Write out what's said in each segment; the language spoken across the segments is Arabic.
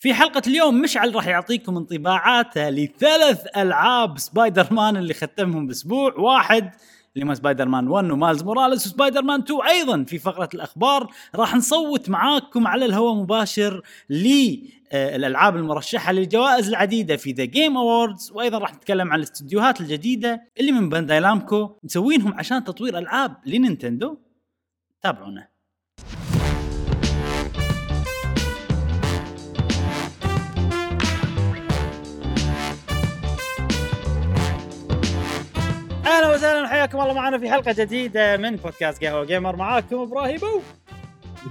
في حلقة اليوم مشعل راح يعطيكم انطباعاته لثلاث ألعاب سبايدر مان اللي ختمهم بأسبوع. واحد اللي هم سبايدر مان 1 و Miles Morales و Spider-Man 2 أيضا في فقرة الأخبار راح نصوت معاكم على الهواء مباشر للالعاب المرشحة للجوائز العديدة في The Game Awards وأيضا راح نتكلم عن الاستديوهات الجديدة اللي من Bandai Namco مسوينهم عشان تطوير ألعاب ل Nintendo. تابعونا. أهلا وسهلا وحياكم الله معنا في حلقة جديدة من بودكاست قهوة قيمر. معاكم إبراهيم أو.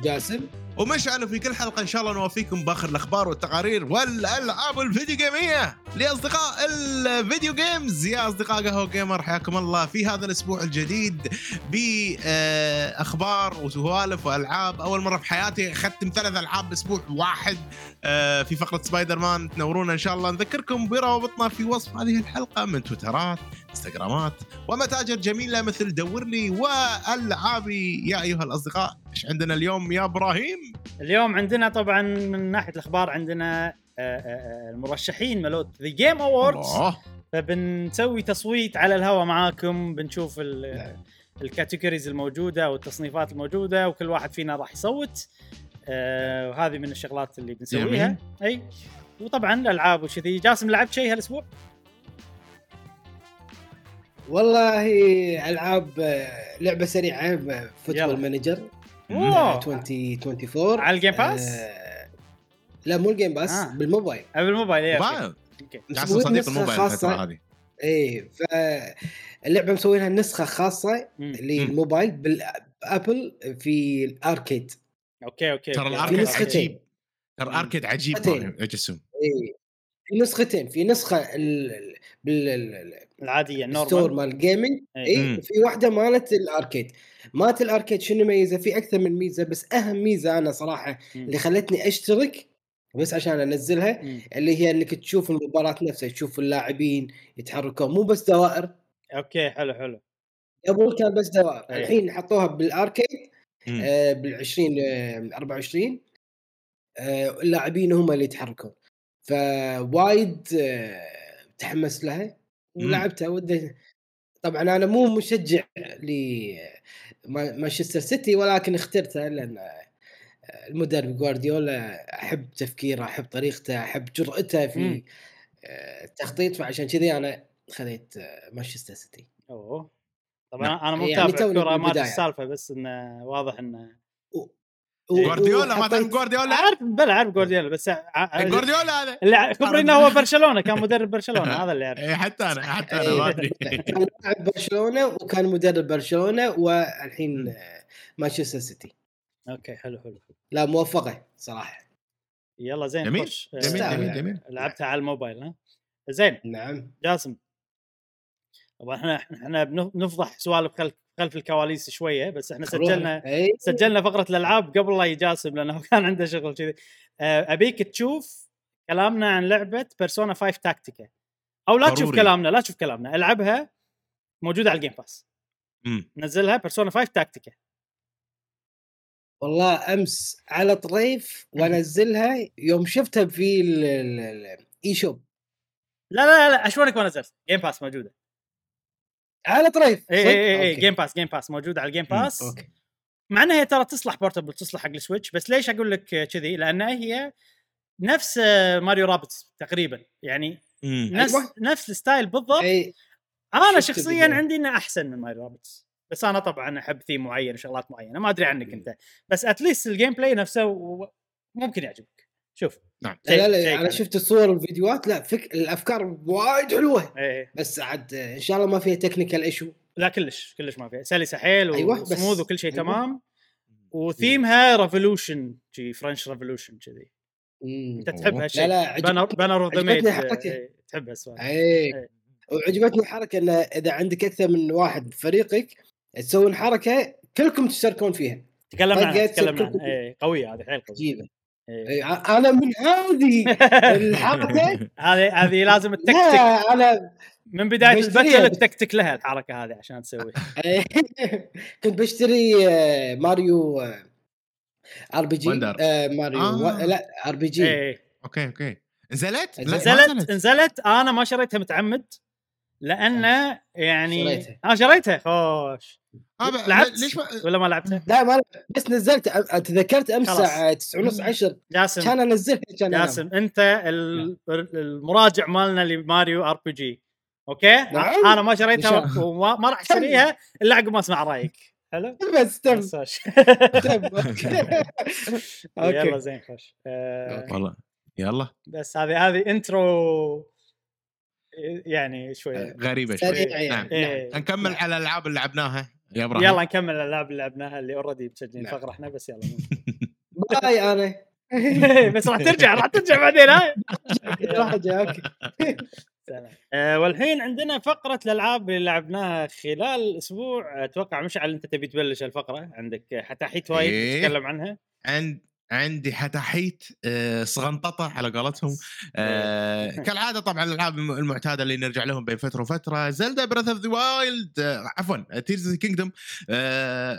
جاسم ومشعل في كل حلقة إن شاء الله نوفيكم بآخر الأخبار والتقارير والألعاب ال video game ية. لأصدقاء ال video games يا أصدقاء قهوة قيمر حياكم الله في هذا الأسبوع الجديد بأخبار وسوالف وألعاب. أول مرة في حياتي أختم ثلاث ألعاب بأسبوع واحد آه، في فقرة سبايدر مان. تنورونا إن شاء الله. نذكركم برابطنا في وصف هذه الحلقة من تويترات انستغرامات ومتاجر جميله مثل دور لي. والعابي يا أيها الأصدقاء إيش عندنا اليوم يا إبراهيم؟ اليوم عندنا طبعا من ناحية الأخبار عندنا آه، آه، آه، المرشحين مالوت The Game Awards فبنسوي تصويت على الهواء معاكم بنشوف ال- ال categories الموجودة والتصنيفات الموجودة وكل واحد فينا راح يصوت. آه وهذه من الشغلات اللي بنسويها. أي. وطبعا الألعاب وشذي جاسم لعبت شيء هالأسبوع؟ والله ألعاب آه، لعبة سريعة آه،. Football Manager أوه. 2024 على ال Game Pass؟ آه، لا مو الجيم باس آه. بالموبايل أو بالموبايل. بايظ أوكي صديق نسخة الموبايل خاصة. الفترة هذه إيه فاللعبه مسوينها نسخة خاصة مم. للموبايل بالابل في الأركيد أوكي أوكي ترى. الأركيد. عجيب ترى الأركيد عجيب جسوم إيه في نسختين في نسخة ال- بال العادية النورمال مال الجيمنج إيه. اي مم. وفي واحدة مالت الاركيد مالت الاركيد شنو ميزة في أكثر من ميزة بس أهم ميزة أنا صراحة مم. اللي خلتني أشترك بس عشان أنزلها مم. اللي هي إنك تشوف المباراة نفسها تشوف اللاعبين يتحركون مو بس دوائر أوكي حلو حلو قبل كان بس دوائر إيه. الحين حطوها بال Arcade. آه بال 20 آه 24 آه اللاعبين هم اللي يتحركون فوايد آه تحمست لها ولعبتها ودي طبعا أنا مو مشجع لمانشستر سيتي ولكن اخترتها لأن المدرب جوارديولا أحب تفكيره أحب طريقته أحب جرأته. في آه، التخطيط فعشان كذي أنا خذيت مانشستر سيتي أوه طبعا نعم. أنا مو يعني متابع توني كوره ما. السالفة بس إنه واضح إنه جوارديولا ما تعرف جوارديولا؟ عارف بلا عارف جوارديولا بس ع- ع- جوارديولا هذا. اللي كبري انه هو برشلونة كان مدرب برشلونة هذا اللي اعرف إيه، حتى أنا حتى أنا ما أدري. كان لاعب برشلونة وكان مدرب برشلونة والحين آه، مانشستر سيتي. أوكي حلو حلو. لا موفقة صراحة. يلا زين جميل. خش. جميل جميل. جميل. لعبتها على الموبايل ها؟ زين. نعم. جاسم طبعا إحنا إحنا بنف- بنفضح سوالف خلف خلف الكواليس شوية بس إحنا سجلنا اي سجلنا فقرة الألعاب قبل لا يجاسم لأنه كان عنده شغل كذي. آه، أبيك تشوف كلامنا عن لعبة Persona 5 Tactica أو لا تشوف ضروري. كلامنا لا تشوف كلامنا. ألعبها موجودة على ال Game Pass. نزلها Persona 5 Tactica والله أمس على طاريه وأنزلها يوم شفتها في ال eShop لا لا لا اشوى إنك ما نزلت. Game Pass موجودة. على طاريه اي؟ اي اي. Game Pass Game Pass موجوده على ال Game Pass أوكي مع إنها هي ترى تصلح portable تصلح حق ال Switch بس ليش أقول لك كذي؟ لأن هي نفس Mario Rabbids تقريبا يعني مم. نفس أيوة. نفس الستايل بالضبط أي أنا شخصيا الفيديو. عندي إنه أحسن من Mario Rabbids بس أنا طبعا أحب ثيم معين وشغلات معينة ما أدري عنك أنت بس at least ال gameplay نفسه ممكن يعجبك شوف. نعم. لا لا أنا. شفت الصور والفيديوهات لا فك الأفكار وايد حلوة. إيه بس عاد إن شاء الله ما فيها technical issue لا كلش كلش ما فيها. سلسة حيل أيوة، بس- وسموث وكل شيء أيوة. تمام. و theme ها revolution شي French revolution كذي. أنت تحب. هالشيء؟ لا لا عجب- Banner Banner of the عجبتني Maid. إيه، تحب هالسوالف. اي إيه. وعجبتني حركه إنه إذا عندك أكثر من واحد بفريقك تسوون حركة كلكم تشتركون فيها. تكلمنا عنها تكلمنا. عنها. قوية هذه حيل قوية. إيه. إي، ع- أنا من هذه الحركة هذه هذه لازم التكتك لا أنا من بداية ال battle بس. التكتك لها الحركة هذه عشان تسويها كنت بشتري آه، Mario RPG Wonder. Mario آه. و- لا RPG إيه أوكي أوكي نزلت؟ نزلت نزلت أنا ما شريتها متعمد لأنه يعني شريتها. آه شريتها. خوش. آه، لعبت ليش ما... ولا ما لعبتها؟ لا ما بس نزلت. تذكرت أمس. الساعة 9 ونص 10 جاسم كان أنزلها كان أنام. جاسم أنت ال- المراجع مالنا ل Mario RPG. أوكي؟ نعم. أنا ما شريتها. وما ما راح أشتريها إلا عقب ما أسمع رأيك. حلو؟ بس تم. أوكي. يلا زين خوش. آه، والله. يلا. بس هذه هذه intro يعني شوية غريبة شوي. سريع يعني. نعم. إيه. نكمل على الألعاب اللي لعبناها. يا إبراهيم. يلا نكمل الألعاب اللي لعبناها اللي already مسجلين نعم. فقرة إحنا بس يلا. bye أنا. بس راح ترجع راح ترجع بعدين هاي راح أجي، أوكي سلام. آه، والحين عندنا فقرة الألعاب اللي لعبناها خلال أسبوع. أتوقع مشعل أنت تبي تبلش الفقرة عندك. حتاحيت وايد إيه. تتكلم عنها. عند عندي حتاحيت آه، صغنططة على قولتهم. آه، كالعادة طبعا الألعاب الم- المعتادة اللي نرجع لهم بين فترة وفترة. Zelda Breath of the Wild عفوا Tears Kingdom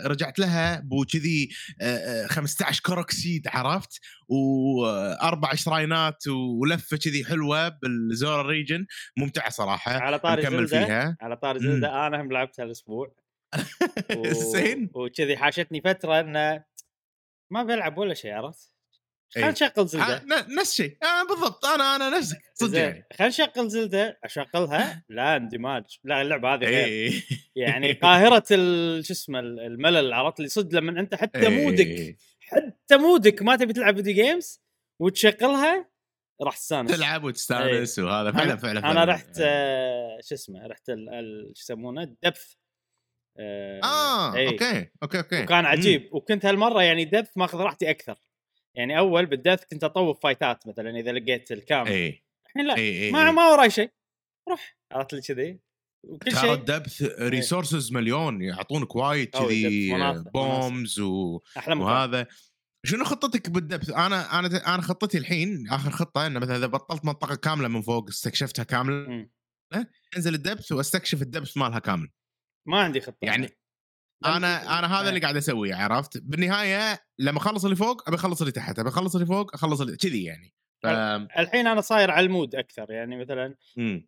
رجعت لها بو كذي آه، آه، 15 Korok seed عرفت؟ وأربع shrine ات ولفة كذي حلوة بال Zora region ممتعة صراحة على طاري Zelda فيها. على طاري مم. Zelda أنا هم لعبتها الأسبوع. و- زين. وكذي حاشتني فترة أنه ما بلعب ولا شيء عرفت؟ إيه. خلينا نشغل آه، Zelda. ن- نفس الشيء. آه، بالضبط. أنا أنا نفسك. صدق يعني خلينا نشغل Zelda أشغلها. لا اندماج لا اللعبة هذه غير. إيه. يعني قاهرة ال- شو اسمه ال- الملل عرفت؟ اللي صدق لما أنت حتى مودك إيه. حتى مودك ما تبي تلعب video games وتشغلها راح تستانس. تلعب وتستانس وهذا فعلا فعلا أنا. رحت آه، شو اسمه رحت شو يسمونه ال depth آه, آه إيه. أوكي أوكي أوكي. وكان عجيب. وكنت هالمرة يعني depth ماخذ راحتي أكثر. يعني أول بال depth كنت أطوف fight ات مثلا إذا لقيت الكامل اي الحين لا اي اي ما ما وراي شيء. روح عرفت لي كذي. وكل شيء. ال depth resources مليون يعطونك وايد كذي bombs و... وهذا. شنو خطتك بال depth؟ أنا أنا أنا خطتي الحين آخر خطة إنه مثلا إذا بطلت منطقة كاملة من فوق استكشفتها كاملة مم. أنزل ال depth وأستكشف ال depth مالها كامل. ما عندي خطة يعني أنا أنا هذا اللي قاعد أسويه عرفت؟ بالنهاية لما أخلص اللي فوق أبي أخلص اللي تحت أبي أخلص اللي فوق أخلص اللي كذي يعني ف... الحين أنا صاير على ال mood أكثر يعني مثلا مم.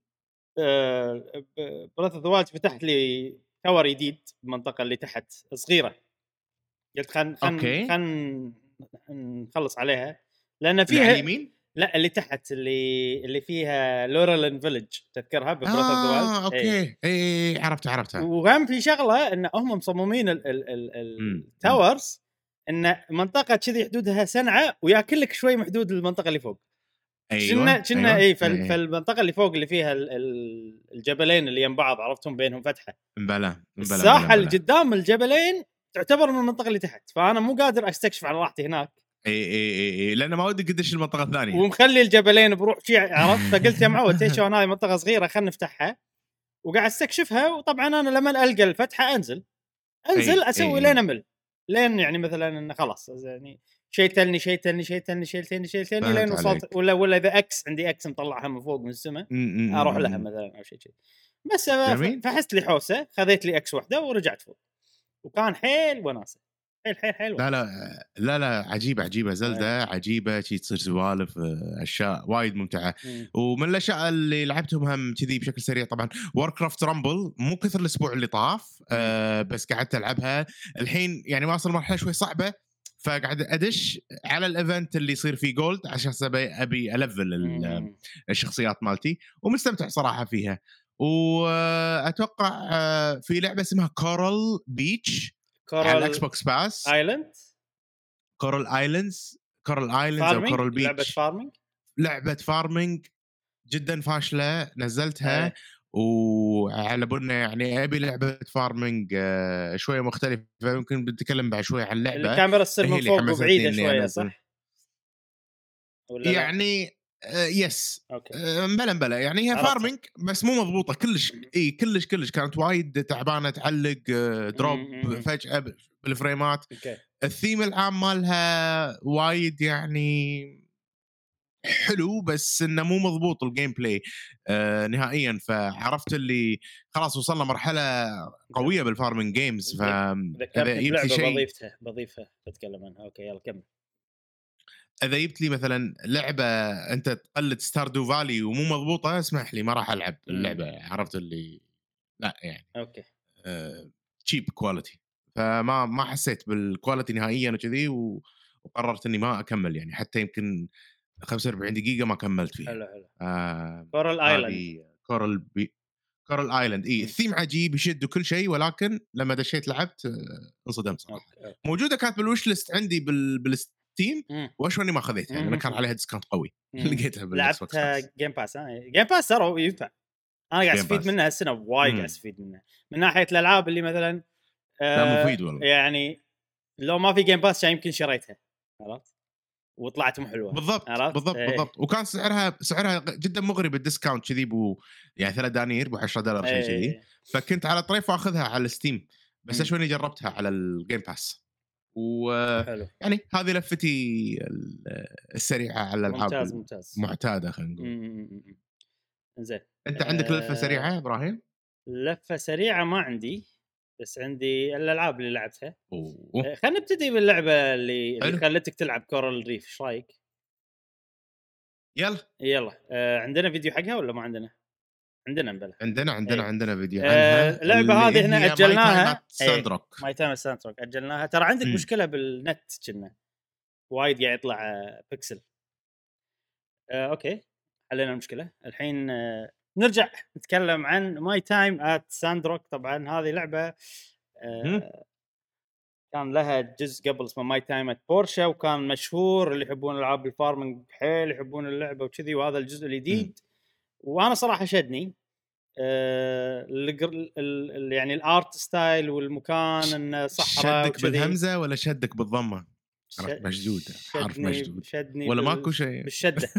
Breath of the فتحت لي tower جديد بالمنطقة اللي تحت صغيرة قلت خل خل. خل نخلص عليها لأن فيها اليمين؟ لا اللي تحت اللي اللي فيها Lurelin Village تذكرها آه ذا okay. اي اي عرفتها عرفتها. وهم في شغلة إن هم مصممين ال- ال- ال- مم. ال towers إن منطقة كذي حدودها سنعة وياكل لك شوي من حدود المنطقة اللي فوق. كنا كنا اي فال- إيه. فالمنطقه اللي فوق اللي فيها ال- ال- الجبلين اللي يم بعض عرفتهم بينهم فتحة. مبلا مبلا الساحة اللي قدام الجبلين تعتبر من المنطقة اللي تحت فأنا مو قادر أستكشف على راحتي هناك. اي اي اي اي لأنه ما ودي أدش المنطقة الثانية. ومخلي الجبلين بروح شي عرفت؟ فقلت يا معود شلون هاي منطقة صغيرة خلينا نفتحها. وقاعد استكشفها وطبعا أنا لما ألقى الفتحة أنزل. أنزل إي، أسوي إي. لين أمل. لين يعني مثلا انه خلاص يعني شيء تلني شيء تلني شيء تلني شيء تلني شيء تلني فهمت لين وصلت. ولا ولا إذا X عندي X مطلعها من فوق من السماء. أروح لها. مثلا أو شيء كذي بس. فحست لي حوسة خذيت لي X واحدة ورجعت فوق. وكان حيل وناسة. حيل حيل حيل لا لا لا لا عجيبة عجيبة. زلدة عجيبة شي تصير سوالف آه، أشياء وايد ممتعة. مم. ومن الأشياء اللي لعبتهم هم كذي بشكل سريع طبعا Warcraft Rumble مو كثر الأسبوع اللي طاف آه بس قعدت ألعبها. الحين يعني واصل مرحلة شوي صعبة فقاعد أدش على ال event اللي يصير فيه gold عشان أبي ألفل ال- مم. الشخصيات مالتي. ومستمتع صراحة فيها. واتوقع آه، في لعبة اسمها Coral Beach على ال X Coral box Pass Island Coral Islands Coral Islands أو Coral Beach لعبة farming لعبة farming جدا فاشلة نزلتها. وعلى بالنا يعني أبي لعبة farming آه، شوية مختلفة يمكن بنتكلم بعد شوي عن اللعبة الكاميرا تصير من فوق وبعيدة شوية. صح؟ ولا؟ يعني آه، yes okay. آه، مبلا مبلا يعني هي عرفت. farming بس مو مضبوطة. كلش إي كلش كلش. كانت وايد تعبانة تعلق آه، drop مم. فجأة بالفريمات. okay. الثيم العام مالها وايد يعني حلو بس إنه مو مضبوط ال gameplay آه نهائيا. فعرفت اللي خلاص وصلنا مرحلة قوية بال farming games ف بضيفها بضيفها بتكلم عنها. okay يلا كمل. إذا جبت لي مثلا لعبة أنت تقلد Stardew Valley ومو مضبوطة اسمح لي ما راح ألعب مم. اللعبة عرفت اللي؟ لا يعني. okay. cheap quality فما ما حسيت بال quality نهائيا وكذي و- وقررت إني ما أكمل يعني حتى يمكن 45 دقيقة ما كملت فيها. حلو حلو. آه Coral Island Coral Bea Coral Island إي الثيم عجيب يشد وكل شيء ولكن لما دشيت لعبت آه، انصدمت صراحة. موجودة كانت بال wishlist عندي بال بال Steam مم. واشوا إني ما خذيتها لأن مم. كان عليها discount قوي. لقيتها لعبتها. Game Pass Game Pass ترى ينفع أنا قاعد أستفيد. منها السنة وايد. قاعد أستفيد منها من ناحية الألعاب اللي مثلا لا آه، مفيد والله يعني لو ما في Game Pass كان يمكن شريتها عرفت وطلعت مو حلوة بالضبط عرفت؟ بالضبط إيه. بالضبط وكان سعرها سعرها جدا مغري بال discount كذي بو يعني 3 دنانير ب 10 دولار شيء كذي إيه. فكنت على طريف اخذها على ال Steam بس مم. اشواني جربتها على ال Game Pass ويعني حلو هذه لفتي ال- السريعة على الألعاب ممتاز ممتاز المعتادة خلينا نقول. زين أنت عندك لفة آه، سريعة إبراهيم؟ لفة سريعة ما عندي بس عندي الألعاب اللي لعبتها آه، خلينا نبتدي باللعبة اللي, اللي. خلتك تلعب Coral Reef إيش رأيك؟ يلا يلا آه عندنا فيديو حقها ولا ما عندنا؟ عندنا مبلى عندنا عندنا إيه. عندنا فيديو آه، عنها اللعبة اللي هذه أجلناها. at إيه. Sandrock. My Time soundtrack أجلناها ترى عندك مم. مشكلة بالنت كنا وايد قاعد يطلع آه، بكسل آه okay حلينا المشكلة الحين آه نرجع نتكلم عن My Time at Sandrock طبعا هذه لعبة. آه كان لها جزء قبل اسمه My Time at Portia وكان مشهور اللي يحبون ألعاب ال farming حيل يحبون اللعبة وكذي وهذا الجزء الجديد وأنا صراحة شدني آه ال- ال- يعني ال art style والمكان إنه صحراء شدك. بالهمزة ولا شدك بالضمة؟ حرف مشدود حرف مشدود. شدني ولا بال- ماكو شيء؟ بالشدة.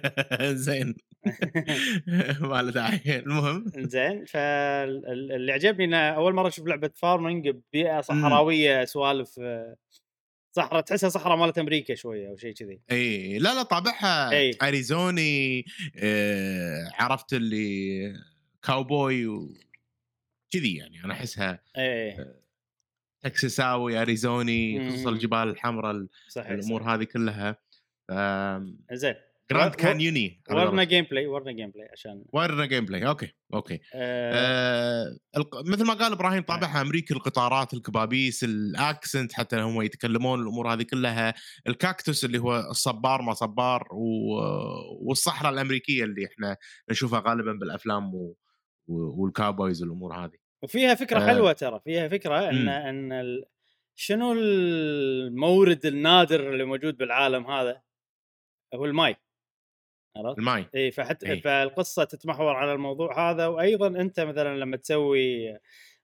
زين. ما له داعي. المهم. زين فاللي عجبني إنه أول مرة أشوف لعبة farming ببيئه صحراوية سوالف آه، صحراء تحسها صحراء مالت أمريكا شوية أو شيء كذي إي لا لا طابعها إي. أريزوني آه عرفت اللي كاوبوي و كذي يعني أنا أحسها إيه تكساساوي أريزوني. خصوصا الجبال الحمراء الأمور صحيح. هذه كلها زين جراند كانيوني ورنا gameplay ورنا gameplay عشان ورنا gameplay okay okay. آه. آه مثل ما قال إبراهيم طابعها أمريكي القطارات الكبابيس ال accent حتى هم يتكلمون الأمور هذه كلها. الكاكتوس اللي هو الصبار ما صبار و... والصحراء الأمريكية اللي إحنا نشوفها غالبا بالأفلام و... و... وال cowboys والأمور هذه. وفيها فكرة آه. حلوة ترى فيها فكرة إن مم. إن ال... شنو المورد النادر اللي موجود بالعالم هذا؟ هو الماي عرفت؟ الماي. إي فحتى إي. فالقصة تتمحور على الموضوع هذا. وأيضا أنت مثلا لما تسوي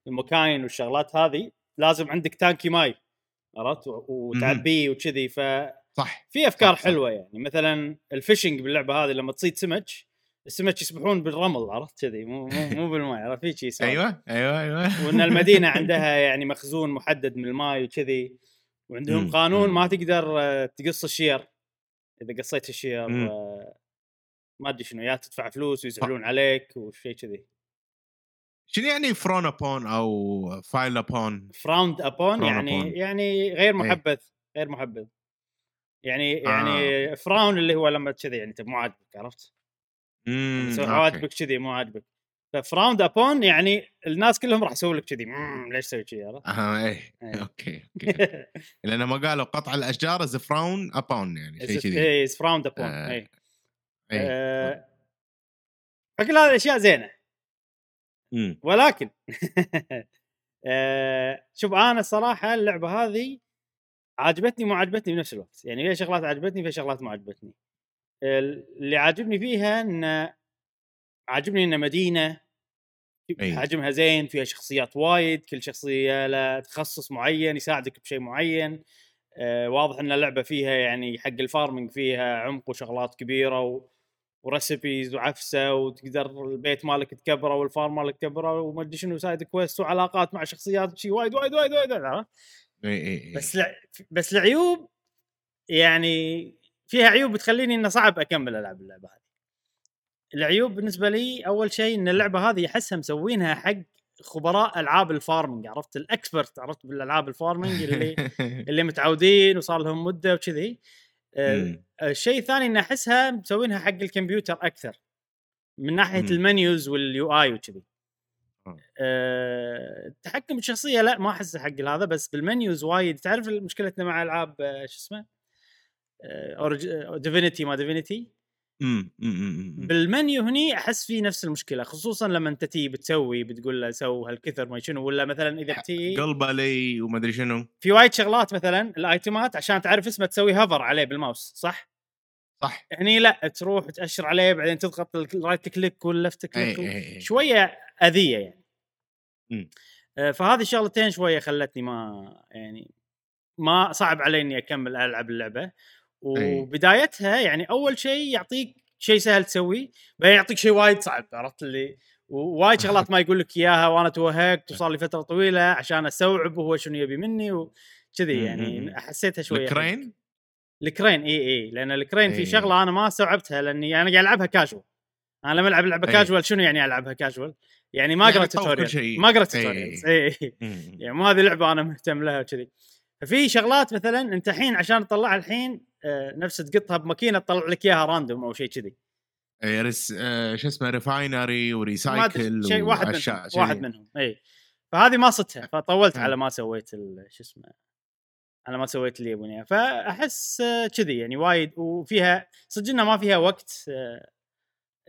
المكاين والشغلات هذه لازم عندك تانكي ماي عرفت؟ وتعبيه وكذي. ففي صح. أفكار صح،. حلوة يعني. مثلا ال fishing باللعبة هذه لما تصيد سمك السمك يسبحون بالرمل عرفت؟ كذي. مو مو, مو بالماء عرفت؟ في شيء. أيوه أيوه أيوه. وإن المدينة عندها يعني مخزون محدد من الماء وكذي. وعندهم. قانون. ما تقدر تقص الشير. إذا قصيت الشير ما أدري شنو يا تدفع فلوس ويزعلون عليك وشيء كذي شنو يعني frown upon أو فايل upon frowned upon يعني upon. يعني غير محبذ غير محبذ يعني يعني آه. frown اللي هو لما كذي يعني انت مو عاجبك عرفت؟ يسوي حواجبك كذي مو عاجبك ف frowned upon يعني الناس كلهم راح يسوون لك كذي "مم، ليش تسوي كذي عرفت؟ أها إيه إيه. okay okay لأن ما قالوا قطع الأشجار is frowned upon يعني شيء كذي اي frowned upon. اي إيه. آه، فكل هذه الاشياء زينة. مم. ولكن آه، شوف أنا الصراحه اللعبة هذه عجبتني مو عجبتني بنفس الوقت. يعني فيها شغلات عجبتني فيها شغلات ما عجبتني. اللي عاجبني فيها إن عاجبني ان مدينة أي. حجمها زين فيها شخصيات وايد كل شخصية لها تخصص معين يساعدك بشيء معين. آه واضح إن اللعبة فيها يعني حق ال farming فيها عمق وشغلات كبيرة و... و recipes وعفسة وتقدر البيت مالك تكبره وال farm مالك تكبره وما أدري شنو side quest وعلاقات مع شخصيات شيء وايد وايد وايد وايد؟ إي بس لع... بس العيوب يعني فيها عيوب بتخليني إنه صعب أكمل ألعب اللعبة هذه. العيوب بالنسبة لي أول شيء إن اللعبة هذه أحسها مسوينها حق خبراء ألعاب ال farming عرفت ال expert عرفت بالألعاب ال farming اللي اللي متعودين وصار لهم مدة وكذي. الشيء الثاني ان أحسها مسوينها حق الكمبيوتر أكثر من ناحية مم. ال menus وال UI وكذي. آه. أه التحكم بالشخصيه لا ما احسه حق هذا بس بال menus وايد. تعرف مشكلتنا مع ألعاب آه، شو اسمه؟ Divinity ما Divinity بال menu هني أحس في نفس المشكلة خصوصا لما أنت تي بتسوي بتقول له سو هالكثر ما شنو ولا مثلا إذا بتي قلبه لي وما أدري شنو. في وايد شغلات مثلا الأيتمات عشان تعرف اسمه تسوي hover عليه بالماوس صح؟ صح. هني لا تروح تأشر عليه بعدين تضغط ال right click وال left click شوية أذية يعني. آه، فهذه الشغلتين شوية خلتني ما يعني ما صعب علي إني أكمل ألعب اللعبة. وبدايتها يعني أول شيء يعطيك شيء سهل تسويه بعدين يعطيك شيء وايد صعب عرفت اللي ووايد شغلات ما يقول لك إياها وأنا توهقت وصار لي فترة طويلة عشان استوعب هو شنو يبي مني وكذي مم. يعني حسيتها شوية ال grind ال grind اي اي لأن ال grind في إي. شغلة أنا ما استوعبتها لأني أنا قاعد ألعبها كاجوال أنا لما ألعب لعبة. كاجوال شنو يعني ألعبها كاجوال؟ يعني ما يعني قرأت tutorial. ما قرأت إي. tutorials اي. يعني مو هذه لعبة أنا مهتم لها وكذي ففي شغلات مثلا أنت الحين عشان تطلعها الحين آه، نفس تقطها بماكينه تطلع لك إياها random أو شيء كذي إيه، ريس آه، شو اسمه refinery و recycle شيء واحد منهم. واحد منهم اي فهذه ما صدتها فطولت مم. على ما سويت ال- شو اسمه على ما سويت اللي يبون اياه فأحس آه، كذي يعني وايد وفيها صدق إنها ما فيها وقت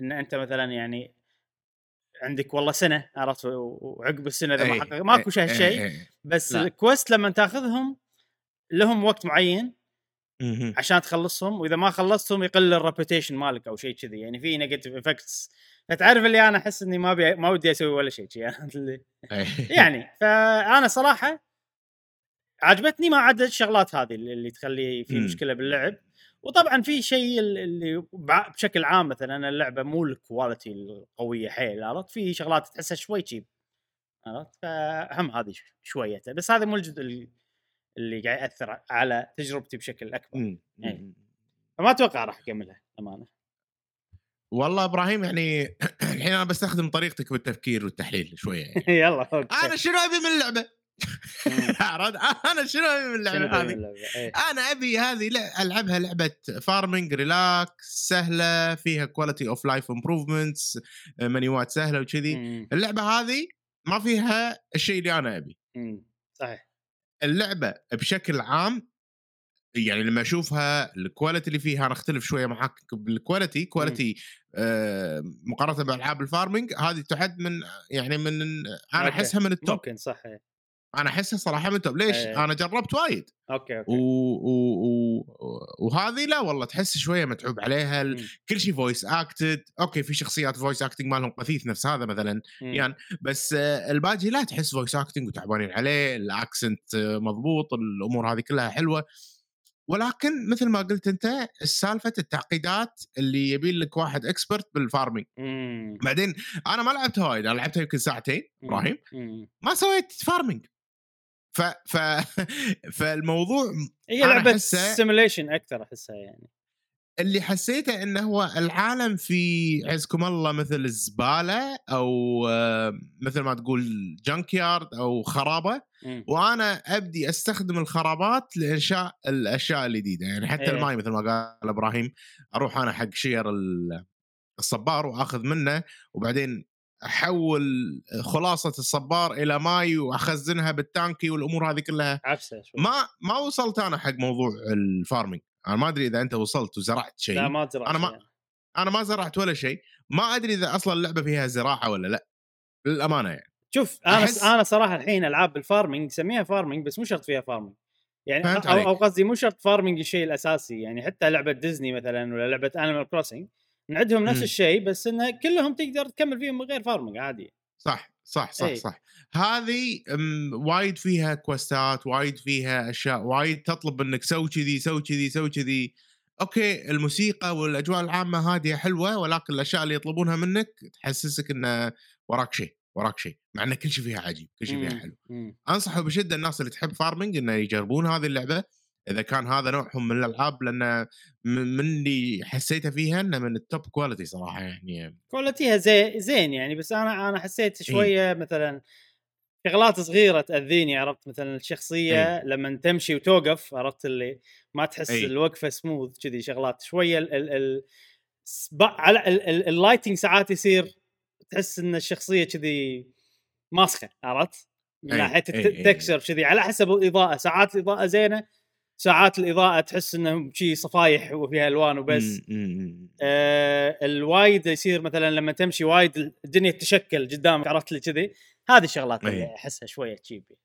إن أنت مثلا يعني عندك والله سنة عرفت وعقب السنة إذا ما إيه، حقق ماكو إيه، إيه، إيه. بس لا. ال quest لما تاخذهم لهم وقت معين. عشان تخلصهم وإذا ما خلصتهم يقل ال reputation مالك أو شيء كذي يعني في negative effects فتعرف اللي أنا أحس إني ما بي... ما ودي أسوي ولا شيء. يعني فأنا صراحة عجبتني ما عدا الشغلات هذه اللي تخلي في. مشكلة باللعب وطبعا في شيء ال- اللي بشكل عام مثلا اللعبة مو ال quality القوية حيل عرفت في شغلات تحسها شوي cheap عرفت فهم هذه شوية بس هذا مو الجزء اللي- قاعد يأثر على تجربتي بشكل أكبر مم. إيه. مم. فما أتوقع راح أكملها امانه والله إبراهيم يعني الحين أنا بستخدم طريقتك بالتفكير والتحليل شوية يعني. يلا okay أنا شنو أبي من اللعبة؟ أنا شنو أبي من اللعبة هذه؟ إيه. أنا أبي هذه لع- ألعبها لعبة farming relax سهلة فيها quality of life improvements menu ات سهلة وكذي. اللعبة هذه ما فيها الشيء اللي أنا أبي. صحيح اللعبة بشكل عام يعني لما أشوفها ال quality اللي فيها أنا أختلف شوية معاك بال quality quality آه مقارنة بالالعاب ال farming هذه تعد من يعني من أنا. أحسها من ال top ممكن صح. أنا احسها صراحة من ال top ليش؟ إيه. أنا جربت وايد okay okay و... و... و... وهذه لا والله تحس شوية متعوب عليها ال- مم. كل شيء voice acted okay في شخصيات voice acting مالهم قثيث نفس هذا مثلا مم. يعني بس الباقي لا تحس voice acting وتعبانين عليه ال accent مضبوط الأمور هذه كلها حلوة ولكن مثل ما قلت أنت السالفه التعقيدات اللي يبي لك واحد expert بال farming. بعدين أنا ما لعبتها وايد أنا لعبتها يمكن ساعتين مم. إبراهيم مم. ما سويت farming ف ف فالموضوع هي لعبة simulation أكثر أحسها يعني اللي حسيته إنه هو العالم في عزكم الله مثل الزبالة أو آه، مثل ما تقول junkyard أو خرابة مم. وأنا أبدي أستخدم الخرابات لإنشاء الأشياء الجديدة يعني حتى إيه. الماي مثل ما قال إبراهيم أروح أنا حق شير ال- الصبار وأخذ منه وبعدين أحول خلاصة الصبار إلى ماي وأخزنها بالتانكي والأمور هذه كلها. عفسه ما ما وصلت أنا حق موضوع ال farming. أنا ما أدري إذا أنت وصلت وزرعت شيء. لا ما ترى أنا ما- أنا ما زرعت ولا شيء. ما أدري إذا أصلا اللعبة فيها زراعة ولا لا. للأمانة يعني. شوف أنا أحس- أنا صراحة الحين ألعاب ال farming سميها farming بس مو شرط فيها farming يعني أو. أو قصدي مو شرط farming الشيء الأساسي. يعني حتى لعبة ديزني مثلا ولا لعبة Animal Crossing نعدهم نفس مم. الشيء بس انه كلهم تقدر تكمل فيهم من غير farming عادي صح صح صح إيه. صح هذه وايد فيها quest ات وايد فيها أشياء وايد تطلب منك سوي كذي سوي كذي سوي كذي أوكي الموسيقى والأجواء العامة هادية حلوة ولكن الأشياء اللي يطلبونها منك تحسسك انه وراك شيء وراك شيء مع إن كل شيء فيها عجيب كل شيء فيها مم. حلو مم. انصح بشدة الناس اللي تحب farming إنه يجربون هذه اللعبة إذا كان هذا نوعهم من الألعاب لأن من اللي حسيته فيها إنه من ال top quality صراحة يعني quality ها زي زين يعني بس أنا أنا حسيت إيه. شوية مثلا شغلات صغيرة تأذيني عرفت مثلا الشخصية أي. لما تمشي وتوقف عرفت اللي ما تحس أي. الوقفة سموث كذي شغلات شوية ال ال ال على ال- ال- ال lighting ساعات يصير تحس إن الشخصية كذي ماسخة عرفت؟ من أي. ناحية. أي. ال texture كذي على حسب الإضاءة ساعات الإضاءة زينة ساعات الإضاءة تحس إنه شي صفايح وفيها ألوان وبس. آه الوايد يصير مثلا لما تمشي وايد الدنيا تتشكل قدامك عرفت لي كذي هذه الشغلات اللي. أحسها شوية cheapy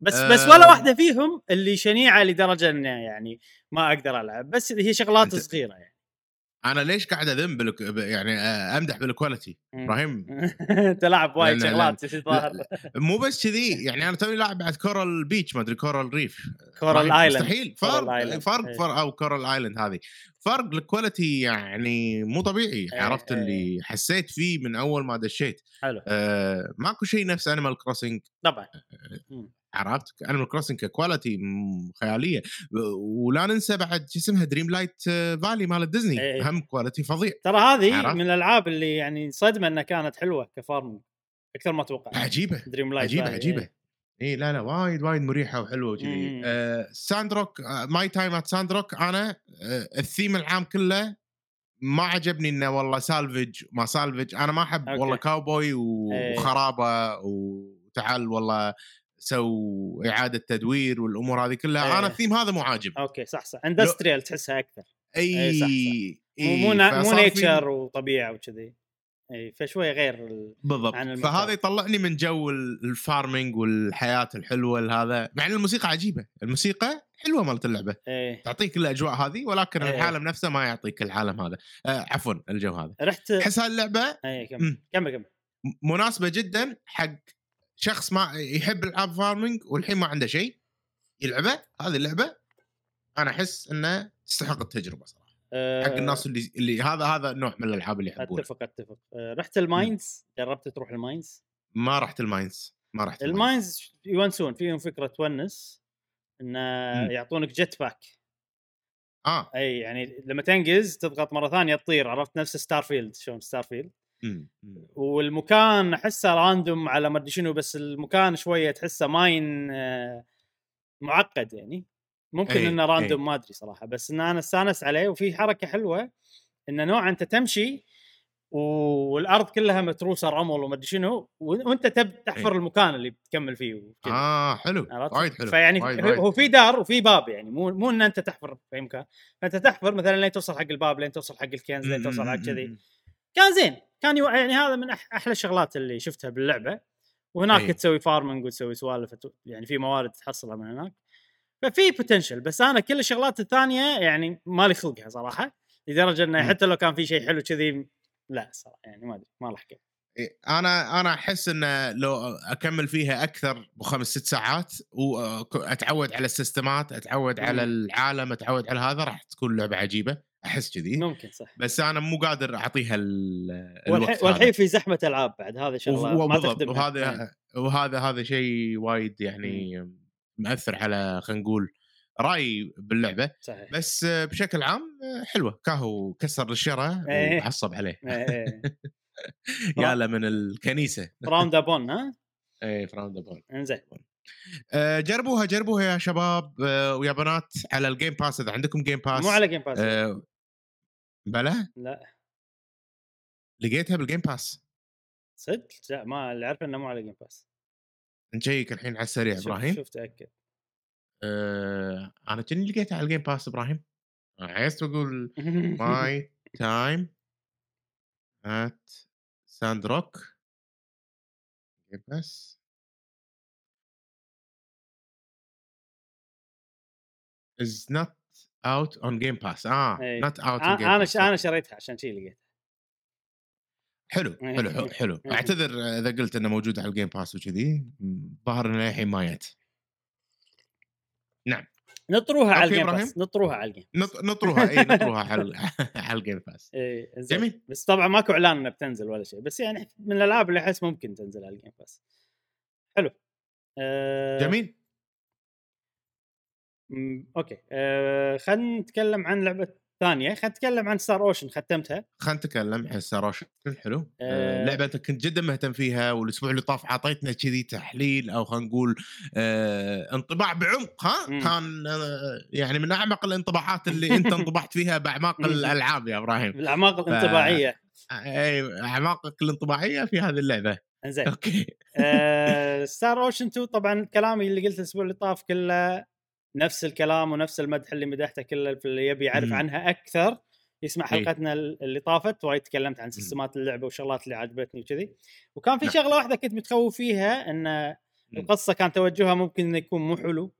بس آه. بس ولا واحدة فيهم اللي شنيعة لدرجة إنه يعني ما أقدر ألعب بس هي شغلات صغيرة يعني أنا ليش قاعد أذم بالك... يعني أمدح بال quality. إبراهيم. أنت لاعب وايد لا، لا، شغلات الظاهر مو بس كذي يعني أنا توني لاعب بعد Coral Beach ما أدري Coral Reef Coral Island مستحيل. فرق. فرق إيه. فرق أو Coral Island هذه. فرق ال quality يعني مو طبيعي إيه، عرفت إيه. اللي حسيت فيه من أول ما دشيت. حلو. آه ماكو شيء نفس Animal Crossing طبعا. عرفت Animal Crossing ك quality خيالية ولا ننسى بعد شو اسمها Dreamlight Valley مال ديزني إيه. هم quality فظيع ترى هذه؟ من الألعاب اللي يعني صدمة إنها كانت حلوة ك farming أكثر ما أتوقع عجيبة Dreamlight عجيبة Valley، عجيبة إيه. اي لا لا وايد وايد مريحة وحلوة وكذي مم. آه Sandrock My Time at Sandrock أنا آه الثيم العام كله ما عجبني إنه والله salvage ما salvage أنا ما أحب. والله كاوبوي إيه. وخرابة وتعال والله سو إعادة تدوير والأمور هذه كلها إيه. أنا الثيم هذا مو عاجب أوكي صح صح. industrial تحسها أكثر. أي إيه، صح، صح. مو مو, nature وطبيعة وكذي. إي فشوية غير ال... بالضبط. عن. فهذا يطلعني من جو ال- ال farming والحياة الحلوة هذا مع إن الموسيقى عجيبة. الموسيقى حلوة مالت اللعبة. إيه. تعطيك الأجواء هذه ولكن إيه. العالم نفسه ما يعطيك العالم هذا. آه عفوا الجو هذا. رحت احس هاللعبه اي كمل. كمل كمل. مناسبة جدا حق شخص ما يحب العاب farming والحين ما عنده شيء يلعبه هذه اللعبة أنا أحس إنه تستحق التجربة صراحة. أه حق الناس اللي اللي هذا هذا النوع من الألعاب اللي يحبونه. أتفق أتفق. أه رحت ال mines؟ جربت تروح ال mines؟ ما رحت الماينز ما رحت ال mines. يونسون فيهم فكرة تونس إنه. يعطونك jet pack آه. أي يعني لما تنقز تضغط مرة ثانية تطير عرفت؟ نفس Starfield شلون Starfield. والمكان أحسه random على ما أدري شنو بس المكان شوية تحسه mine آه، معقد يعني ممكن إي، إنه random إي. ما أدري صراحة بس إن أنا أستانس عليه وفي حركة حلوة إن نوع أنت تمشي والأرض كلها متروسة رمل وما أدري شنو وأنت تب تحفر إي. المكان اللي بتكمل فيه وكذا. آه حلو؟ وايد حلو فيعني هو- في دار وفي باب يعني مو مو إن أنت تحفر في أي مكان فانت تحفر مثلا لين توصل حق الباب لين توصل حق الكنز لين توصل حق كذي. كان زين كان يو... يعني هذا من أح... أحلى الشغلات اللي شفتها باللعبة وهناك أي. تسوي farming وتسوي سوالف يعني في موارد تحصلها من هناك ففي potential بس أنا كل الشغلات الثانية يعني مالي خلقها صراحة لدرجة إنه. حتى لو كان في شيء حلو كذي لا صراحة يعني ما أدري ما لحقت إيه، أنا أنا أحس إنه لو أكمل فيها أكثر بخمس ست ساعات واتعود على ال system ات أتعود على. العالم أتعود على هذا راح تكون لعبة عجيبة أحس كذي. ممكن صح. بس أنا مو قادر أعطيها ال- الوقت والحين في زحمة ألعاب بعد هذا شغله ما وبالضبط تخدمها. إيه. وهذا وهذا هذا شيء وايد يعني مأثر على خلينا نقول رأيي باللعبة. صحيح. بس بشكل عام حلوة. كاهو كسر الشرى إيه. وعصب عليه. إيه. يا له من الكنيسة. راوند ابون ها؟ اي فراوند بول إنزين. آه، جربوها جربوها يا شباب آه، ويا بنات على الجيم باس إذا عندكم جيم باس مو على جيم باس بلا لا. لقيتها بال Game Pass صدق؟ لا ما اللي اعرف انه مو على Game Pass نشيك الحين على السريع شوف- إبراهيم. شوف تأكد. آه، أنا كني لقيتها على ال Game Pass إبراهيم. عايز أقول My Time at Sandrock Game Pass is not out on game pass. آه إيه. not out on game أنا ش- أنا شريتها عشان شي لقيتها. حلو إيه. حلو حلو. إيه. أعتذر إذا قلت إنه موجود على ال game pass وكذي. ظهر انه الحين ما جت نطروها على الجيم. باس نطروها على الجيم نط- نطروها. إي نطروها على على ال game pass جميل. بس طبعا ماكو إعلان إنها بتنزل ولا شيء. بس يعني من الألعاب اللي أحس ممكن تنزل على الجيم باس حلو. آه. جميل. أوكي. آه خلينا نتكلم عن لعبة ثانية. خلينا نتكلم عن ستار اوشن ختمتها. خلينا نتكلم عن Star Ocean حلو. آه. آه. لعبة أنت كنت جدا مهتم فيها والأسبوع اللي طاف عطيتنا كذي تحليل أو خلينا نقول آه انطباع بعمق ها؟ مم. كان آه يعني من أعمق الانطباعات اللي أنت انطبعت فيها بأعماق. الألعاب يا إبراهيم. بالاعماق الانطباعية. أي أعماقك الانطباعية في هذه اللعبة. زين أوكي. Star Ocean 2 طبعا كلامي اللي قلته الأسبوع اللي طاف كله نفس الكلام ونفس المدح اللي مدحته كله في اللي يبي يعرف مم. عنها أكثر يسمع إي. حلقتنا اللي طافت وايد تكلمت عن system ات اللعبة والشغلات اللي عجبتني وكذي وكان في نعم. شغلة واحدة كنت متخوف فيها إن القصة كان توجهها ممكن إنه يكون مو حلو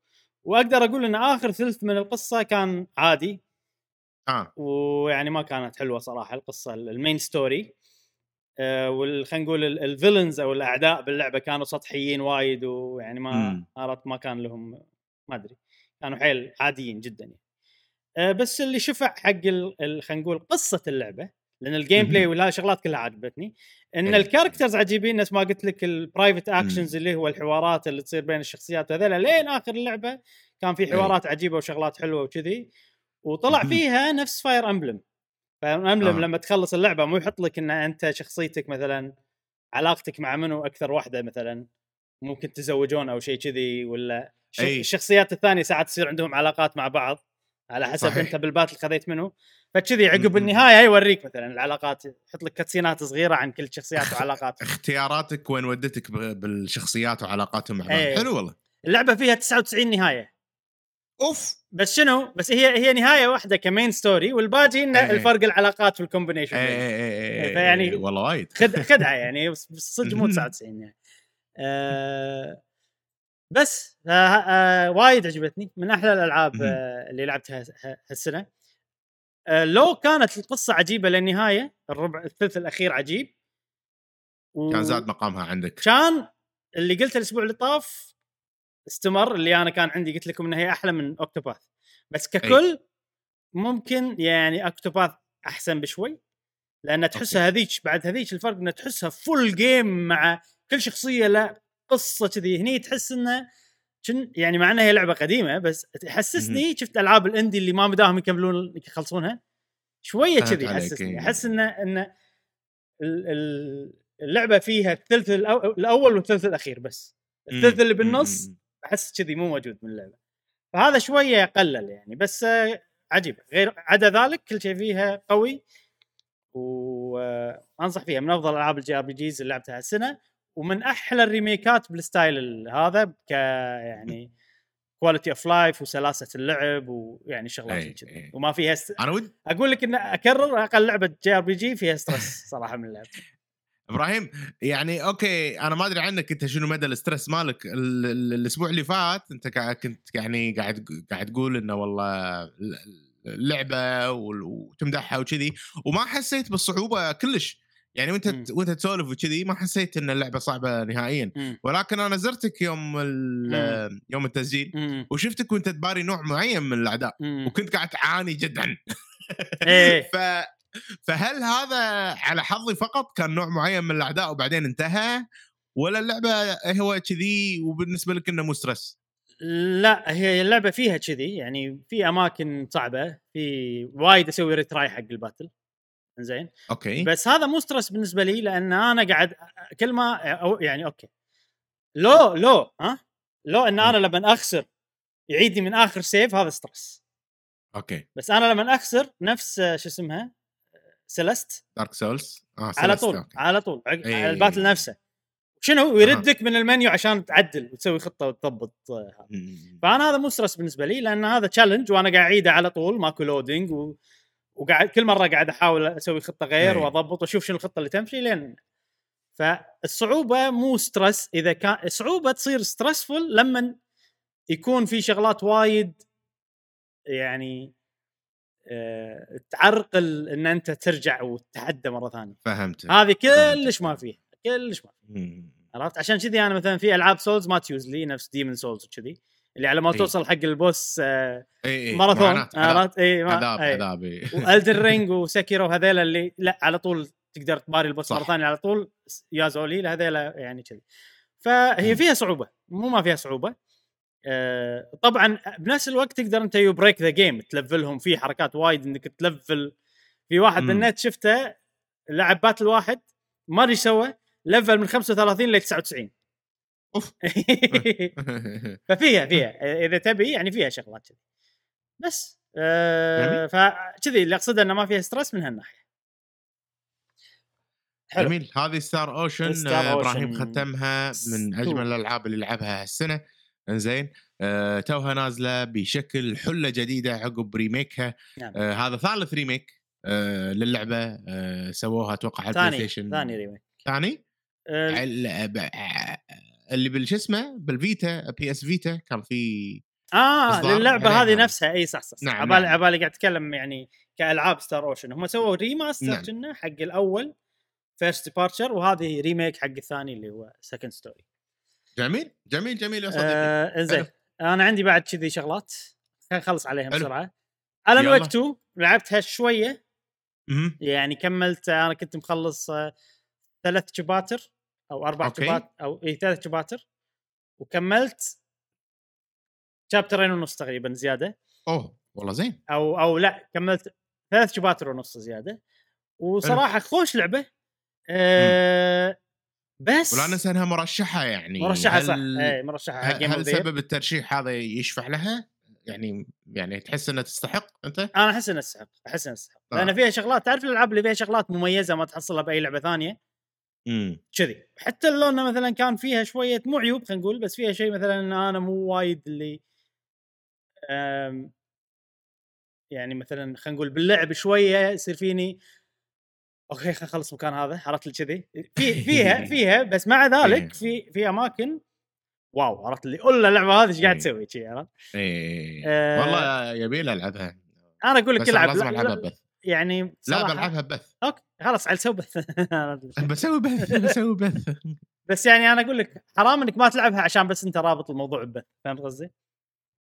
وأقدر أقول إن آخر ثلث من القصة كان عادي آه ويعني ما كانت حلوة صراحة القصة ال main story آه وال خلينا نقول ال- ال villains أو الأعداء باللعبة كانوا سطحيين وايد ويعني ما. عرفت ما كان لهم ما أدري كانوا حيل عاديين جدا يعني. آه بس اللي شفع حق خلينا نقول قصة اللعبة لأن ال gameplay. ولا شغلات كلها عجبتني إن. ال characters عجيبين نفس ما قلت لك ال private actions اللي هو الحوارات اللي تصير بين الشخصيات هذول لين آخر اللعبه كان في حوارات عجيبة وشغلات حلوة وكذي وطلع. فيها نفس Fire Emblem Fire Emblem آه. لما تخلص اللعبة مو يحط لك إن أنت شخصيتك مثلا علاقتك مع منو أكثر واحدة مثلا ممكن تزوجون أو شيء كذي ولا. أي. الشخصيات الثانية ساعات تصير عندهم علاقات مع بعض على حسب صحيح. أنت بال battle خذيت منه فكذي عقب. النهاية يوريك مثلا العلاقات يحط لك cutscene ات صغيرة عن كل شخصيات وعلاقاتهم اختياراتك وين ودتك بالشخصيات وعلاقاتهم مع بعض إيه. حلو والله اللعبة فيها 99 نهاية أوف بس شنو بس هي هي نهاية واحدة ك main story والباقي انه إيه. الفرق العلاقات وال combination اي اي اي اي فيعني- إيه، والله وايد خد خدعه يعني صدق مو مهم. 99 يعني آه بس آه آه وايد عجبتني من أحلى الألعاب. آه اللي لعبتها هالسنة. آه لو كانت القصة عجيبة للنهاية الربع الثلث الأخير عجيب. و- كان زاد مقامها عندك. كان اللي قلته الأسبوع اللي طاف استمر اللي أنا كان عندي قلت لكم إنها هي أحلى من أوكتوباث. بس ككل ممكن يعني أوكتوباث أحسن بشوي لأن تحسها هذيك بعد هذيك الفرق إنه تحسها فول جيم مع كل شخصية لا قصة كذي. هني تحس إنه يعني مع إنها هي لعبة قديمة بس تحسسني شفت ألعاب الإندي اللي ما مداهم يكملون يخلصون شوية كذي عليك، يحسسني إيه. احس انه ان ال- ال- اللعبة فيها الثلث الأول والثلث الأخير بس. الثلث اللي بالنص مم. أحس كذي مو موجود من اللعبة. فهذا شوية قلل يعني بس عجيب. غير عدا ذلك كل شيء فيها قوي وأنصح فيها. من أفضل ألعاب ال JRPGs اللي لعبتها هالسنة. ومن أحلى ال remake ات بال style ال- هذا ك يعني quality of life وسلاسة اللعب ويعني شغلات إي، كذي. إي. وما فيها ست... أنا ود أقول لك إن أكرر أقل لعبة JRPG فيها stress صراحة من اللعب. إبراهيم يعني أوكي أنا ما أدري عنك أنت شنو مدى ال stress مالك. ال- ال- الأسبوع اللي فات أنت كنت يعني قاعد قاعد تقول إنه والله اللعبه وتمدحها وكذي وما حسيت بالصعوبة كلش. يعني وانت مم. وانت تسولف وكذي ما حسيت إن اللعبة صعبة نهائيا مم. ولكن أنا زرتك يوم يوم التسجيل مم. وشفتك وانت تباري نوع معين من الاعداء مم. وكنت قاعد تعاني جدا إيه ف فهل هذا على حظي فقط كان نوع معين من الاعداء وبعدين انتهى ولا اللعبة هو كذي وبالنسبة لك إنه مو stress؟ لا هي اللعبة فيها كذي يعني في أماكن صعبة في وايد أسوي retry حق ال battle زين أوكي. بس هذا مو stress بالنسبة لي لأن أنا قاعد كل ما أو يعني أوكي. لو لو ها؟ لو إن أنا لما أخسر يعيدني من آخر save هذا stress أوكي. بس أنا لما أخسر نفس آه، شو اسمها؟ Celeste Dark Souls آه على طول أوكي. على طول عق- إيه. على ال battle نفسه. شنو؟ يردك من المنيو عشان تعدل وتسوي خطة وتضبط آه، هذا. فأنا هذا مو stress بالنسبة لي لأن هذا challenge وأنا قاعد أعيده على طول ماكو loading و... وقاعد كل مرة قاعد أحاول أسوي خطة غير أي. وأضبط وأشوف شنو الخطة اللي تمشي لين. فالصعوبة مو stress إذا كان الصعوبة تصير stressful لما يكون في شغلات وايد يعني أه تعرقل إن أنت ترجع وتتحدى مرة ثانية. فهمت هذه كلش. ما فيها. كلش ما فيها. عرفت؟ عشان كذي أنا مثلا في ألعاب سولز ما تيوز لي نفس ديمن سولز وكذي. اللي على ما إي. توصل حق البوس آه اي اي ماراثون عرفت اي عذاب. عذاب. والدن رينج وسكيرو هذيلا اللي لا على طول تقدر تباري البوس. مرة ثانية على طول يا زولي هذيلا يعني كذي فهي مم. فيها صعوبة مو ما فيها صعوبة آه طبعا بنفس الوقت تقدر أنت you break the game ت level هم في حركات وايد إنك ت level في واحد. بالنت شفته لعب battle واحد ما أدري سوى level من 35 ل 99 ففيها فيها. إذا تبي يعني فيها شغلات كذي. بس آه فكذي اللي أقصده إنه ما فيها stress من هالناحية. حلو. جميل. هذه Star Ocean Star آه، إبراهيم Ocean. ختمها من. أجمل الألعاب اللي لعبها هالسنة. إنزين. آه توها نازلة بشكل حلة جديدة عقب remake ها. نعم. آه هذا ثالث remake آه للعبة. آه سووها أتوقع على ال PlayStation ثاني ثاني remake. ثاني؟ آه، اللي بالش اسمه بال Vita PS Vita كان في آه إصدار للعبة عليها. هذه نفسها إي صح صح, صح. نعم، عبالي نعم. عبالي قاعد أتكلم يعني كألعاب Star Ocean هم سووا remaster نعم. كنا حق الأول First Departure وهذه remake حق الثاني اللي هو Second Story جميل جميل جميل يا صديقي آه إنزين أنا عندي بعد كذي شغلات خلينا نخلص عليهم حلو. بسرعة Alan. Wake 2 لعبتها شوية. يعني كملت أنا كنت مخلص آه، ثلاث chapters أو أربع. chapters أو اي ثلاث chapters وكملت شابترين ونص تقريبا زيادة. أوه والله زين. أو أو لا كملت ثلاث شباتر ونص زيادة. وصراحة خوش لعبة. أه بس ولا ننسى إنها مرشحة يعني. مرشحة صح. هل- اي مرشحه حق هل Year. سبب الترشيح هذا يشفع لها؟ يعني يعني تحس إنها تستحق أنت؟ أنا أحس إنها تستحق أحس إنها تستحق. آه. لأن فيها شغلات تعرف الألعاب اللي فيها شغلات مميزة ما تحصلها بأي لعبة ثانية؟ كذي. حتى لو إنه مثلا كان فيها شوية مو عيوب خلينا نقول بس فيها شيء مثلا أنا مو وايد اللي أم يعني مثلا خلينا نقول باللعب شوية يصير فيني okay خلينا نخلص مكان هذا. عرفت لي كذي؟ في فيها فيها بس مع ذلك في في أماكن wow عرفت لي قول اللعبة هذه إيش قاعد إيه. تسوي؟ شي عرفت؟ إيه آه، والله يبي لي ألعبها. أنا أقول لك العب لازم لا- ألعبها ببث. يعني لا بلعبها ببث. okay خلاص على سوي بث. بسوي بث بسوي بث. بس يعني أنا أقول لك حرام إنك ما تلعبها عشان بس أنت رابط الموضوع ببث فهمت قصدي؟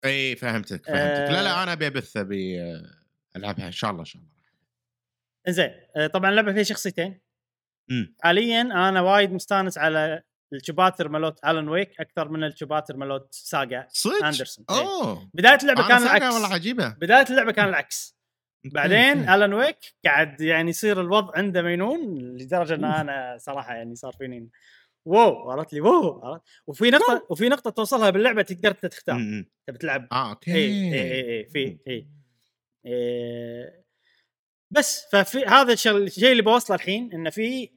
إي فهمتك فهمتك. آه. لا لا أنا أبي أبث أبي آه، ألعبها إن شاء الله إن شاء الله. زين آه، طبعا اللعبة فيها شخصيتين. حاليا أنا وايد مستانس على ال chapters مالوت Alan Wake أكثر من ال chapters مالوت Saga صدق؟ أندرسون. إيه. أوه. بداية اللعبة كان العكس. والله عجيبة. بداية اللعبة كان العكس. بعدين إيه. Alan Wake قاعد يعني يصير الوضع عنده مينون لدرجة إن. أنا صراحة يعني صار فيني wow عرفت لي؟ wow عرفت. وفي نقطة وفي نقطة توصلها باللعبة تقدر أنت تختار. تبي تلعب. آه okay. اي اي اي اي في اي إيه. بس ففي هذا الشيء اللي بوصله الحين إنه في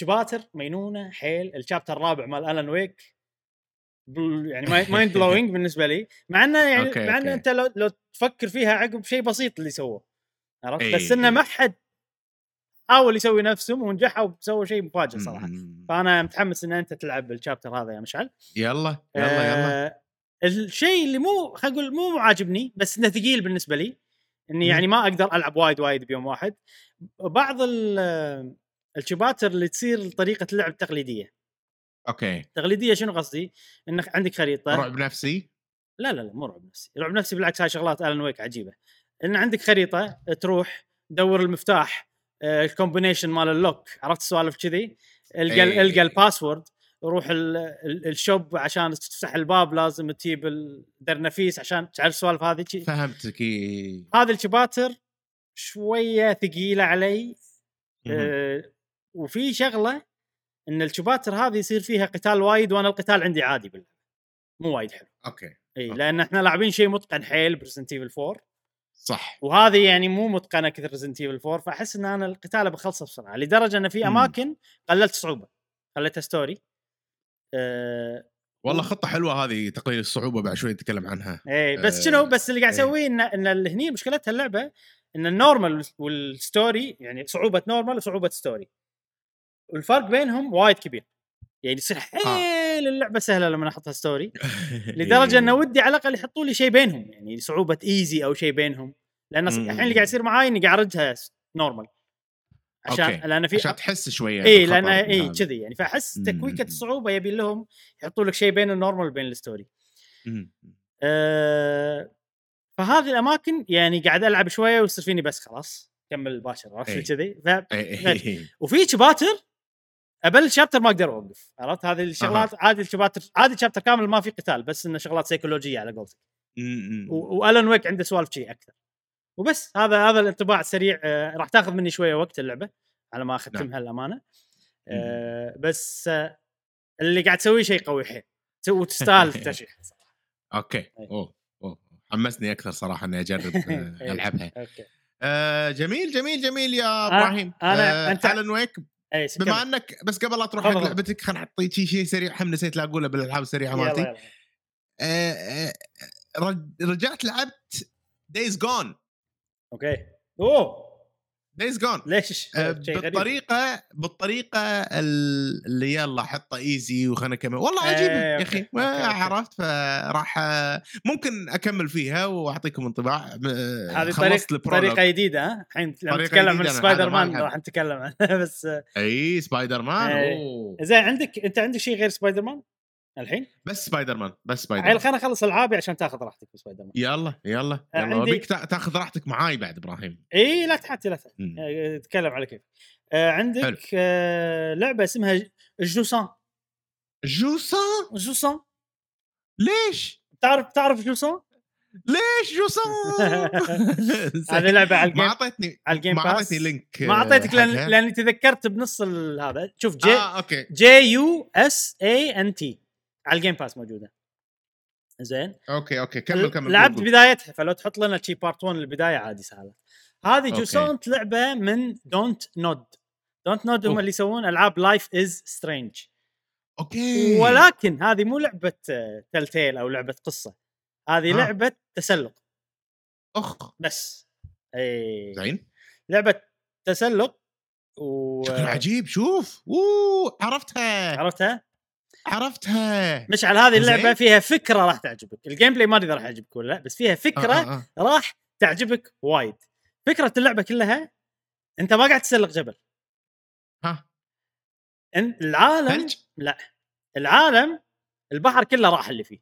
chapters مينونة حيل. ال chapter الرابع مال Alan Wake يعني mind blowing بالنسبة لي. مع إنه يعني مع إنه. أنت لو لو تفكر فيها عقب شيء بسيط اللي سووه. عرفت؟ إي، بس إنه إي. ما حد حاول يسوي نفسهم ونجحوا وسووا شيء مفاجئ صراحة. أمم. فأنا متحمس إن أنت تلعب ال chapter هذا يا مشعل. يلا يلا يلا. آه، الشيء اللي مو خلينا نقول مو عاجبني بس إنه ثقيل بالنسبة لي إني مم. يعني ما أقدر ألعب وايد وايد بيوم واحد. بعض ال- ال chapters اللي تصير طريقة اللعب تقليدية. okay. تقليدية شنو قصدي؟ إنك عندك خريطة. رعب نفسي؟ لا لا لا مو رعب نفسي. رعب نفسي بالعكس هاي شغلات Alan Wake عجيبة. إن عندك خريطة تروح دور المفتاح آه، ال combination مال ال lock عرفت السوالف كذي القى إيه. القى ال password روح ال- ال- ال shop عشان تفتح الباب لازم تجيب الدرنفيس عشان تعرف السوالف هذه. فهمتك إي. هذه ال chapters شوية ثقيلة علي. آه، وفي شغلة إن ال chapters هذه يصير فيها قتال وايد وأنا القتال عندي عادي باللعبة مو وايد حلو okay إي. لأن إحنا لاعبين شيء متقن حيل ب Resident Evil 4 صح وهذه يعني مو متقنة كثر Resident Evil 4 فأحس إن أنا القتال بخلصه بسرعة لدرجة إن في. أماكن قللت صعوبة خليتها story أه والله خطة حلوة هذه تقليل الصعوبة بعد شوي نتكلم عنها إيه بس آه، شنو بس اللي قاعد إيه. أسويه إن إن هني مشكلتها اللعبة إن ال normal وال story يعني صعوبة normal وصعوبة story والفرق بينهم وايد كبير يعني يصير حيل اللعبه سهلة لما احطها story لدرجة أنه ودي على الأقل يحطوا لي شيء بينهم يعني صعوبة easy أو شيء بينهم لأن. الحين اللي قاعد يصير معاي إني قاعد اردها normal عشان okay. لأن في عشان تحس شوية اي لأن اي هذا. كذي يعني فأحس. تكويكة الصعوبة يبي لهم يحطوا لك شيء بين ال normal وبين ال story. أه فهذه الأماكن يعني قاعد ألعب شوية ويصير فيني بس خلاص كمل باجر عرفت إي. شي كذي ف... إي- إي- إي. وفي chapters أبلش chapter ما أقدر أوقف عرفت؟ هذه الشغلات عادي ال chapter عادي chapter كامل ما في قتال بس إنه شغلات سيكولوجية على قولتك. و Alan Wake عنده سوالف شيء أكثر. وبس هذا هذا الانطباع السريع آه، راح تاخذ مني شوية وقت اللعبة على ما أختمها للأمانة. آه، بس آه، اللي قاعد تسويه شيء قوي حيل وتستاهل الترشيح صراحة. okay. أي. أوه أوه. حمسني أكثر صراحة إني أجرب آه،. ألعبها. okay. آه جميل جميل جميل يا إبراهيم. أنا- آه أنت- Alan Wake اي بما انك بس قبل لا تروح حق. لعبتك خلينا نعطيك شيء شيء سريع هم نسيت لا أقوله بالألعاب السريعة مالتي. آه، آه، رج- رجعت لعبت Days Gone okay. أوه! Days Gone ليش؟ غريب. بالطريقة بالطريقة ال- اللي يلا حطه easy وخلنا نكمل. والله إيه، عجيبه يا أخي. ما. عرفت فراح آه، ممكن أكمل فيها وأعطيكم انطباع. آه، هذه خلصت طريقة جديدة ها؟ الحين لما نتكلم عن سبايدر مان. راح نتكلم عنه بس آه، أي سبايدر مان إيه. زين عندك أنت عندك شيء غير سبايدر مان؟ الحين؟ بس سبايدر مان بس سبايدر مان خليني اخلص العابي عشان تاخذ راحتك بسبايدر مان يلا يلا آه، يلا عندي- أبيك تا- تاخذ راحتك معاي بعد إبراهيم إي لا تحاتي لا تحاتي مم. آه، تكلم على كيف آه، عندك. آه، لعبة اسمها جوسان جوسا جوسان ليش؟ تعرف تعرف جوسان؟ ليش جوسا؟ هذه لعبة على ما الجيم اعطيتني على الجيم ما أعطيتني لينك ما أعطيتك لأن. لأني تذكرت بنص ال- هذا شوف جي آه أوكي J U S A N T على ال Game Pass موجودة. زين؟ أوكي أوكي. كمل كمل. لعبت. بدايتها slow تحط لنا شي part 1 البدايه عادي سهلة. هذه أوكي. جوسانت لعبة من Don't Nod Don't Nod هم. اللي يسوون ألعاب Life is Strange أوكي. ولكن هذه مو لعبة Telltale أو لعبة قصة. هذه ها. لعبة تسلق. أخ. بس. اي زين. لعبة تسلق و شكله عجيب. شوف. أوه عرفتها. عرفتها؟ عرفتها. مشعل هذه. اللعبة فيها فكرة راح تعجبك. ال gameplay ما ادري اذا راح يعجبك ولا لا بس فيها آه، فكرة آه، آه. راح تعجبك وايد. فكرة اللعبة كلها انت ما قاعد تسلق جبل. ها. إن العالم ثلج؟ لا العالم البحر كله راح اللي فيه.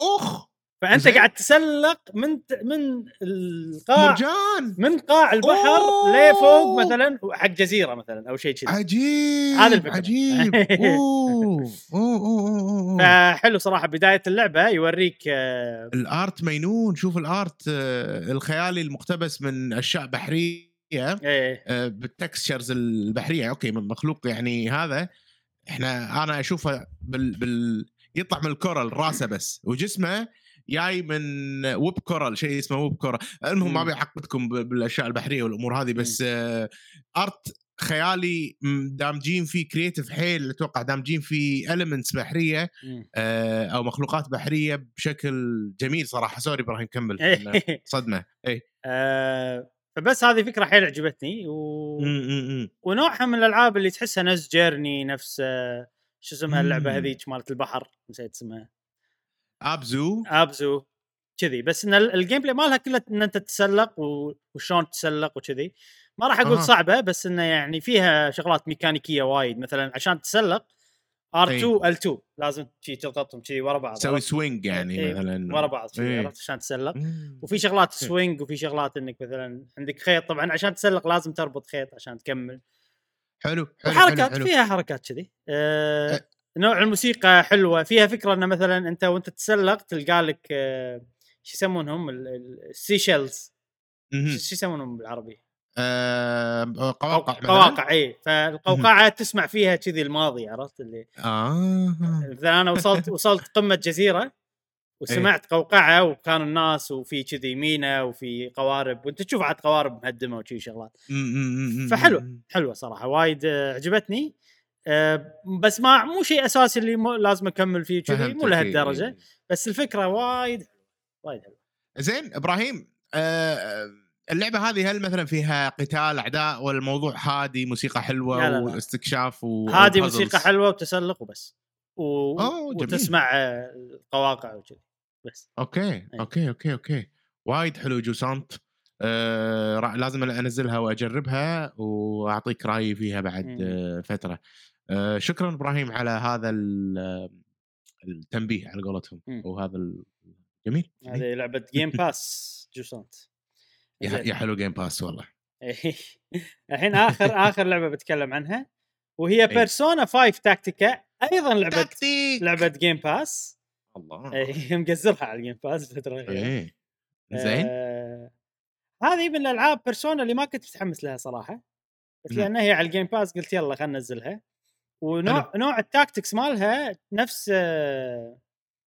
اخ فأنت زين. قاعد تسلق من من القاع مرجان. من قاع البحر. لفوق مثلا؟ حق جزيرة مثلا أو شيء كذي. عجيب هذه الفكرة. عجيب. أوه. أوه أوه أوه فحلو صراحة بداية اللعبة يوريك آه، ال art مينون. شوف ال art آه، الخيالي المقتبس من أشياء بحرية إيه. آه، بال textures البحرية. أوكي من مخلوق يعني هذا. إحنا أنا أشوفه بال, بال يطلع من ال coral راسه بس. وجسمه جاي من web coral شيء اسمه web coral. المهم ما مم. بيعقدكم ب- بالأشياء البحرية والأمور هذه بس آه، art خيالي دامجين فيه creative حيل أتوقع دامجين فيه المنتس بحرية. آه، أو مخلوقات بحرية بشكل جميل صراحة. sorry إبراهيم كمل. إيه. صدمة. اي آه، فبس هذه فكرة حيل عجبتني و... ونوعها من الألعاب اللي تحسها نفس Journey نفس آه، شو اسمها اللعبة. هذيك مالت البحر؟ نسيت اسمها. Abzu Abzu كذي بس إن ال- ال gameplay مالها كله إن أنت تتسلق وشلون تتسلق وكذي ما راح أقول أها. صعبة بس إنه يعني فيها شغلات ميكانيكية وايد مثلا عشان تتسلق R2 L2 لازم تضغطهم كذي ورا بعض تسوي؟ swing يعني إيه، مثلا ورا بعض. عرفت عشان تتسلق. وفي شغلات. swing وفي شغلات إنك مثلا عندك خيط طبعا عشان تسلق لازم تربط خيط عشان تكمل حلو حلو وحركات حلو, حلو. فيها حركات كذي آه أه. نوع الموسيقى حلوة فيها فكرة إنه مثلا أنت وأنت تتسلق تلقى لك آه شو يسمونهم السيشلز مهم. شو يسمونهم بالعربي؟ آه، قواقع؟ قواقع اي فالقوقعة تسمع فيها كذي الماضي عرفت اللي آه مثلا أنا وصلت وصلت قمة جزيرة وسمعت قوقعة وكانوا الناس وفي كذي مينا وفي قوارب وأنت تشوف عاد قوارب مهدمة وشي شغلات مم، مم، مم، فحلو. مم. حلوة صراحة وايد آه، عجبتني آه، بس ما مو شيء أساسي اللي مو لازم أكمل فيه كذي مو إيه، لهالدرجة. إيه. بس الفكرة وايد وايد حلوة. زين إبراهيم آه، اللعبة هذه هل مثلا فيها قتال أعداء ولا الموضوع هادي موسيقى حلوة لا، لا، لا. واستكشاف و puzzles؟ موسيقى حلوة وتسلق وبس. و... وتسمع آه، القواقع وكذي بس. أوكي أوكي أوكي أوكي. وايد حلو جوسانت. آه لازم أنزلها وأجربها وأعطيك رأيي فيها بعد. آه فترة. آه شكرا إبراهيم على هذا ال- التنبيه على قولتهم مم. وهذا ال- جميل. هذه لعبة جيم باس جوسانت يا حلو Game Pass والله. الحين آخر آخر لعبة بتكلم عنها وهي. Persona 5 Tactica أيضا لعبة تكتيك لعبة Game Pass الله. إي، مقزرها على ال Game Pass الفترة الأخيرة. إيه. زين. آه هذه من الألعاب Persona اللي ما كنت متحمس لها صراحة بس مم. لأنها هي على ال Game Pass قلت يلا خلينا ننزلها. ونوع حلو. نوع ال tactics مالها نفس آه،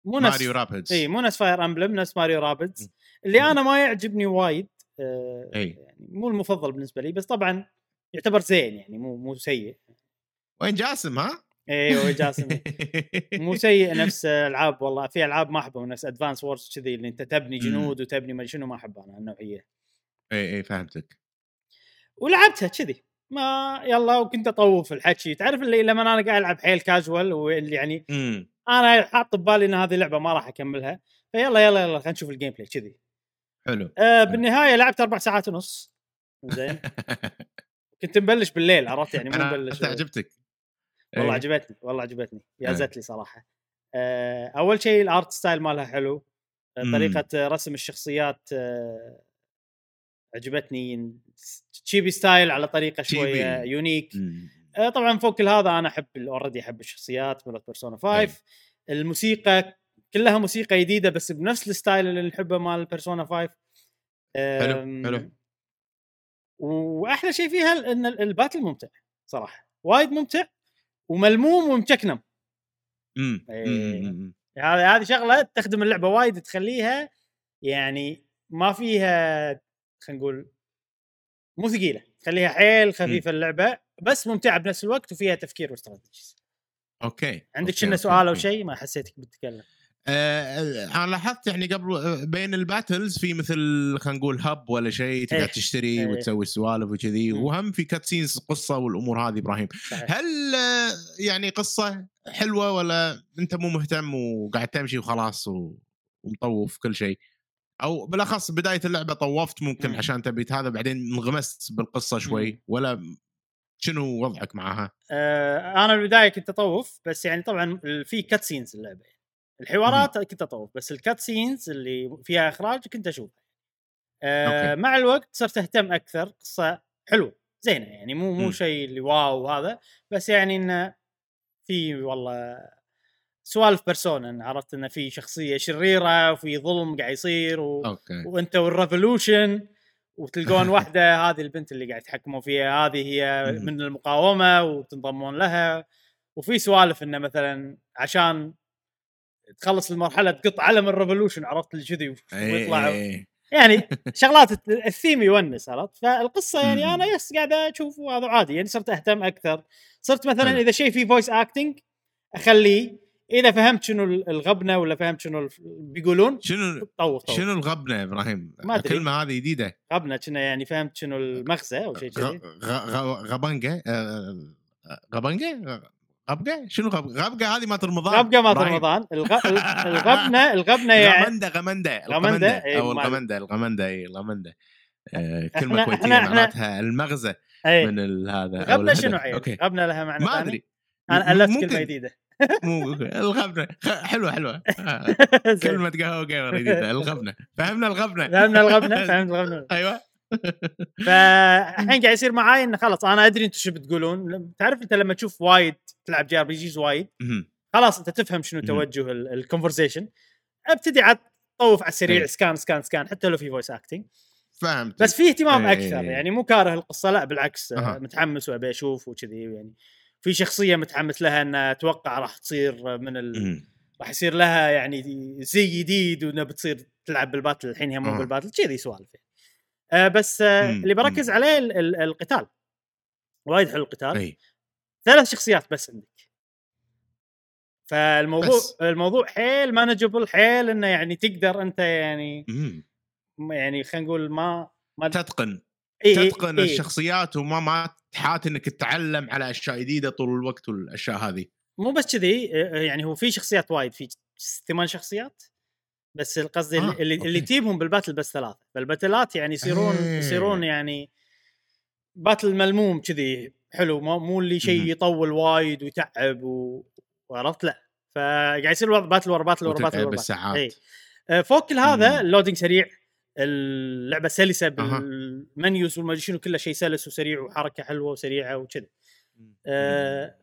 مو نفس Mario Rabbids إي مو نفس Fire Emblem نفس Mario Rabbids مم. اللي. أنا ما يعجبني وايد آه، إي يعني مو المفضل بالنسبة لي بس طبعا يعتبر زين يعني مو مو سيء وين جاسم ها؟ أيوه جاسم مو سيء نفس ألعاب والله في ألعاب ما احبها نفس Advance Wars كذي اللي أنت تبني. جنود وتبني ما شنو ما احب أنا النوعية إي إي فهمتك ولعبتها كذي ما يلا وكنت أطوف الحكي. تعرف اللي لما أنا قاعد ألعب حيل كاجوال واللي يعني امم أنا حاط ببالي إن هذه اللعبه ما راح أكملها فيلا يلا يلا خلينا نشوف ال gameplay كذي. حلو. آه بالنهاية لعبت أربع ساعات ونص. زين. كنت مبلش بالليل عرفت؟ يعني مو مبلش أنت عجبتك والله إيه. عجبتني والله عجبتني. إيه. جازت لي صراحة. آه أول شيء ال art style مالها حلو. آه، مم. طريقة رسم الشخصيات آه عجبتني chibi style على طريقة شوية. unique. آه، طبعا فوق كل هذا أنا أحب already أحب الشخصيات مالت Persona 5 أي. الموسيقى كلها موسيقى جديدة بس بنفس ال style اللي نحبه مال Persona 5 حلو، حلو. وأحلى شيء فيها إن ال- ال battle ممتع صراحة وايد ممتع وملموم ومشكنم مم. إيه. هذه هذه شغلة تخدم اللعبة وايد تخليها يعني ما فيها خلينا نقول مو ثقيلة تخليها حيل خفيفة اللعبة بس ممتعة بنفس الوقت وفيها تفكير واستراتيجي أوكي عندك شنو سؤال أو أوكي. شيء ما حسيتك بتتكلم آه، أنا لاحظت يعني قبل آه، بين ال battles في مثل خلينا نقول hub ولا شيء تقدر. تشتري إيه. وتسوي سوالف وكذي مم. وهم في cutscenes قصة والأمور هذه إبراهيم صحيح. هل آه، يعني قصة حلوة ولا أنت مو مهتم وقاعد تمشي وخلاص و- ومطوف كل شيء أو بالأخص بداية اللعبة طوفت ممكن مم. عشان تبي هذا بعدين انغمست بالقصة شوي مم. ولا شنو وضعك معها؟ آه أنا بالبدايه كنت أطوف بس يعني طبعا في cutscenes اللعبه الحوارات كنت أطوف بس ال cutscenes اللي فيها إخراج كنت اشوفها آه أوكي. مع الوقت صرت أهتم أكثر قصة حلوة زينة يعني مو مو مم. شيء اللي واو هذا بس يعني انه في والله سوالف بيرسونا إن عرفت انه في شخصية شريرة وفي ظلم قاعد يصير و... أوكي وأنت وال revolution وتلقون واحدة هذه البنت اللي قاعد يتحكمون فيها هذه هي. من المقاومة وتنضمون لها وفي سوالف إنه مثلا عشان تخلص المرحلة تقط علم ال revolution عرفت اللي كذي ويطلع إيه. يعني شغلات الثيم يونس عرفت فالقصة يعني. أنا yes قاعد أشوف وهذا عادي يعني صرت أهتم أكثر صرت مثلا. إذا شيء فيه voice acting أخليه إذا فهمت شنو الغبنة ولا فهمت شنو بيقولون؟ شنو طوف طوف. شنو الغبنة يا إبراهيم؟ ما أدري. الكلمة هذه جديدة. غبنة كنا يعني فهمت شنو المغزى أو شيء كذي. غ- غ- غبنجة آه، غبنجة؟ غبقه شنو غب- غبقه هذه مالت رمضان. غبقه مالت. رمضان. الغ... الغبنة الغبنة يعني غمندة غمندة الغمندة. إيه، أو الغمندة الغمندة اي الغمندة. آه، كلمة كويتية معناتها المغزى اي من هذا غبنة. شنو؟ أوكي. غبنة لها معنى ما؟ أدري. أنا ألفت. كلمة جديدة. مو الغبنه حلوة حلوة. آه،. كلمة قهوة قهوة جديده الغبنه فهمنا الغبنه فهمنا الغبنه فهمت الغبنه أيوه. فالحين قاعد يصير معاي إنه خلاص أنا أدري أنتم شو بتقولون. تعرف أنت لما تشوف وايد تلعب JRPGs وايد. خلاص أنت تفهم شنو. توجه ال conversation أبتدي عاد طوف على السريع. skip skip skip حتى لو في voice acting فهمت. بس في اهتمام إيه. أكثر يعني مو كاره القصة لا بالعكس. متحمس وأبي أشوف وكذي يعني. في شخصية متحمس لها انها أتوقع راح تصير من ال... راح يصير لها يعني زي جديد وإنها بتصير تلعب بال battle الحين هي مو. بالباتل كذي سوالف آه بس آه مم. اللي بركز مم. عليه ال- ال- القتال وايد حلو القتال أي ثلاث شخصيات بس عندك فالموضوع بس. الموضوع حيل manageable حيل إنه يعني تقدر أنت يعني مهم. يعني خلينا نقول ما ما تتقن إيه إيه تتقن إيه. الشخصيات وما ما تحات إنك تتعلم على أشياء جديدة طول الوقت والأشياء هذه مو بس كذي آه، يعني هو في شخصيات وايد في ثمان شخصيات بس القصد آه، اللي, اللي, اللي أوكي. تجيبهم بال battle بس ثلاثة فالباتلات يعني يصيرون إيه. يصيرون يعني battle ملموم كذي حلو مو مو اللي شيء. يطول وايد ويتعب و... وعرفت لا فقاعد يصير battle ورا battle ورا battle ورا battle بالساعات. اي آه، فوق كل هذا مم. ال loading سريع اللعبة سلسة. بال menus والما أدري شنو كله شيء سلس وسريع وحركة حلوة وسريعة وكذا آه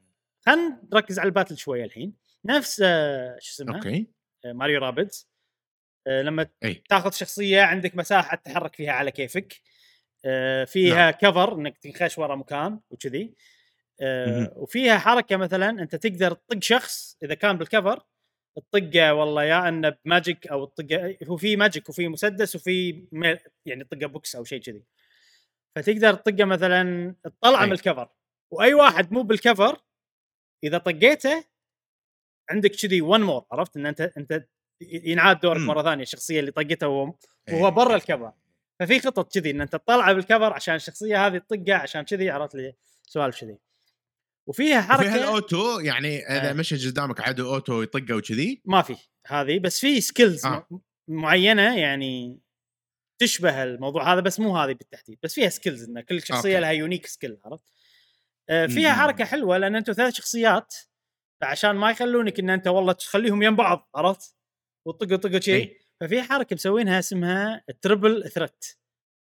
خلينا نركز على ال battle شوية الحين. نفس آه شو اسمها أوكي. آه ماريو Rabbids آه لما أي. تاخذ شخصية عندك مساحة تتحرك فيها على كيفك. آه فيها نعم. cover إنك تنخش ورا مكان وكذي. آه. وفيها حركة مثلا أنت تقدر تطق شخص إذا كان بال cover تطقه والله يا انه ب magic أو تطقه هو في magic وفي مسدس وفي يعني تطقه بوكس أو شيء كذي فتقدر تطقه مثلا تطلعه أي. من ال cover وأي واحد مو بال cover إذا طقيته عندك كذي one more عرفت إن أنت أنت ينعاد دورك مم. مرة ثانية الشخصية اللي طقته وهو إيه. وهو برا ال cover ففي خطط كذي إن أنت تطلعه بال cover عشان الشخصية هذه تطقه عشان كذي عرفت لي سوالف كذي وفيها وفيها حركه ال auto يعني إذا إيه. مشى قدامك عدو auto يطقه وكذي ما في هذه بس في skills آه. معينة يعني تشبه الموضوع هذا بس مو هذه بالتحديد بس فيها skills ان كل شخصية أوكي. لها unique skill عرفت آه، فيها مم. حركة حلوة لأن أنتم ثلاث شخصيات فعشان ما يخلونك إن أنت والله تخليهم يم بعض عرفت وطقوا طقوا شيء. ففي حركة مسوينها اسمها triple threat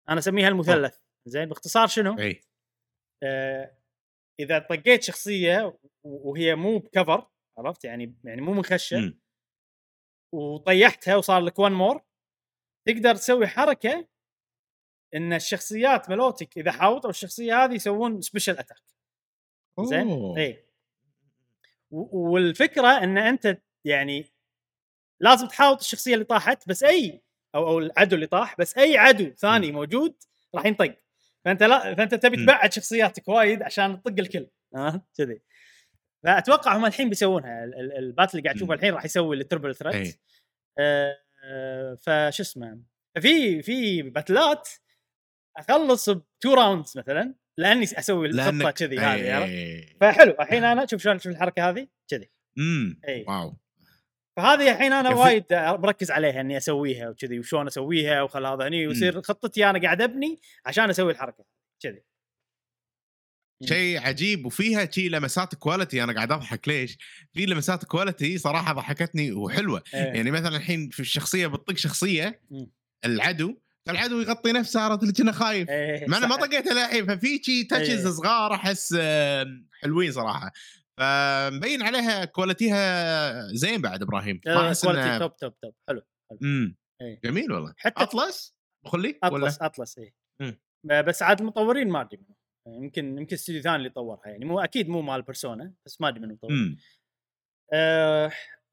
أنا أسميها المثلث زين باختصار شنو؟ إي آه إذا طقيت شخصية وهي مو ب cover عرفت؟ يعني يعني مو منخشة مم. وطيحتها وصار لك one more تقدر تسوي حركة إن الشخصيات مالوتك إذا حاوطوا الشخصية هذه يسوون special attack زين. اي والفكرة إن أنت يعني لازم تحاوط الشخصية اللي طاحت بس أي أو أو العدو اللي طاح بس أي عدو ثاني موجود راح ينطق. فأنت لا فأنت تبي. تبعد شخصياتك وايد عشان تطق الكل. ها كذي. فأتوقع هم الحين بيسوونها. ال- ال- ال battle اللي قاعد تشوفه. الحين راح يسوي ال triple. threat آه آه فش اسمه. في في باتلات أخلص ب two rounds مثلا لأني أسوي الخطة كذي هذه عرفت؟ إي. فحلو. الحين أنا شوف شلون شوف الحركة هذه؟ كذي. امم واو. فهذه الحين أنا وايد مركز عليها إني أسويها وكذي وشلون أسويها وخل هذا هني ويصير خطتي أنا قاعد أبني عشان أسوي الحركة كذي شيء عجيب وفيها شي لمسات quality أنا قاعد أضحك ليش؟ في لمسات quality صراحة ضحكتني وحلوة إيه. يعني مثلا الحين في الشخصية بتطق شخصية مم. العدو فالعدو يغطي نفسه عرفت اللي كنا خايف إيه، ما أنا ما. طقيته للحين ففي شي touches إيه. صغار أحس حلوين صراحة فمبين عليها quality ها زين بعد إبراهيم. ما آه، أحس quality إنه top top top حلو امم إيه. جميل والله. حتى أطلس؟ بخلي ولا؟ أطلس أطلس اي. بس عاد المطورين ما أدري. يمكن يمكن استوديو ثاني اللي طورها يعني. مو أكيد مو مال بيرسونا بس ما أدري من امم آه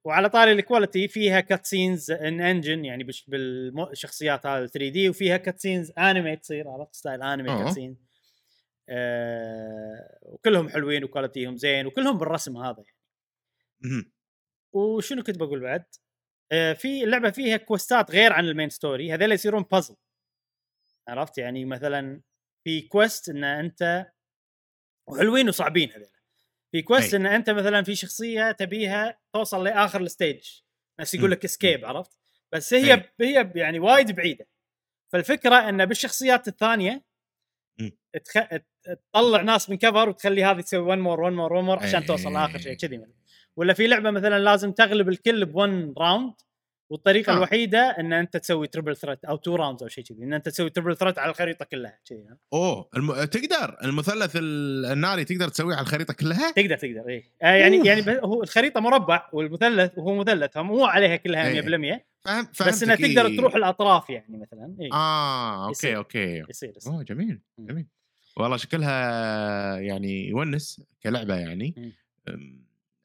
وعلى طاري ال quality فيها cutscenes in engine يعني بالشخصيات هذا 3D وفيها cutscenes انمي تصير عرفت؟ style انمي. cutscene آه وكلهم حلوين و quality هم زين وكلهم بالرسم هذا يعني. وشنو كنت بقول بعد؟ آه في اللعبة فيها quest ات غير عن ال main story هذول يصيرون بازل عرفت يعني مثلا في quest إن أنت وحلوين وصعبين هذول في quest. إن أنت مثلا في شخصية تبيها توصل لآخر ال stage نفس يقول. لك escape عرفت بس هي. هي يعني وايد بعيدة فالفكرة إن بالشخصيات الثانية. تخ... تطلع ناس من cover وتخلي هذه تسوي one more one more one more عشان أي. توصل لآخر شيء كذي مثلا. ولا في لعبة مثلا لازم تغلب الكل ب one round والطريقة آه. الوحيدة إن أنت تسوي triple threat أو two rounds أو شيء كذي إن أنت تسوي triple threat على الخريطة كلها كذي. أوه الم... تقدر المثلث ال- الناري تقدر تسويه على الخريطة كلها؟ تقدر تقدر اي آه يعني أوه. يعني ب- هو الخريطة مربع والمثلث وهو مثلث مو عليها كلها إيه. 100% فهم بس انها تقدر إيه. تروح الأطراف يعني مثلا اي آه أوكي يصير. أوكي يصير, يصير. أوه جميل. جميل والله شكلها يعني يونس كلعبة يعني.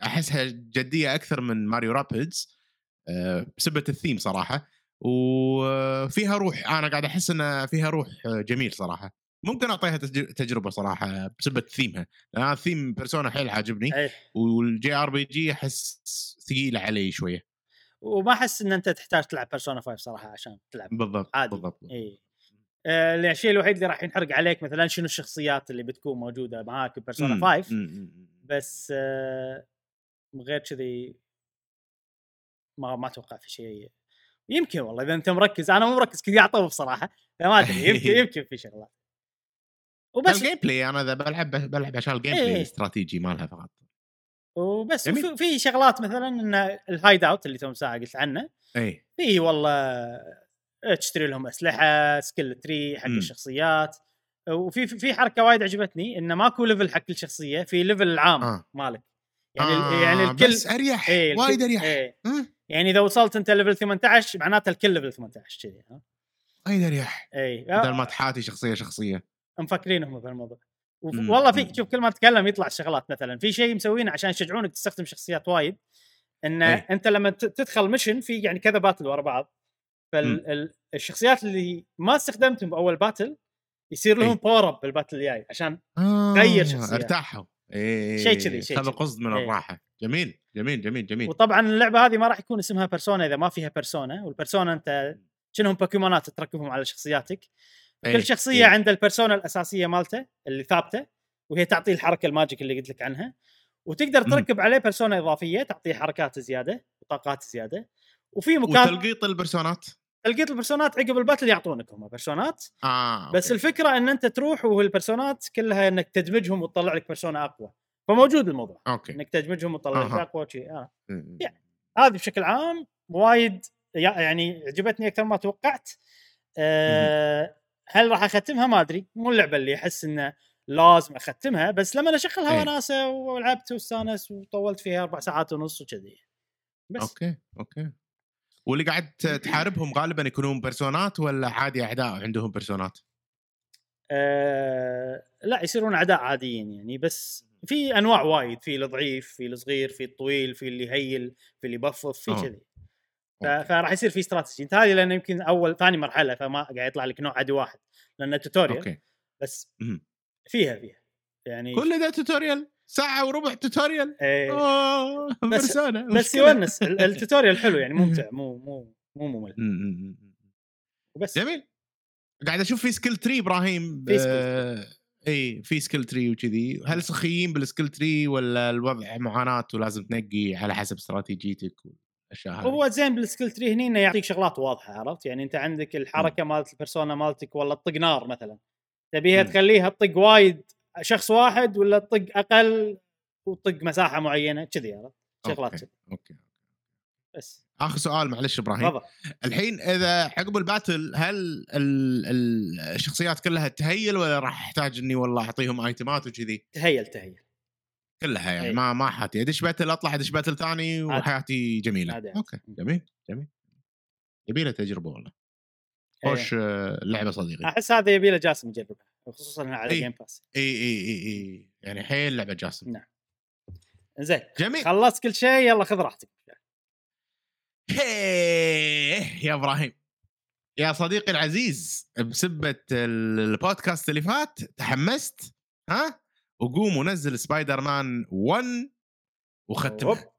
أحسها جدية أكثر من ماريو رابيدز أه، بسبة الثيم صراحة. وفيها روح أنا قاعد أحس إن فيها روح جميل صراحة. ممكن أعطيها تج- تجربة صراحة بسبة ثيمها لأن أنا ثيم بيرسونا حيل عاجبني. وال JRPG أحس ثقيلة علي شوية. وما أحس إن أنت تحتاج تلعب بيرسونا 5 صراحة عشان تلعب. بالضبط عادي. بالضبط. اي آه الشيء الوحيد اللي راح ينحرق عليك مثلا شنو الشخصيات اللي بتكون موجودة معاك بيرسونا مم، 5 مم، مم. بس آه غير كذي ما ما أتوقع في شيء. يمكن والله إذا أنت مركز أنا مو مركز كذي أعطوه بصراحة. ما أدري يمكن يمكن في شغلات. وبس. ال gameplay أنا إذا بلعب بلعب عشان ال game إيه. play الاستراتيجي مالها فقط. وبس. في شغلات مثلا إن ال hideout اللي تو ساعة قلت عنه. اي في والله تشتري لهم أسلحة skill tree حق مم. الشخصيات. وفي في حركة وايد عجبتني انه ماكو level حق كل شخصية في level العام آه. مالك. يعني آه يعني الكل بس أريح إيه الكل- وايد أريح. إيه. مم، يعني إذا وصلت أنت level 18 معناته الكل level 18 كذي ها. وايد أريح. اي بدل ما تحاتي شخصية شخصية. مفكرين هم بهالموضوع وف- مم. والله في. شوف كل ما تتكلم يطلع شغلات مثلا. في شيء مسوينه عشان يشجعونك تستخدم شخصيات وايد إن أي. أنت لما تدخل mission في يعني كذا battle ورا بعض. فالشخصيات اللي ما استخدمتهم بأول battle يصير لهم أي. power up بال battle الجاي عشان آه غير شخصيات. ارتاحوا إيه شيء كذي، شيء كذي. قصد من إيه. الراحة جميل جميل جميل جميل وطبعا اللعبة هذه ما راح يكون اسمها بيرسونا إذا ما فيها بيرسونا والبيرسونا أنت شنهم بوكيمونات تركبهم على شخصياتك إيه، كل شخصية إيه. عند البيرسونا الأساسية مالته اللي ثابتة وهي تعطيه الحركة ال magic اللي قلت لك عنها وتقدر. تركب عليه بيرسونا إضافية تعطيه حركات زيادة وطاقات زيادة وفي مكان وتلقيط البرسونات تلقيط البرسونات عقب ال battle يعطونك هم بيرسونات. آه بس أوكي. الفكرة إن أنت تروح والبرسونات كلها إنك تدمجهم وتطلع لك بيرسونا أقوى. فموجود الموضوع. أوكي. إنك تدمجهم وتطلع لك. أقوى شيء آه. يعني. هذه بشكل عام وايد يع- يعني عجبتني أكثر ما توقعت. أه هل راح أختمها؟ ما أدري. مو اللعبة اللي أحس إنه لازم أختمها بس لما أشغلها إيه. وناسه ولعبت واستانس وطولت فيها أربع ساعات ونص وكذي. بس. أوكي أوكي. واللي قاعد تحاربهم غالبا يكونون بيرسونات ولا عادي أعداء عندهم بيرسونات؟ أه لا يصيرون أعداء عاديين يعني بس في أنواع وايد في الضعيف في الصغير في الطويل في اللي heal في اللي buff في آه. كذي أوكي. فراح يصير في استراتيجي انت هذه لأن يمكن أول ثاني مرحلة فما قاعد يطلع لك نوع عادي واحد لأنه tutorial أوكي بس. فيها فيها يعني كل ده tutorial ساعة وربع tutorial إيه. اوه بس- بس. يونس ال- ال tutorial حلو يعني ممتع مو مو مو ممل. مم، مم، مم. وبس. جميل. قاعد أشوف في skill tree إبراهيم في skill آه، اي في skill tree وكذي. هل سخيين بال skill tree ولا الوضع معاناة ولازم تنقي على حسب استراتيجيتك والأشياء هذه؟ هو زين بال skill tree هني إنه يعطيك شغلات واضحة عرفت؟ يعني أنت عندك الحركة مالت البرسونا مالتك ولا تطق نار مثلا. تبيها. تخليها تطق وايد. شخص واحد ولا تطق أقل وتطق مساحة معينة؟ كذي عرفت؟ شغلات. كذي. أوكي بس. آخر سؤال معلش إبراهيم. تفضل. الحين إذا عقب ال battle هل ال- ال- الشخصيات كلها ت heal ولا راح أحتاج إني والله أعطيهم item ات وكذي؟ ت heal ت heal. كلها يعني. ما ما أحاتي أدش battle أطلع أدش battle ثاني وحياتي جميلة. عادي عادي. أوكي جميل جميل. يبيله تجربة والله. إيه. خوش آه، لعبة صديقي. أحس هذا يبي له جاسم يجربها. خصوصا على إي. Game Pass اي اي اي اي يعني حيل لعبه جاسم. نعم. زين جميل. خلصت كل شيء يلا خذ راحتك. يا إبراهيم. يا صديقي العزيز بسبة البودكاست اللي فات تحمست ها؟ وقوم ونزل سبايدر مان 1 وختمها.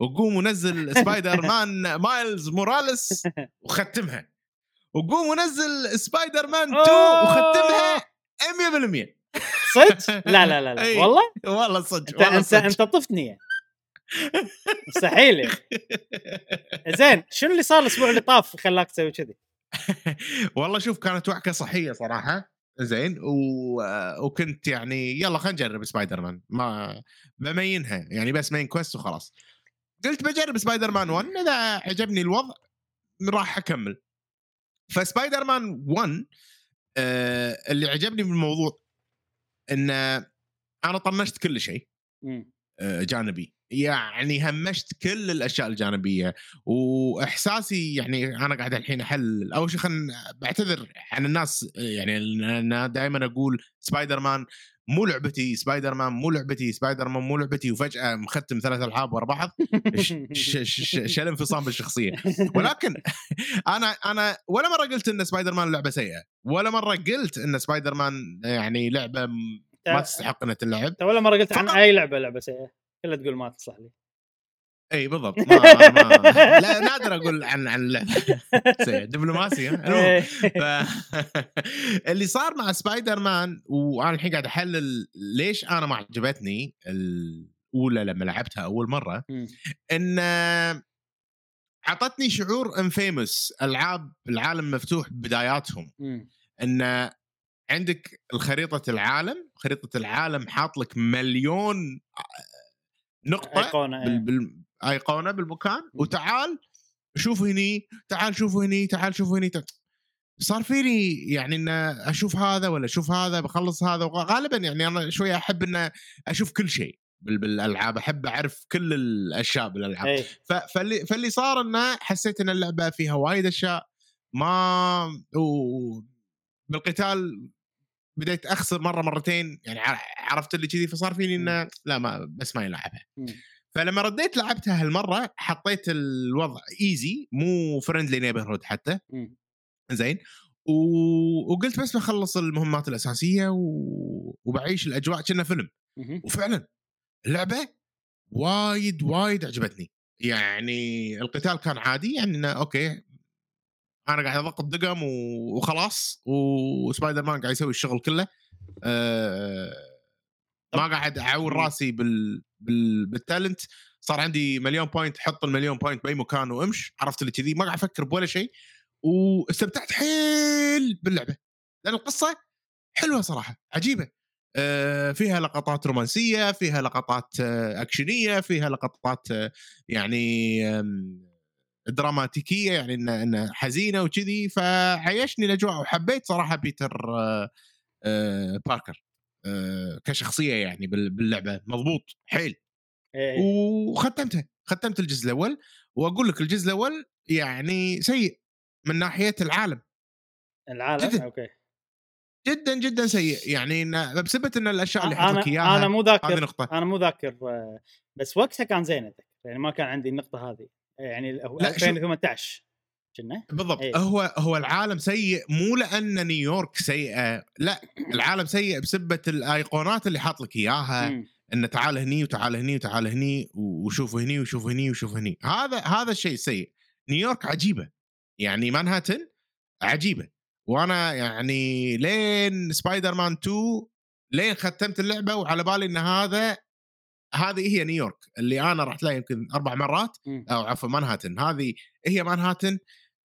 وقوم ونزل سبايدر مان مايلز موراليس وختمها. وقوم ونزل سبايدر مان 2 أوه. وختمها 100% صدق؟ لا لا لا, لا. والله والله صدق انت والله انت أنت طفتني يعني. مستحيل يعني. زين شنو اللي صار الأسبوع اللي طاف خلاك تسوي كذي؟ والله شوف كانت وعكة صحية صراحة زين و... وكنت يعني يلا خلينا نجرب سبايدر مان ما بمينها يعني بس main quest وخلاص قلت بجرب سبايدر مان 1 إذا عجبني الوضع راح أكمل فسبايدر مان 1 آه اللي عجبني بالموضوع إن أنا طنشت كل شيء. آه، جانبي يعني همشت كل الأشياء الجانبية وإحساسي يعني أنا قاعد الحين احلل أول شيء خلينا بعتذر عن الناس يعني أنا دائما أقول سبايدر مان مو لعبتي سبايدر مان مو لعبتي سبايدر مان مو لعبتي وفجأة مختم ثلاث ألعاب ورا بعض. شنو انفصام بالشخصية. ولكن أنا أنا ولا مرة قلت إن سبايدر مان لعبة سيئة ولا مرة قلت إن سبايدر مان يعني لعبة ما تستحق إنها تلعب. ولا مرة قلت عن أي لعبة لعبة سيئة. كلها تقول ما تصلح لي. إي بالضبط ما, ما لا نادر أقول عن عن. دبلوماسي. ف... اللي صار مع سبايدر مان وأنا الحين قاعد أحلل ليش أنا ما عجبتني الأولى لما لعبتها أول مرة. إن أعطتني شعور انفيموس ألعاب العالم مفتوح بداياتهم. إن عندك الخريطة العالم خريطة العالم حاط لك مليون نقطة أيقونة بال... بال... ايقونه بالمكان وتعال شوف هني تعال شوف هني تعال شوف هني تعال. صار فيني يعني ان أشوف هذا ولا أشوف هذا بخلص هذا غالبا يعني أنا شوية أحب ان أشوف كل شيء بال- بالألعاب أحب أعرف كل الأشياء بالألعاب ف- فاللي فاللي صار إنه حسيت إن اللعبة فيها وايد أشياء ما و بالقتال بديت أخسر مرة مرتين يعني عرفت اللي كذي فصار فيني إنه لا ما بس ما يلعبها. فلما رديت لعبتها هالمرة حطيت الوضع easy مو friendly neighborhood حتى. زين. و... وقلت بس بخلص المهمات الأساسية و... وبعيش الأجواء كأنه فيلم. وفعلا اللعبة وايد وايد عجبتني. يعني القتال كان عادي يعني إنه أوكي أنا قاعد أضغط دقم و- وخلاص وسبايدر مان قاعد يسوي الشغل كله. أه ما قاعد اعور مم. راسي بال... بال... بال talent. صار عندي مليون point حط المليون point بأي مكان وامش. عرفت اللي كذي. ما قاعد أفكر بولا شيء. واستمتعت حيل باللعبة. لأن القصة حلوة صراحة. عجيبة. آه، فيها لقطات رومانسية فيها لقطات آه، أكشنية فيها لقطات آه، يعني دراماتيكية يعني إنها إنها حزينة وكذي. فعيشني الأجواء. وحبيت صراحة بيتر باركر. كشخصية يعني بال- باللعبة. مضبوط. حيل. إيه. وختمتها. ختمت الجزء الأول. وأقول لك الجزء الأول يعني سيء من ناحية العالم. العالم؟ جداً. أوكي. جدا جدا سيء. يعني بسبه إن الأشياء اللي حط لك أنا إياها أنا مو هذه ذاكر نقطة. أنا مو ذاكر آه، بس وقتها كان زين أتذكر. يعني ما كان عندي النقطة هذه. يعني هو لا، شو- 2018 كنا؟ بالضبط. إيه. هو هو العالم سيء مو لأن نيويورك سيئة لا العالم سيء بسبة الأيقونات اللي حاط لك إياها. إن تعال هني وتعال هني وتعال هني وشوف هني وشوف هني وشوف هني. هذا هذا الشيء السيء نيويورك عجيبة. يعني مانهاتن عجيبة. وأنا يعني لين سبايدر مان 2 لين ختمت اللعبة وعلى بالي إن هذا هذه هي نيويورك. اللي أنا رحت لها يمكن أربع مرات. أو عفوا مانهاتن. هذه هي مانهاتن.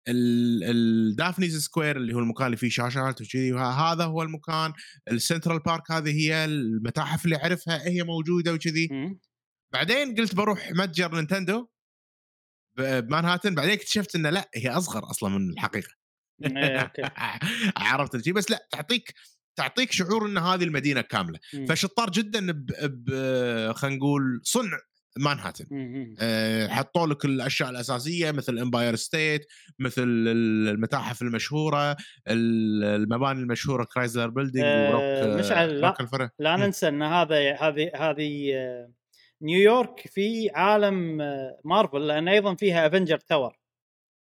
ال Times Square اللي هو المكان اللي فيه شاشات وكذي هذا هو المكان السنترال بارك هذه هي المتاحف اللي أعرفها هي موجودة وكذي. بعدين قلت بروح متجر نينتندو بمانهاتن بعدين اكتشفت إنه لا هي أصغر أصلا من الحقيقة. إيه، عرفت الشيء بس لا تعطيك تعطيك شعور إن هذه المدينة كاملة. فشطار جدا ب, ب... خلينا نقول صنع مانهاتن. أه حطوا لك الأشياء الأساسية مثل Empire State مثل المتاحف المشهورة ال- المباني المشهورة Chrysler Building آه، وروك مشعل، لا. الفرع لا مم. ننسى إن هذا هذه هذه آه، نيويورك في عالم آه، مارفل لأن أيضا فيها Avengers Tower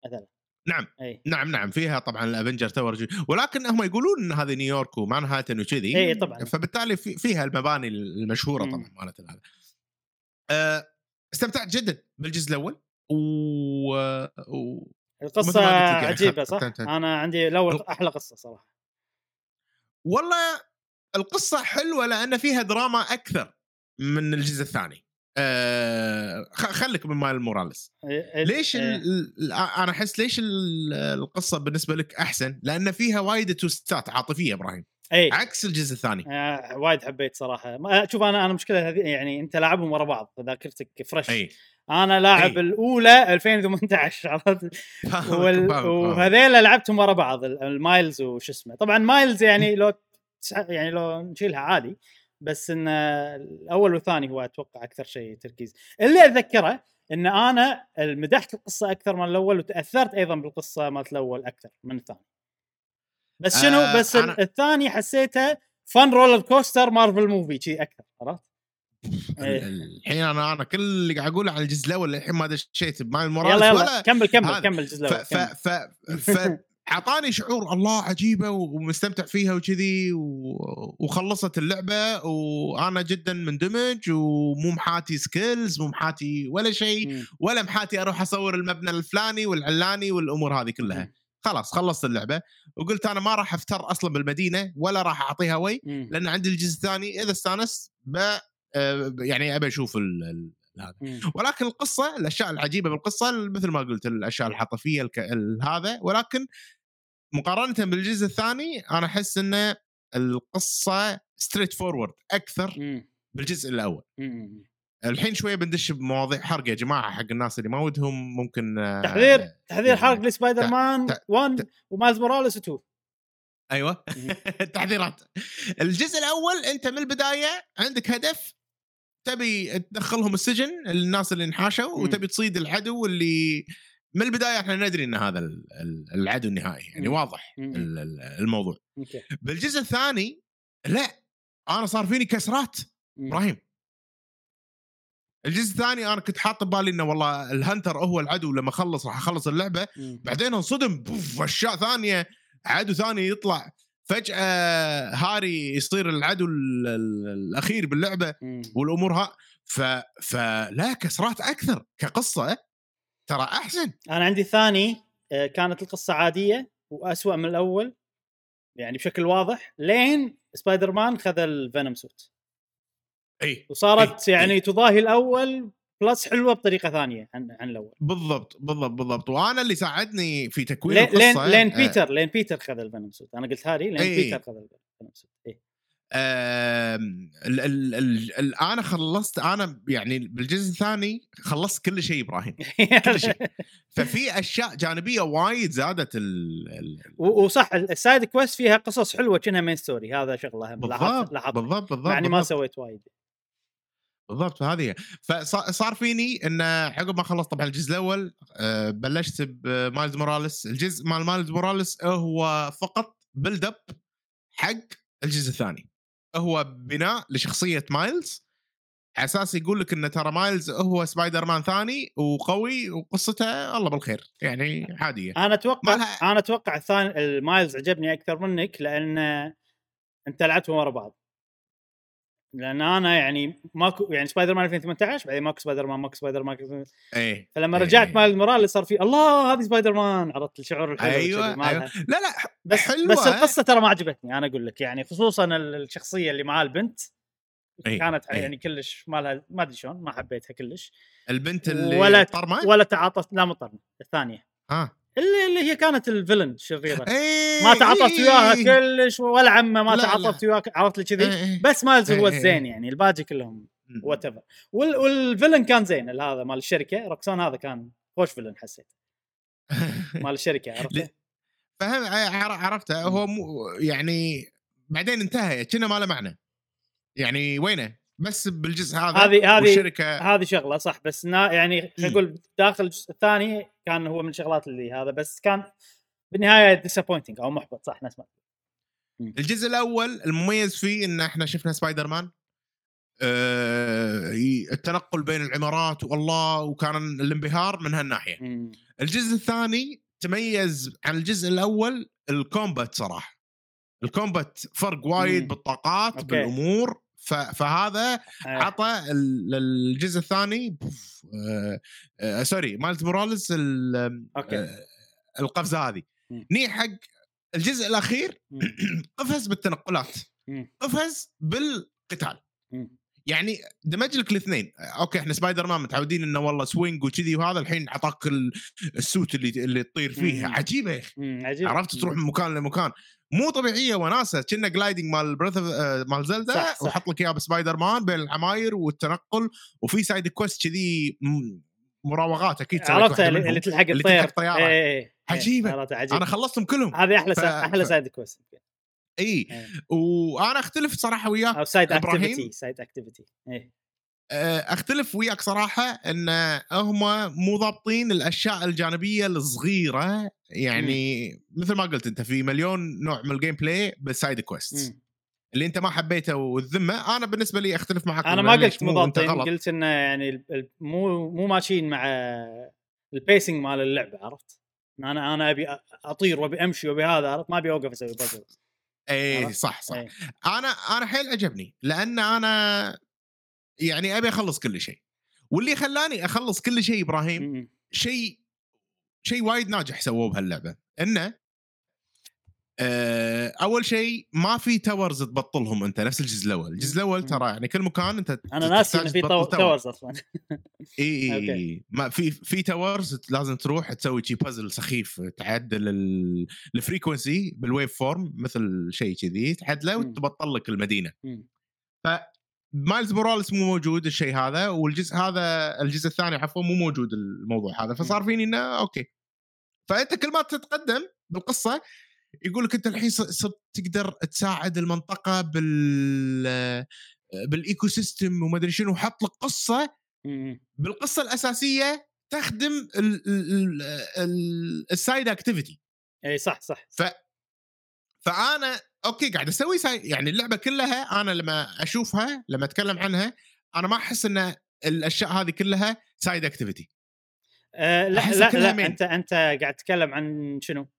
مثلا نعم أي نعم نعم فيها طبعا ال Avengers Tower ولكن هم يقولون إن هذه نيويورك ومانهاتن وكذي إيه، طبعاً. فبالتالي في فيها المباني المشهورة. طبعا مالت هذا أه استمتعت جدا بالجزء الأول و, و... القصة يعني عجيبة صح؟ أنا عندي الأول ال- أحلى قصة صراحة. والله القصة حلوة لأن فيها دراما أكثر من الجزء الثاني. أه خليك من مايلز موراليس. ليش ال... إيه. أنا أحس ليش ال- القصة بالنسبة لك أحسن؟ لأن فيها وايد twistات عاطفية إبراهيم. إي. عكس الجزء الثاني. آه وايد حبيت صراحة. ما- شوف أنا أنا مشكلة هذه يعني أنت لاعبهم ورا بعض ذاكرتك fresh إي. أنا لاعب أي. الأولى 2018 عرفت؟ وال... وهذيلا لعبتهم ورا بعض ال- المايلز وش اسمه. طبعا مايلز يعني لو يعني لو نشيلها عادي بس إن الأول والثاني هو أتوقع أكثر شيء تركيز. اللي أتذكره إن أنا مدحت القصة أكثر من الأول وتأثرت أيضا بالقصة مالت الأول أكثر من الثاني. بس شنو آه، بس أنا- الثاني حسيته fun roller coaster Marvel movie شيء أكثر عرفت؟ إيه. الحين أنا أنا كل اللي قاعد أقوله عن الجزء الأول الحين ما دشيت بمايلز موراليس يلا يلا ولا كمل كمل هذا. كمل الجزء الأول ف. ف ف أعطاني شعور الله عجيبة ومستمتع فيها وكذي و- وخلصت اللعبة وأنا جدا مندمج ومو محاتي skills مو محاتي ولا شيء. ولا محاتي أروح أصور المبنى الفلاني والعلاني والأمور هذه كلها. خلاص خلصت اللعبة وقلت أنا ما راح أفتر أصلا بالمدينة ولا راح أعطيها وي. لأن عندي الجزء الثاني إذا استانست ب آه، يعني أبي أشوف هذا. ولكن القصة الأشياء العجيبة بالقصة مثل ما قلت الأشياء العاطفيه الك... هذا ولكن مقارنة بالجزء الثاني أنا أحس إن القصة straightforward أكثر مم. بالجزء الأول مم. الحين شوية بندش بمواضيع حرق يا جماعة حق الناس اللي ما ودهم ممكن آه، تحذير تحذير يعني حرق لسبايدر مان ت- 1 ومايلز موراليس 2 أيوه. تحذيرات. الجزء الأول أنت من البداية عندك هدف تبي تدخلهم السجن الناس اللي انحاشوا. وتبي تصيد العدو اللي من البداية إحنا ندري إن هذا ال- ال- العدو النهائي يعني. واضح الموضوع. بالجزء الثاني لا أنا صار فيني كسرات. إبراهيم الجزء الثاني أنا كنت حاط ببالي إنه والله الهنتر هو العدو لما اخلص راح أخلص اللعبة. مم. بعدين انصدم بوف أشياء ثانية عدو ثاني يطلع. فجأة هاري يصير العدو ال- ال- الأخير باللعبة مم. والأمور ها. ف فلا كسرات أكثر كقصة ترى أحسن. أنا عندي ثاني آه، كانت القصة عادية وأسوأ من الأول يعني بشكل واضح. لين سبايدر مان خذ ال venom suit إي وصارت إيه، يعني تضاهي الأول plus حلوة بطريقة ثانية عن عن الأول. بالضبط بالضبط بالضبط. وأنا اللي ساعدني في تكوين لين لين القصة لين آه، بيتر لين بيتر خذ الفينوم سوت أنا قلت هاري لين إيه. بيتر خذ ال venom suit إيه. آم، ال ال ال ال أنا خلصت أنا يعني بالجزء الثاني خلصت كل شيء إبراهيم كل شيء. ففي أشياء جانبية وايد زادت ال وصح السايد كويست فيها قصص حلوة كأنها main story هذا شغلة بالضبط لاحظت. بالضبط بالضبط مع اني ما. سويت وايد. بالضبط هذه. فصار فيني إن عقب ما خلصت طبعا الجزء الأول آه، بلشت بمايلز موراليس الجزء مال مايلز موراليس هو فقط build up حق الجزء الثاني. هو بناء لشخصية مايلز على أساس يقول لك إن ترى مايلز هو سبايدر مان ثاني وقوي وقصته الله بالخير يعني عاديه أنا أتوقع مالها- أنا أتوقع الثاني المايلز عجبني أكثر منك لأن أنت لعبتهم ورا بعض. لأن أنا يعني ماكو يعني سبايدر مان 2018 بعدين ماكو سبايدر مان ماكو سبايدر مان إيه فلما إيه. رجعت مايلز موراليس صار في الله هذه سبايدر مان عرفت الشعور الحلو أيوه مالها. أيوه لا لا بس حلوة. بس القصة ترى ما عجبتني أنا أقول لك يعني خصوصا ال- الشخصية اللي معاه البنت إيه، كانت إيه. يعني كلش ما لها ما أدري شلون ما حبيتها كلش البنت اللي ولا طرمه ولا تعاطفت لا مو الثانية ها اللي اللي هي كانت ال villain الشريره إيه ما تعاطفت إيه. وياها كلش ولا عمه ما تعاطفت وياها عرفت لي كذي؟ إيه، إيه. بس مايلز هو إيه، إيه. الزين يعني الباقي كلهم whatever وال villain كان زين هذا مال الشركة. روكسون هذا كان خوش villain حسيت. مال الشركة عرفت؟ فهم عر- عرفته. هو مو يعني بعدين انتهى كنا ما له معنى. يعني وينه؟ بس بالجزء هذا هذه- هذه- والشركة هذه شغلة صح بس نا يعني خلينا. نقول داخل الجزء الثاني كان هو من الشغلات اللي هذا بس كان بالنهاية disappointing أو محبط صح نسمع الجزء الأول المميز فيه إن إحنا شفنا سبايدر مان ي- التنقل بين العمارات والله وكان الانبهار من هالناحية مم. الجزء الثاني تميز عن الجزء الأول ال combat صراحة ال combat فرق وايد مم. بالطاقات أوكي. بالأمور فهذا آه. عطى ال- الجزء الثاني آه آه sorry مالت موراليس آه القفزة هذه. ني حق الجزء الأخير. قفز بالتنقلات. قفز بالقتال. يعني دمج لك الاثنين أوكي إحنا سبايدر مان متعودين إنه والله swing وكذي وهذا الحين عطاك ال- ال suit اللي اللي تطير فيه مم. عجيبة يا أخي عرفت تروح من مكان لمكان مو طبيعية وناسة كنا gliding مال بريث مال زلدا. وحط لك إياه بسبايدر مان بين العماير والتنقل وفي side quest كذي مراوغات أكيد عرفت اللي. اللي تلحق اللي الطير تلحق طيارة. إيه، إيه، إيه. عجيبة. عرفت عجيب أنا خلصتهم كلهم هذه أحلى ف-. أحلى side quest اي إيه. وأنا أختلف صراحة وياك أو side؟ activity side activity أختلف وياك صراحة إن هم مو ضابطين الأشياء الجانبية الصغيرة يعني مثل ما قلت أنت في مليون نوع من ال gameplay بال side quest مم. اللي أنت ما حبيته والذمة أنا بالنسبة لي أختلف معك أنا ما قلت مو غلط. قلت إنه يعني مو مو ماشيين مع ال pacing مال اللعبة عرفت؟ أنا أنا أبي أطير وأبي أمشي وأبي هذا عرفت ما أبي أوقف أسوي بازل اي؟ صح صح إيه. أنا أنا حيل عجبني لأن أنا يعني أبي أخلص كل شيء واللي خلاني أخلص كل شيء إبراهيم مم. شيء شيء وايد ناجح سووه بهاللعبة إنه أول شيء ما في towers تبطلهم أنت نفس الجزء الأول، الجزء الأول. ترى يعني كل مكان أنت أنا ناسي إنه تحتاج في towers أصلا. إي. إي ما في في towers لازم تروح تسوي شي بازل سخيف تعدل ال- الـ frequency بال waveform مثل شيء كذي تعدله. وتبطل لك المدينة. مم. مايلز موراليس مو موجود الشيء هذا والجزء هذا الجزء الثاني عفوا مو موجود الموضوع هذا. فصار فيني إنه أوكي. فأنت كل ما تتقدم بالقصة يقول لك أنت الحين صرت تقدر تساعد المنطقة بال بال ecosystem وما أدري شنو وحط لك قصة مم. بالقصة الأساسية تخدم ال- ال- ال- ال side activity إي صح صح ف فأنا أوكي قاعد أسوي si... يعني اللعبة كلها أنا لما أشوفها لما أتكلم عنها أنا ما أحس إن الأشياء هذه كلها side activity آه لا لا, لا main. أنت أنت قاعد تتكلم عن شنو؟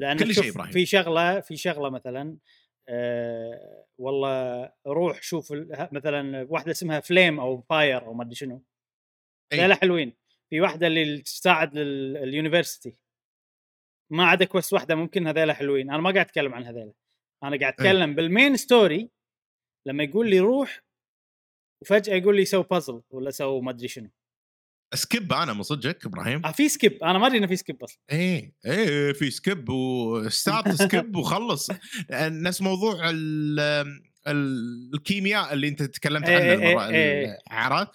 لأن كل شيء إبراهيم. في شغلة في شغلة مثلا آه والله روح شوف مثلا واحدة اسمها flame أو fire أو ما أدري شنو أي. لا حلوين في واحدة اللي تساعد ال university ما عدا quest واحدة ممكن هذيلا حلوين أنا ما قاعد أتكلم عن هذيلا أنا قاعد أي. أتكلم بال main story لما يقول لي روح وفجأة يقول لي سوي بازل ولا سوي ما أدري شنو skip أنا من صدقك إبراهيم. آه في skip أنا ما أدري إنه في skip أصلا. إيه إيه في skip و start skip وخلص. نفس موضوع ال ال- الكيمياء اللي أنت تكلمت إيه عنه إيه المرة إيه. عرفت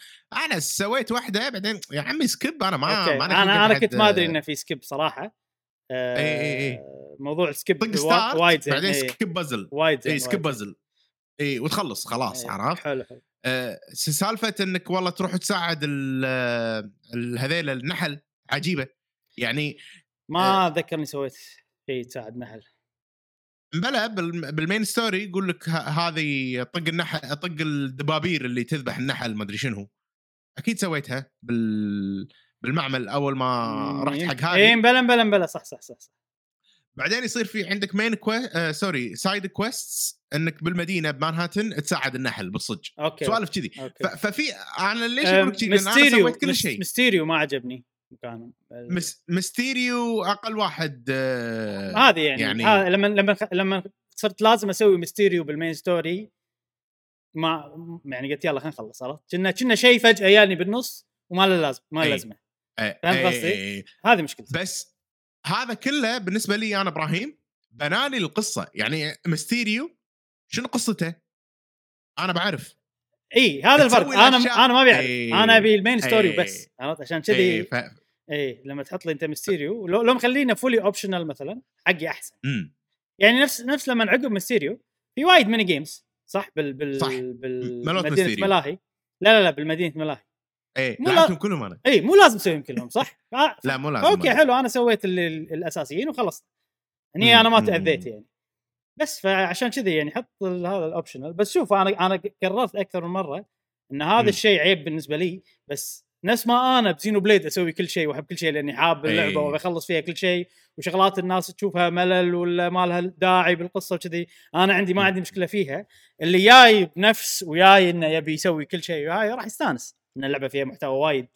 أنا سويت واحدة بعدين يا عمي skip أنا ما ما أنا أنا أحد- كنت ما أدري إنه في skip صراحة. آه إي إي إي. موضوع طق start وايد زين بعدين skip puzzle وايد زين اي skip. puzzle اي وتخلص خلاص عرفت؟ حلو حلو. آه، سالفة إنك والله تروح تساعد ال- ال- هذيل النحل عجيبة. يعني ما ذكرني سويت شيء تساعد نحل. بلا بال- بال main story يقول لك هذه طق النحل طق الدبابير اللي تذبح النحل ما أدري شنو. أكيد سويتها بال بالمعمل أول ما رحت حق اي هذه بلا بلا بلا صح صح صح, صح. بعدين يصير في عندك main que... آه sorry side quests انك بالمدينة بمانهاتن تساعد النحل بالصج. okay. سوالف كذي. ففي أنا ليش آه، أقول لك كذي؟ لأن أنا سويت كل شيء. ميستيريو ما عجبني مكانه. مس... مستيريو أقل واحد آه هذه يعني, يعني- يعني لما لما لما صرت لازم أسوي ميستيريو بال main story ما يعني قلت يلا خلينا نخلص عرفت؟ كنا كنا شيء فجأة جاني بالنص وما له لازم ما له أي. لازمة. آه، فهمت آه، قصدي؟ آه، آه. هذه مشكلتي. بس هذا كله بالنسبة لي أنا إبراهيم بناني القصة. يعني مستيريو شنو قصته؟ أنا بعرف إي هذا الفرق أنا أنا ما ابي. اعرف أنا أبي ال main story إي. وبس عرفت عشان كذي ف... إي لما تحط لي انت ميستيريو لو, لو مخلينا fully optional مثلا حقي أحسن مم. يعني نفس نفس لما عقب ميستيريو في وايد mini games صح بال بال صح. بال ملوت مدينة ميستيريو. ملاهي لا لا لا بالمدينة ملاهي إيه مو لا- لعبتهم كلهم أنا إي مو لازم تسويهم كلهم صح؟ لا مو لازم okay. حلو أنا سويت ال- ال- الأساسيين وخلصت هني أنا ما. تأذيت يعني بس فعشان كذي يعني حط هذا ال optional بس شوف أنا أنا كررت أكثر من مرة إن هذا. الشيء عيب بالنسبة لي بس نفس ما أنا ب Xenoblade أسوي كل شيء وأحب كل شيء لأني حاب اللعبة إي. وبخلص فيها كل شيء وشغلات الناس تشوفها ملل ولا ما لها داعي بالقصة وكذي أنا عندي ما. عندي مشكلة فيها اللي جاي بنفس وياي إنه يبي يسوي كل شيء وياي راح يستانس إن اللعبة فيها محتوى وايد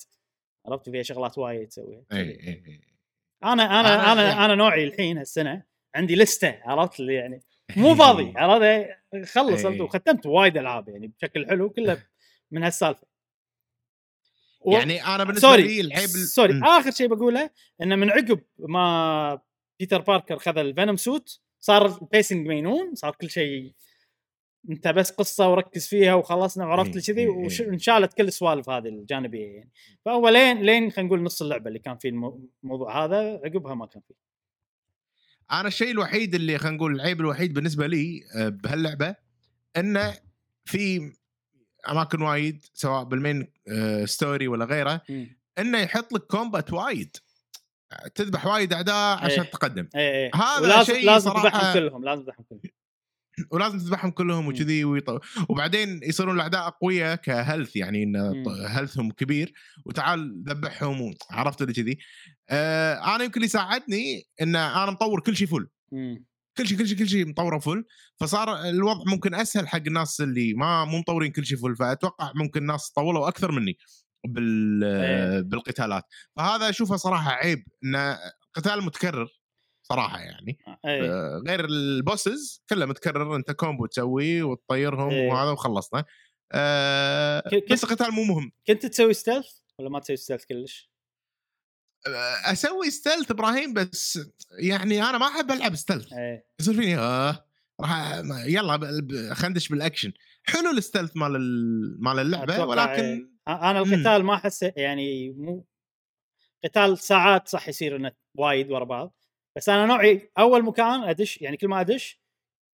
عرفت فيها شغلات وايد تسويها اي اي اي أنا أنا أنا يعني- أنا نوعي الحين هالسنة عندي list ة عرفت اللي يعني مو فاضي عرفت خلص إيه. وختمت وايد ألعاب يعني بشكل حلو كله من هالسالفة و- يعني أنا بالنسبة sorry لي العيب ال- sorry مم. آخر شيء بقوله إنه من عقب ما بيتر باركر خذ ال Venom suit صار ال pacing مينون صار كل شيء أنت بس قصة وركز فيها وخلصنا وعرفت إيه، كذي إيه، إيه. وانشالت كل السوالف هذه الجانبية يعني فهو لين لين خلينا نقول نص اللعبة اللي كان فيه المو- الموضوع هذا عقبها ما كان فيه أنا الشيء الوحيد اللي خلينا نقول العيب الوحيد بالنسبة لي آه، بهاللعبة انه في أماكن وايد سواء بال main آه، story ولا غيره إنه يحط لك كومبات وايد تذبح وايد أعداء عشان إيه. تقدم إيه إيه هذا ولازم شيء لازم صراحة- تذبحهم كلهم لازم تذبحهم كلهم ولازم تذبحهم كلهم. وكذي. وبعدين يصيرون الأعداء أقوياء كهيلث يعني إن هيلثهم كبير وتعال ذبحهم عرفت اللي كذي آه أنا يمكن اللي ساعدني إن أنا مطور كل شيء فل. كل شيء كل شيء كل شيء مطوره فل فصار الوضع ممكن أسهل حق الناس اللي ما مو مطورين كل شيء فل فأتوقع ممكن ناس طولوا أكثر مني بال إيه. بالقتالات فهذا أشوفه صراحة عيب إن قتال متكرر صراحة يعني إيه آه، غير ال bosses كله متكرر أنت combo تسويه وتطيرهم إيه. وهذا وخلصنا آه بس القتال مو مهم كنت تسوي stealth ولا ما تسوي stealth كلش؟ آه، أسوي stealth إبراهيم بس يعني أنا ما أحب ألعب stealth إيه. يصير فيني؟ آه راح يلا خندش بالأكشن. حلو ال stealth مال ال- مال اللعبة ولكن أنا القتال ما احسه يعني مو قتال ساعات صح يصير إنه وايد ورا بعض. بس أنا نوعي أول مكان أدش يعني كل ما أدش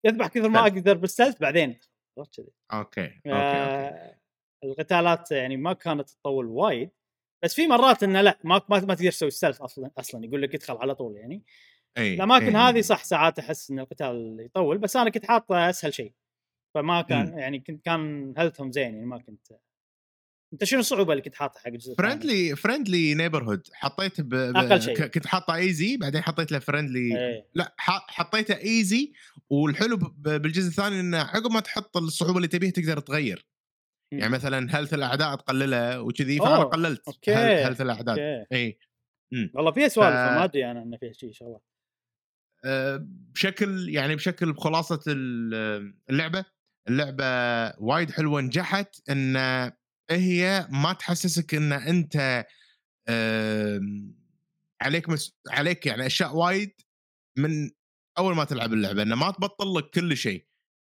يذبح كثر ما. أقدر بال stealth بعدين عرفت كذي. okay okay, okay. آه، القتالات يعني ما كانت تطول وايد. بس في مرات إنه لا ما ما, ما تقدر تسوي ال stealth أصلا أصلا يقول لك ادخل على طول يعني إي الأماكن. هذه صح ساعات أحس إن القتال يطول بس أنا كنت حاطه أسهل شيء فما كان مم. يعني كنت كان health هم زين يعني ما كنت أنت شنو الصعوبة اللي كنت حاطها حق الجزء؟ friendly friendly neighborhood حطيت ب... ب... أقل شيء. كنت حاطه easy بعدين حطيت له friendly إيه لا ح... حطيته easy والحلو بالجزء الثاني إنه عقب ما تحط الصعوبة اللي تبيها تقدر تغير. يعني مثلا health الأعداء تقللها وكذي فأنا قللت okay. health الأعداء. okay. إي. والله فيها سوالف ف- ما أدري أنا انه فيها شيء شغلات أه، بشكل يعني بشكل خلاصه ال- اللعبة اللعبة وايد حلوة نجحت إن هي ما تحسسك إن أنت عليك مس... عليك يعني أشياء وايد من أول ما تلعب اللعبة إنه ما تبطل لك كل شيء.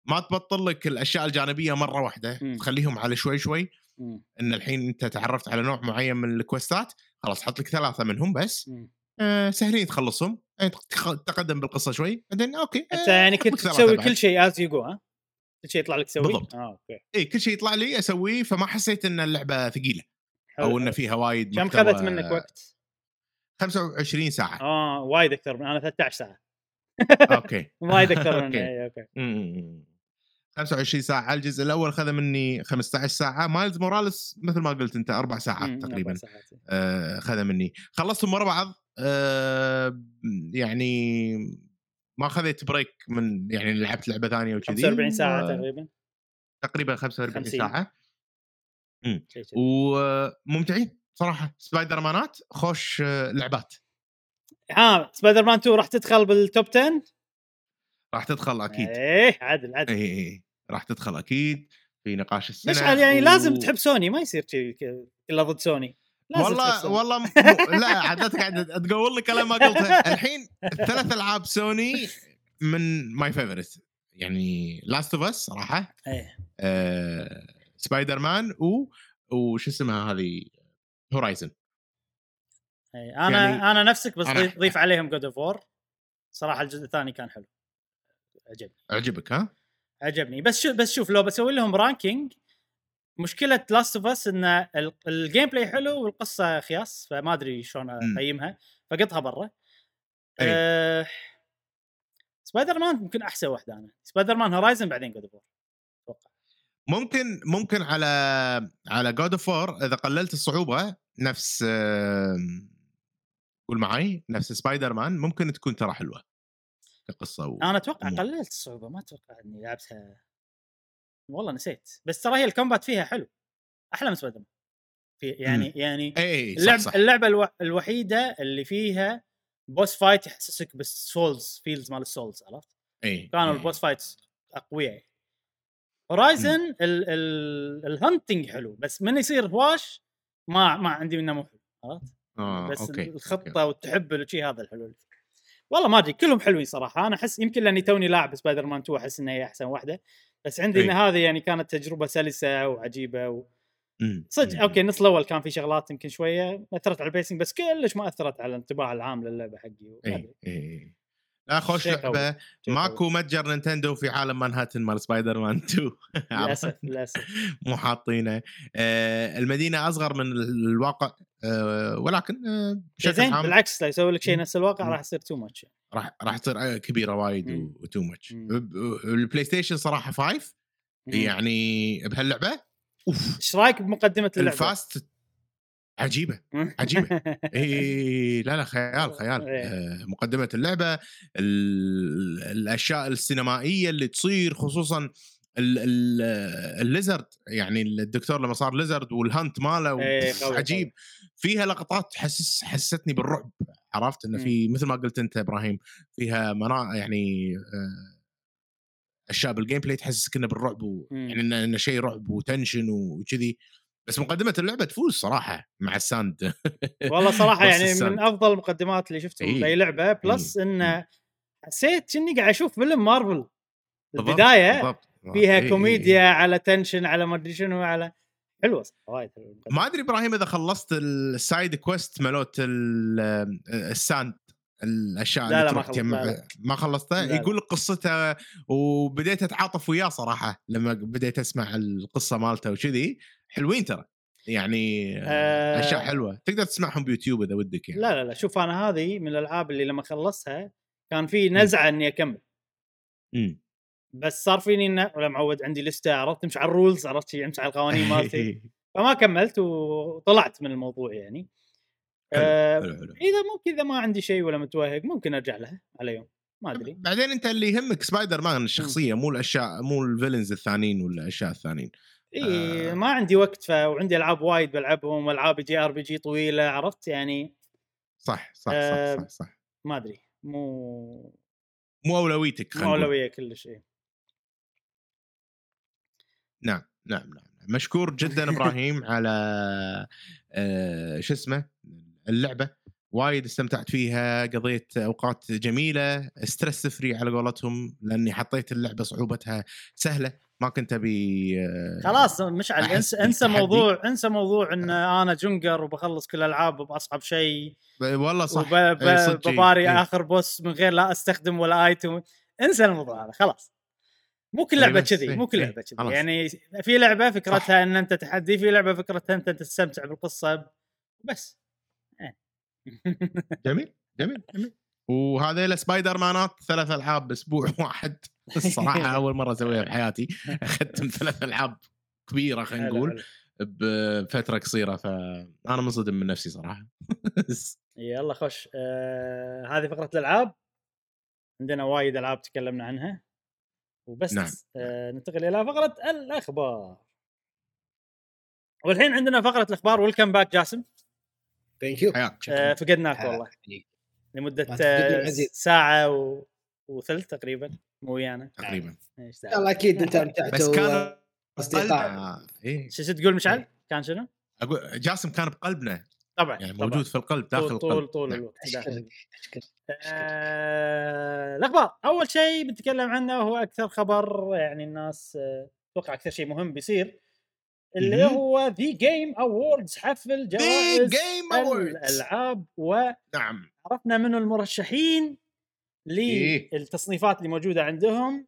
ما تبطل لك الأشياء الجانبية مرة واحدة. تخليهم على شوي شوي. إن الحين أنت تعرفت على نوع معين من الكوستات خلاص حط لك ثلاثة منهم بس. آه سهلين تخلصهم يعني تخ- تقدم بالقصة شوي بعدين أوكي أنت آه، يعني حط كنت تسوي. كل شيء as you go ها؟ كل شيء يطلع لك تسويه؟ بالضبط. آه okay اي كل شيء يطلع لي أسويه فما حسيت إن اللعبة ثقيلة أو حلو. فيها وايد كم خذت منك وقت؟ 25 ساعة آه وايد أكثر من أنا 13 ساعه okay وايد أكثر من okay. إيه، okay أمم. 25 ساعة الجزء الأول خذ مني 15 ساعة. مايلز موراليس مثل ما قلت أنت أربع ساعات تقريبا. ساعات. آه، خذ مني. خلصتهم ورا بعض. آه، يعني ما خذيت break من يعني لعبت لعبة ثانية وكذي. 45 ساعة و- تقريبا. تقريبا 45 50. ساعة. وممتعين صراحة. سبايدر مانات خوش آه، لعبات. ها سبايدر مان 2 راح تدخل بال top 10 راح تدخل أكيد. إيه عدل عدل. اي اي راح تدخل أكيد في نقاش السنة مشعل يعني و- لازم تحب سوني ما يصير شيء ك- كله ضد سوني. والله. والله م... م- لا عاد لا تقعد تقول لي كلام ما قلته. الحين ثلاث ألعاب سوني من my favorite يعني Last of Us صراحة إيه. آه... سبايدر مان و وش اسمها هذه؟ Horizon إيه. أنا يعني أنا نفسك بس أنا- ضيف, ضيف عليهم God of War صراحة الجزء الثاني كان حلو. عجبني عجبك ها؟ عجبني. بس شو بس شوف لو بسوي لهم ranking مشكلة Last of Us إن ال- ال gameplay حلو والقصة خياس فما أدري شلون أقيمها فقطها برا. أه سبايدر مان يمكن أحسن واحدة أنا. Spider-Man Horizon بعدين God of أتوقع. ممكن ممكن على على God of إذا قللت الصعوبة نفس قول معي نفس سبايدر مان ممكن تكون ترى حلوة. كقصة و... أنا أتوقع مم. قللت الصعوبة ما أتوقع إني لعبتها والله نسيت بس ترى هي ال combat فيها حلو أحلى من Spider في يعني يعني إي إي صح اللعب صح اللعبة ألو... الوحيدة اللي فيها boss fight يحسسك بال Souls feels مال ال Souls عرفت؟ إي كانوا. ال boss fights أقوياء Horizon ال... ال... ال hunting حلو بس من يصير هواش ما ما عندي منه مو حلو عرفت؟ آه، بس أوكي. الخطة والتحبل وشي هذا الحلو اللي فيه. والله ما أدري كلهم حلوين صراحة أنا أحس يمكن لأني توني لاعب سبايدر مان 2 أحس ان هي أحسن واحدة بس عندي إي. إن هذه يعني كانت تجربة سلسة وعجيبة و... صدق. أوكي النص الأول كان في شغلات يمكن شوية أثرت على ال pacing بس كلش ما أثرت على الانطباع العام للعبة حقي اي أدري. اي لا خوش. لعبه ماكو. متجر Nintendo في عالم مانهاتن مال سبايدر مان 2 للأسف للأسف مو حاطينه آه المدينة أصغر من الواقع آه ولكن آه بشكل زين عام بالعكس لو يسوي لك شيء. نفس الواقع. راح يصير تو ماتش راح راح تصير كبيرة وايد. و too much. ال PlayStation صراحة 5 يعني بهاللعبة أوف إيش رأيك بمقدمة اللعبة؟ ال first عجيبة عجيبة. اي لا لا خيال خيال. إيه. آه، مقدمة اللعبة ال- الأشياء السينمائية اللي تصير خصوصا ال- ال- ال Lizard. يعني الدكتور لما صار Lizard وال hunt ماله إيه، قوي، عجيب. فيها لقطات تحسس حسستني بالرعب عرفت؟ إنه في مثل ما قلت أنت إبراهيم فيها منا يعني آه، أشياء بال gameplay تحسسك إنه بالرعب و-. يعني إنه شيء رعب و tension وكذي. بس مقدمة اللعبة تفوز صراحة مع ال Sand والله صراحة يعني السالفة. من أفضل المقدمات اللي شفتهم إيه. بأي لعبة بلس إيه. انه حسيت اني قاعد أشوف فيلم مارفل بالضبط، البداية بالضبط فيها إيه، إيه، كوميديا إيه. على tension على ما أدري شنو على حلوة صراحة، وايد حلوة ما أدري إبراهيم إذا خلصت ال side quest مالوت ال- ال Sand الأشياء لا، اللي لا، ما تروح لا، لا. ما خلصتها لا،. يقول لك قصته وبديت أتعاطف وياه صراحة لما بديت أسمع القصة مالته وكذي حلوين ترى. يعني آه. أشياء حلوة. تقدر تسمعهم بيوتيوب إذا ودك يعني. لا لا لا. شوف أنا هذه من الألعاب اللي لما خلصتها كان في نزعة إني أكمل. مم. بس صار فيني انه ولا معود عندي لسته عرفت؟ تمشي على ال rules عرفت شي، امشي على القوانين مالتي فما كملت وطلعت من الموضوع يعني. حلو، آه حلو حلو. إذا ممكن إذا ما عندي شيء ولا متوهق ممكن أرجع لها على يوم. ما أدري. بعدين أنت اللي يهمك سبايدر مان الشخصية مو الأشياء مو ال villains الثانيين ولا الاشياء الثانيين. إي آه. ما عندي وقت ف... وعندي ألعاب وايد بلعبهم والعاب JRPG طويلة عرفت يعني صح صح آه، صح صح, صح. ما أدري مو مو أولويتك مو. أولوية كلش إيه. نعم نعم نعم مشكور جدا إبراهيم على آه، شو اسمه اللعبة وايد استمتعت فيها قضيت أوقات جميلة stress free على قولتهم لأني حطيت اللعبة صعوبتها سهلة ما كنت أبي آه، خلاص مشعل انسى انسى. موضوع انسى موضوع إن أنا جنقر وبخلص كل الالعاب باصعب شيء. والله صح. وبباري إيه. آخر بوس من غير لا أستخدم ولا ايتم انسى الموضوع هذا خلاص. مو كل إيه لعبة بس، كذي إيه، مو كل إيه، لعبة كذي. يعني في لعبة فكرتها إن أنت تحدي في لعبة فكرتها أنت تستمتع بالقصة بس. إيه. جميل جميل جميل. وهذيلا سبايدر مانات ثلاث ألعاب بأسبوع واحد. الصراحة أول مرة أسويها بحياتي. اختم ثلاث ألعاب كبيرة خلينا نقول. بفترة قصيرة فانا منصدم من نفسي صراحة. يلا خش آه هذه فقرة الألعاب. عندنا وايد ألعاب تكلمنا عنها. وبس نعم. آه ننتقل إلى فقرة الأخبار. والحين عندنا فقرة الأخبار. Welcome back جاسم. Thank you حياك. آه فقدناك والله. لمدة. ساعة و... وثلث تقريبا مو ويانا تقريبا دعوة. شاء الله أكيد أنت بس كان أصدقاء إيه. شو تقول مشعل؟ كان شنو؟ أقول جاسم كان بقلبنا طبعا يعني طبعاً. موجود في القلب داخل طول طول, القلب طول نعم. الوقت داخل. أشكرك أشكرك آه، الأخبار أول شيء بنتكلم عنه هو أكثر خبر يعني الناس آه، أتوقع أكثر شيء مهم بيصير اللي. هو The Game Awards حفل جوائز Game Awards. الألعاب وعرفنا نعم منو المرشحين إيه. للتصنيفات اللي موجودة عندهم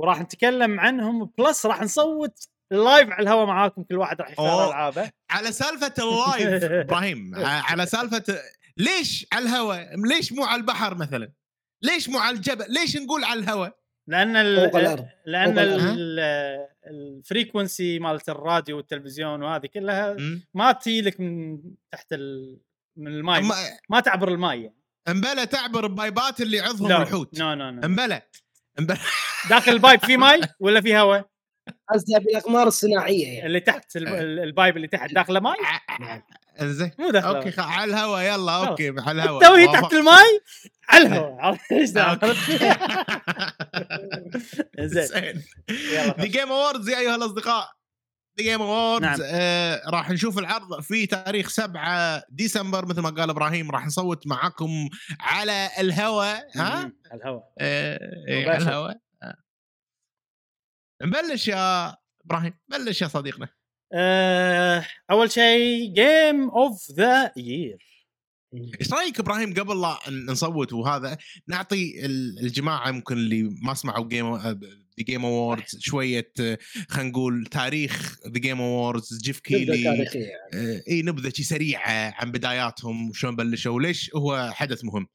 وراح نتكلم عنهم بلس راح نصوت live على الهواء معاكم كل واحد راح يختار. ألعابه على سالفة ال live إبراهيم على سالفة ليش على الهواء ليش مو على البحر مثلا ليش مو على الجبل ليش نقول على الهواء لأن ال... الأرض لأن فوق ال frequency مالت الراديو والتلفزيون وهذه كلها م? ما تجي لك من تحت ال... من الماي ما, تعبر الماي يعني. أمبلا تعبر ب pipe ات اللي عضهم لا الحوت. no no no أمبلا أمبلا. داخل ال pipe في ماي ولا في هواء؟ قصدها بالأقمار الصناعية يعني. اللي تحت ال- ال- ال pipe اللي تحت داخله ماي؟ زين مو داخله okay على الهواء يلا okay على الهواء. توي تحت. الماي؟ على الهواء. عرفت إيش؟ زين. The. Game Awards يا أيها الأصدقاء. The Game Awards. آه راح نشوف العرض في تاريخ 7 ديسمبر مثل ما قال إبراهيم راح نصوت معاكم على الهواء ها؟ على الهواء. آه إيه، على. الهواء. آه. نبلش يا إبراهيم بلش يا صديقنا. آه، أول شيء Game of the Year إيش رأيك إبراهيم قبل لا نصوت وهذا نعطي ال- الجماعة ممكن اللي ما سمعوا Game The Game Awards شوية آه، خلينا نقول تاريخ The Game Awards Geoff Keighley يعني. آه، اي نبذة سريعة عن بداياتهم وشلون بلشوا وليش هو حدث مهم؟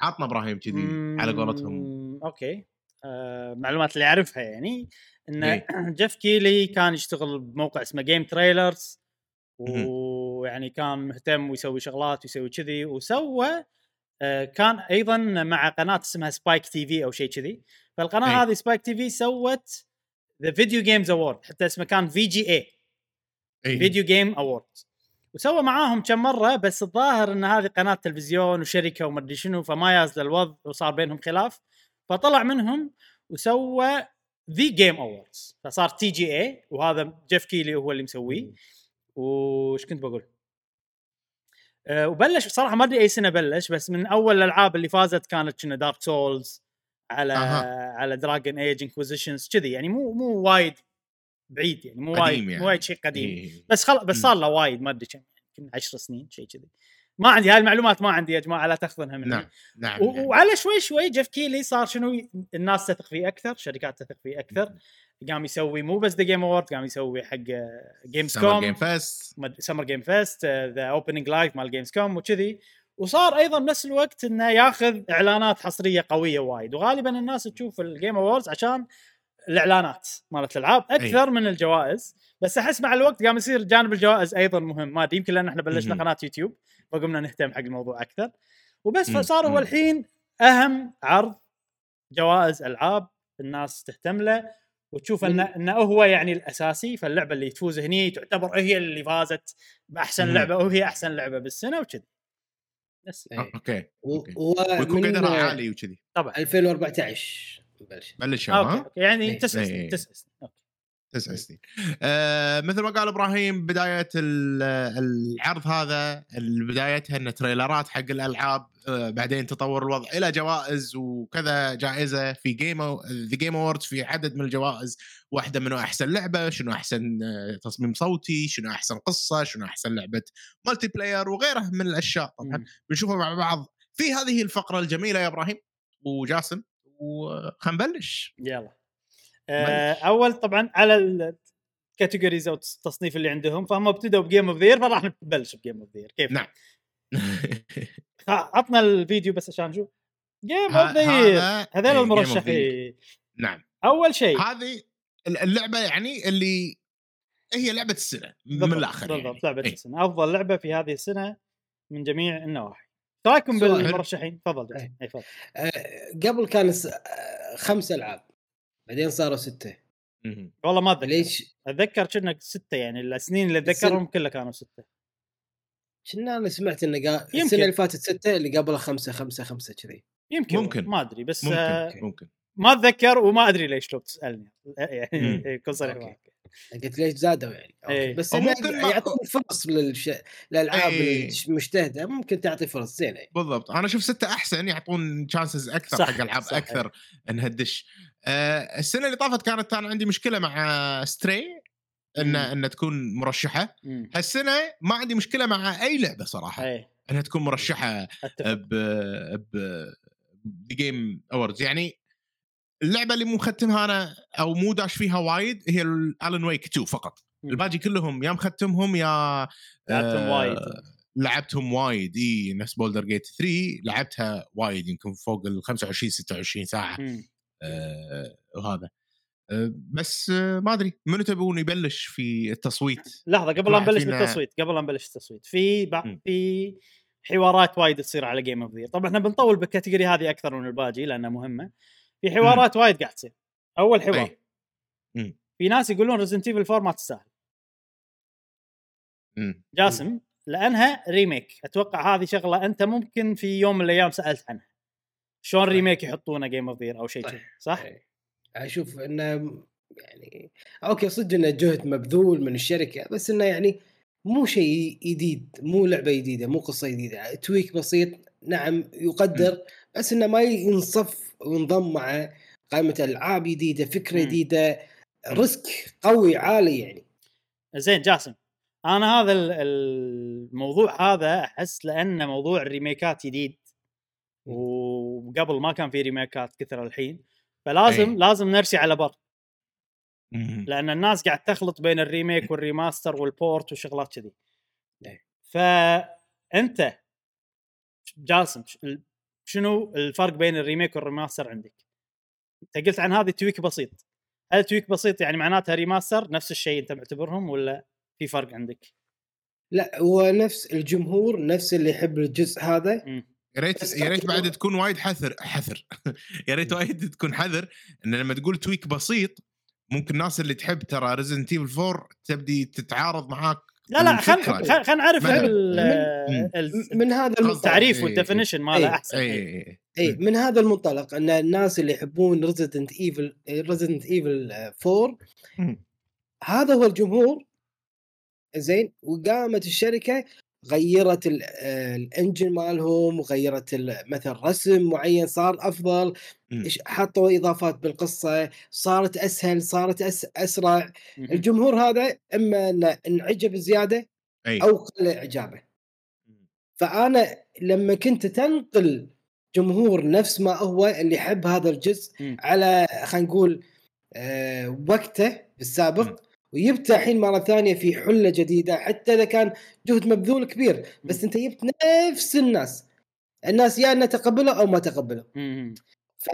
عطنا إبراهيم كذي على قولتهم. okay. آه، معلومات اللي أعرفها يعني. إن إيه. Geoff Keighley كان يشتغل بموقع اسمه GameTrailers. ويعني كان مهتم ويسوي شغلات ويسوي كذي وسوى آه، كان أيضا مع قناة اسمها Spike TV أو شيء كذي فالقناة إيه. هذه Spike TV سوت The Video Games Award حتى اسمه كان VGA إيه. Video Game Award وسوى معاهم كم مرة بس الظاهر إن هذه قناة تلفزيون وشركة وما أدري شنو فما ياز له الوضع وصار بينهم خلاف فطلع منهم وسوى The Game Awards فصار TGA وهذا Geoff Keighley هو اللي مسويه وش كنت بقول؟ أه وبلش بصراحة ما أدري أي سنة بلش بس من أول الألعاب اللي فازت كانت كنا Dark Souls على أها. على Dragon Age Inquisitions كذي يعني مو مو وايد بعيد يعني مو وايد يعني. مو وايد شيء قديم إيه. بس خل... بس. صار له وايد ما أدري كم يمكن 10 سنين شيء كذي ما عندي هاي المعلومات ما عندي يا جماعة لا تاخذونها مني. نعم نعم نعم. وعلى شوي شوي Geoff Keighley صار شنو الناس تثق فيه أكثر شركات تثق فيه أكثر. قام يسوي مو بس The Game Award قام يسوي حق Games Summer Gamescom Fest Summer Game Fest the Opening Live مال Gamescom وكذي. وصار أيضا بنفس الوقت إنه ياخذ إعلانات حصرية قوية وايد. وغالبا الناس تشوف ال Game Awards عشان الإعلانات مالت الألعاب أكثر من الجوائز. بس أحس مع الوقت قام يصير جانب الجوائز أيضا مهم. ما أدري يمكن لأن إحنا بلشنا. قناة يوتيوب. فقمنا نهتم حق الموضوع أكثر وبس. فصار هو. الحين أهم عرض جوائز ألعاب الناس تهتم له وتشوف إنه إنه هو يعني الأساسي فاللعبة اللي تفوز هني تعتبر هي اللي فازت بأحسن. لعبة وهي أحسن لعبة بالسنة وكذي بس إيه. okay. ويكون قدرها عالي وكذي طبعا 2014 بلش بلش. يعني إيه. تسع إيه. سنين تسع سنين okay. تسع سنين. آه مثل ما قال إبراهيم بداية ال- العرض هذا بدايتها إن trailer ات حق الألعاب آه بعدين تطور الوضع إلى جوائز وكذا جائزة في Game The Game Awards في عدد من الجوائز. واحدة منه أحسن لعبة شنو أحسن آه، تصميم صوتي شنو أحسن قصة شنو أحسن لعبة multiplayer وغيرها من الأشياء. طبعا. بنشوفها مع بعض في هذه الفقرة الجميلة يا إبراهيم وجاسم وخلينا نبلش. يلا. أول طبعا على ال categories أو التصنيف اللي عندهم فهم ابتدوا ب Game of the Year فراح نبلش ب Game of the Year كيف؟ نعم. عطنا الفيديو بس عشان نشوف Game of the Year هذول إيه، Game of the Year. المرشحين نعم أول شيء هذه اللعبة يعني اللي هي لعبة السنة من الآخر بالضبط يعني لعبة إيه. السنة أفضل لعبة في هذه السنة من جميع النواحي إيش رأيكم. بالمرشحين؟ تفضل. إيه. اي تفضل آه، قبل كان آه، خمس ألعاب بعدين صاروا ستة. والله ما أتذكر ليش؟ أتذكر كنا ستة يعني السنين اللي أتذكرهم كلها كانوا ستة كنا أنا سمعت انه قا... يمكن. السنة اللي فاتت ستة اللي قبلها خمسة خمسة خمسة كذي يمكن ممكن. ما أدري بس آه ممكن ممكن ما أتذكر وما أدري ليش لو تسألني. يعني يكون صريح. معك قلت ليش زادوا يعني okay. إيه. بس ممكن ما- يعطون فرص للش... للألعاب إيه. المجتهده ممكن تعطي فرص زينه يعني. بالضبط أنا أشوف ستة أحسن يعطون chances أكثر صح، حق ألعاب صح، أكثر انها تدش آه السنة اللي طافت كانت أنا عندي مشكلة مع Stray إن. ان تكون مرشحة مم. هالسنة ما عندي مشكلة مع أي لعبة صراحة اي إنها تكون مرشحة أتفق ب ب Game Awards يعني اللعبة اللي مو مختمها أنا أو مو داش فيها وايد هي ال Alan Wake 2 فقط. الباقي كلهم يا مختمهم يا لعبتهم آه، وايد. لعبتهم وايد. إي نفس Baldur's Gate 3 لعبتها وايد يمكن فوق ال 25 26 ساعة. آه وهذا. آه بس آه ما أدري منو تبون يبلش في التصويت؟ لحظة قبل لا نبلش بالتصويت قبل لا نبلش التصويت. في بع... في حوارات وايد تصير على Game of the Year طبعا إحنا بنطول بال category هذه أكثر من الباقي لأنها مهمة. في حوارات وايد قاعد تصير أول حوار. في ناس يقولون Resident Evil 4 ما تستاهل. جاسم لأنها remake أتوقع هذه شغلة أنت ممكن في يوم من الأيام سألت عنها شلون. remake يحطونه Game of the Year أو شيء صح. كذي صح؟ أشوف إنه يعني أوكي صدق إنه جهد مبذول من الشركة بس إنه يعني مو شيء جديد مو لعبة جديدة مو قصة جديدة tweak بسيط نعم يقدر بس إنه ما ينصف وينضم مع قائمة العاب جديدة فكرة. جديدة risk قوي عالي يعني زين جاسم أنا هذا ال- الموضوع هذا أحس لأنه موضوع ال remakeات جديد وقبل ما كان في remakeات كثر الحين فلازم أي. لازم نرسي على بر. لأن الناس قاعد تخلط بين ال remake وال remaster وال port وشغلات كذي أي. فانت جاسم شنو الفرق بين ال remake وال remaster عندك؟ انت قلت عن هذه tweak بسيط هل tweak بسيط يعني معناتها remaster نفس الشيء انت معتبرهم ولا في فرق عندك؟ لا هو نفس الجمهور نفس اللي يحب الجزء هذا. يا ريت يا ريت بعد تكون وايد حذر حذر يا ريت وايد تكون حذر إن لما تقول tweak بسيط ممكن الناس اللي تحب ترى Resident Evil 4 تبدي تتعارض معاك لا لا خل الفكرة. خل خل نعرف من هذا المنطلق التعريف إيه. وال definition إيه. ماله أحسن اي إيه. اي من هذا المنطلق أن الناس اللي يحبون Resident Evil Resident Evil 4 مم. هذا هو الجمهور زين وقامت الشركة غيرت ال- آه، الانجن مالهم غيرت ال- مثلا رسم معين صار أفضل مم. إيش- حطوا إضافات بالقصة صارت أسهل صارت أس أسرع. الجمهور هذا إما انه انعجب زيادة أو قل إعجابه فأنا لما كنت تنقل جمهور نفس ما هو اللي يحب هذا الجزء مم. على خلينا نقول آه وقته بالسابق ويبت الحين مرة ثانية في حلة جديدة حتى إذا كان جهد مبذول كبير بس أنت جبت نفس الناس. الناس يا انها تقبله أو ما تقبله. ف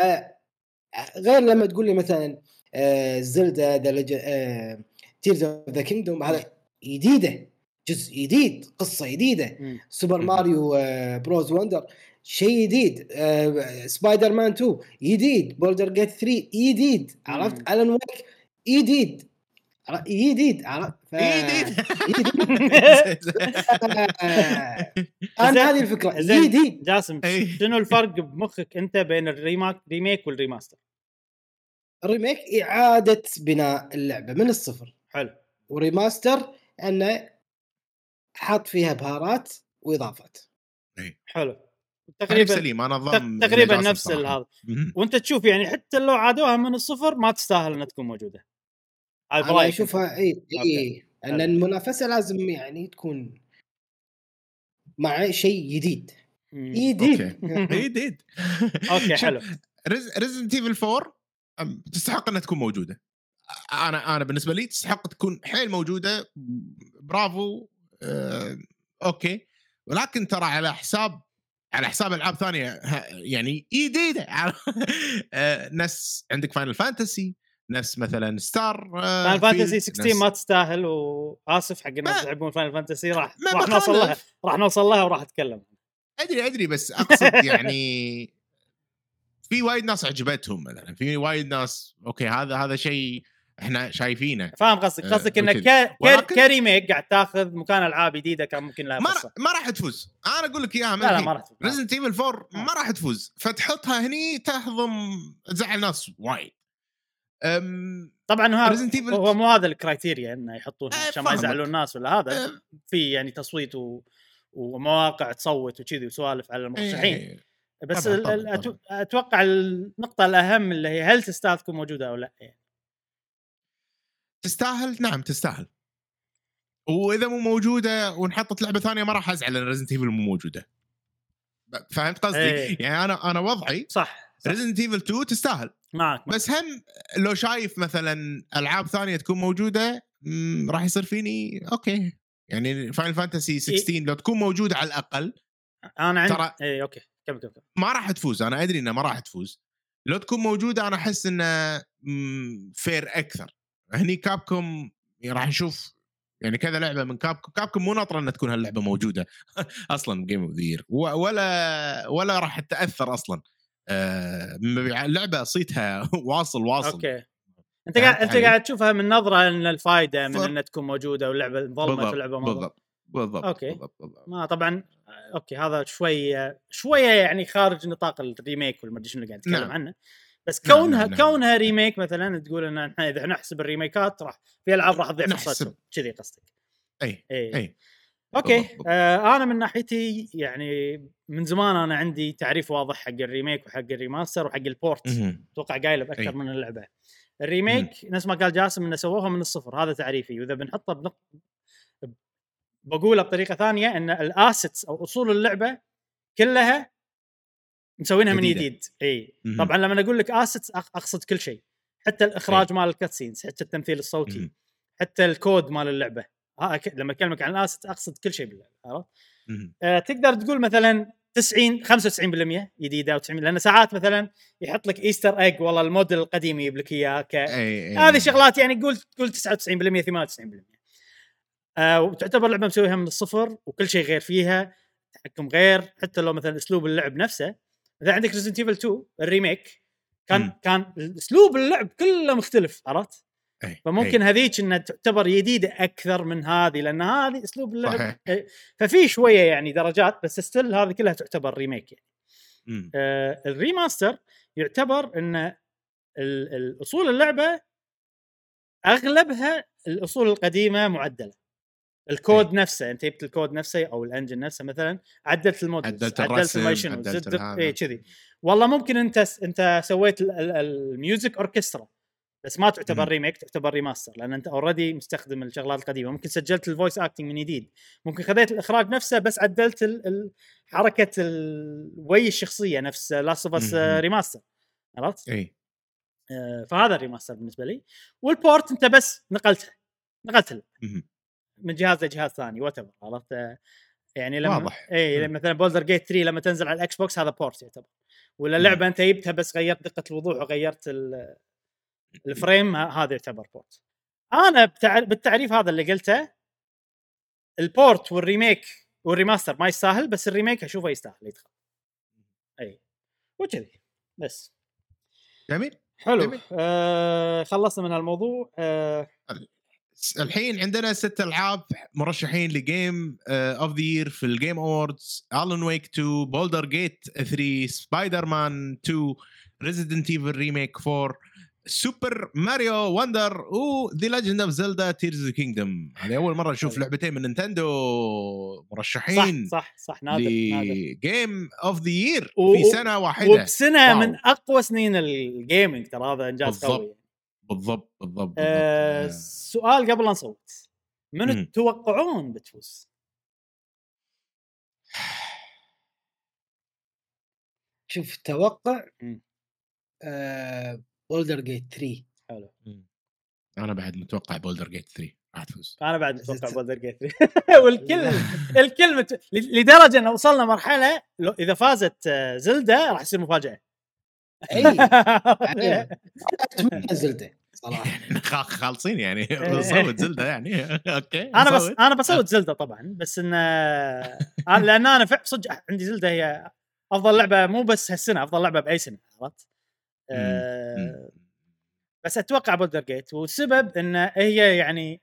غير لما تقول لي مثلا آه Zelda The Tears of the Kingdom هذا جديده جزء جديد قصة جديده. Super. Mario آه، Bros Wonder شيء جديد آه، سبايدر مان 2 جديد Baldur's Gate 3 جديد عرفت. Alan Wake جديد عرفت؟ جديد عرفت. جديد. زين. أنا هذه الفكرة. جديد جاسم أي. شنو الفرق بمخك أنت بين ال remake remake وال remaster؟ ال remake إعادة بناء اللعبة من الصفر حلو و remaster أنه حط فيها بهارات وإضافات حلو تقريبا سليم أنا ضم تقريبا نفس. هذا. وأنت تشوف يعني حتى لو عادوها من الصفر ما تستاهل إنها تكون موجودة أنا برايك أشوفها اي. اي ان. المنافسة لازم يعني تكون مع شيء جديد. جديد. جديد. أوكي حلو. Resident Evil 4 أم، تستحق إنها تكون موجودة. أنا أنا بالنسبة لي تستحق تكون حيل موجودة. برافو. آه، أوكي. ولكن ترى على حساب على حساب ألعاب ثانية يعني جديدة. آه، ناس عندك Final Fantasy ناس مثلا ستار Final Fantasy 16 ما تستاهل وآسف حق الناس اللي يحبون Final Fantasy راح راح نوصل لها. راح نوصل لها وراح أتكلم أدري أدري بس أقصد يعني في وايد ناس عجبتهم مثلا في وايد ناس أوكي هذا هذا شيء إحنا شايفينه فاهم قصدك آه، قصدك انك. ك... ولكن- ك remake قاعد تاخذ مكان ألعاب جديدة كان ممكن لها ما ما راح تفوز أنا أقول لك إياها لا لا. ما راح تفوز. Resident Evil 4 آه. ما راح تفوز فتحطها هني تهضم تزعل ناس وايد. طبعا هو مو هذا ال criteria إنه يحطونها آه، عشان ما. يزعلون الناس ولا هذا أم... في يعني تصويت و... ومواقع تصوت وكذي وسوالف على المرشحين إيه. بس طبعاً، طبعاً، طبعاً. أتوقع النقطة الأهم اللي هي هل تستاهل تكون موجودة أو لا يعني. تستاهل نعم تستاهل وإذا مو موجودة وانحطت لعبة ثانية ما راح أزعل ان Resident Evil مو موجودة فهمت قصدي؟ إيه. يعني أنا أنا وضعي صح, صح. Resident Evil 2 تستاهل. معك. بس هم لو شايف مثلا ألعاب ثانية تكون موجودة راح يصير فيني أوكي. يعني Final Fantasy 16 لو تكون موجودة على الأقل أنا عندي ترى- اي أوكي. كمل كمل كمل. ما راح تفوز أنا أدري انها ما راح تفوز. لو تكون موجودة أنا أحس إنه fair أكثر. هني Capcom راح نشوف يعني كذا لعبة من Capcom Capcom مو ناطرة إنها تكون هاللعبة موجودة أصلا Game of the Year ولا ولا راح تأثر أصلا. اللعبه صيتها واصل واصل أوكي أنت قاعد أنت؟ قاعد تشوفها من نظرة إن الفائده من إنها تكون موجودة واللعبة ظلمت بالضبط واللعبة ما. بالضبط بالضبط أوكي. بالضبط, بالضبط. ما طبعا أوكي هذا شوي شوية يعني خارج نطاق ال remake والمدري شنو اللي قاعد نتكلم نعم. عنه بس نعم، كونها نعم، نعم. كونها remake مثلا تقول إن إحنا إذا نحسب ال remakeات راح في ألعاب راح تضيع. فرصتهم كذي قصدك أي اي أي أوكي. آه أنا من ناحيتي يعني من زمان أنا عندي تعريف واضح حق ال remake وحق ال remaster وحق ال port. أتوقع قايله بأكثر أي. من اللعبة ال remake نفس ما قال جاسم إنه سووها من الصفر هذا تعريفي وإذا بنحطه بنق... بقولها بطريقة ثانية إن ال assets أو أصول اللعبة كلها مسوينها من. جديد إي. طبعا لما أقول لك assets أقصد كل شيء حتى الإخراج مال ال cutscenes حتى التمثيل الصوتي. حتى الكود مال اللعبة ها أك- لما أكلمك عن ال assets أقصد كل شيء باللعبه عرفت؟ آه، تقدر تقول مثلا 90 95% جديده أو 90 لأن ساعات مثلا يحط لك Easter egg والله الموديل القديم يجيب لك إياه ك... هذه شغلات يعني قول قول 99% 98% آه وتعتبر لعبة مسويها من الصفر وكل شيء غير فيها تحكم غير حتى لو مثلا أسلوب اللعب نفسه إذا عندك Resident Evil 2 ال remake كان مم. كان أسلوب اللعب كله مختلف عرفت؟ أي. فممكن هذيك إنها تعتبر جديده أكثر من هذه لأن هذه أسلوب اللعب صحيح. إيه، ففي شوية يعني درجات بس still هذه كلها تعتبر remake يعني. آه ال remaster يعتبر إن ال- الأصول اللعبة أغلبها الأصول القديمة معدلة الكود نفسه أنت جبت الكود نفسه أو ال engine نفسه مثلا عدلت ال models عدلت عدلت الرسم، عدلت الهذا. اي كذي والله ممكن أنت أنت سويت ال- ال- ال music orchestra بس ما تعتبر. remake تعتبر remaster لأن أنت already مستخدم الشغلات القديمة ممكن سجلت ال voice acting من جديد ممكن خذيت الإخراج نفسه بس عدلت ال ال حركة الوي الشخصية نفس لاست اوف اس. ريماستر عرفت؟ إي آه، فهذا الريماستر بالنسبة لي والبورت أنت بس نقلتها نقلت مهم. من جهاز لجهاز ثاني وات عرفت يعني لما واضح. إي. مثلا بولدر جيت 3 لما تنزل على الاكس بوكس هذا بورت يعتبر ولا. لعبة أنت جبتها بس غيرت دقة الوضوح وغيرت ال- الفريم هذا يعتبر بورت أنا. بالتعريف هذا اللي قلته ال port وال remake وال remaster ما يستاهل بس ال remake أشوفه يستاهل يدخل. أي. وكذي. بس. جميل. حلو. جميل. آه خلصنا من هالموضوع. آه. الحين عندنا ست ألعاب مرشحين ل Game of the Year في ال Game Awards Alan Wake 2 Baldur's Gate 3 سبايدر مان 2 Resident Evil remake 4 Super Mario Wonder و The Legend of Zelda Tears of Kingdom هذه أول مرة نشوف. لعبتين من Nintendo صح مرشحين صح صح نادر نادر ل Game of the Year في سنة واحدة وبسنة wow. من أقوى سنين ال gaming ترى هذا إنجاز بالضبط. قوي بالضبط بالضبط, آه بالضبط. سؤال قبل لا نصوت من. تتوقعون بتفوز؟ شوف توقع. آه Baldur's Gate 3 حلو. أنا بعد متوقع Baldur's Gate 3 راح تفوز. أنا بعد متوقع Baldur's Gate والكل الكل مت... لدرجة إن وصلنا مرحلة لو إذا فازت آه، Zelda راح يصير مفاجأة. إي. أنا أتمنى Zelda صراحة. خا- خالصين يعني. بنصوت Zelda يعني. okay أنا بس. أنا بصوت Zelda طبعا بس إن آه، أنا- لأن أنا صدق عندي Zelda هي أفضل لعبة مو بس هالسنة أفضل لعبة بأي سنة عرفت؟ آه، مم. بس أتوقع Baldur's Gate. والسبب ان هي يعني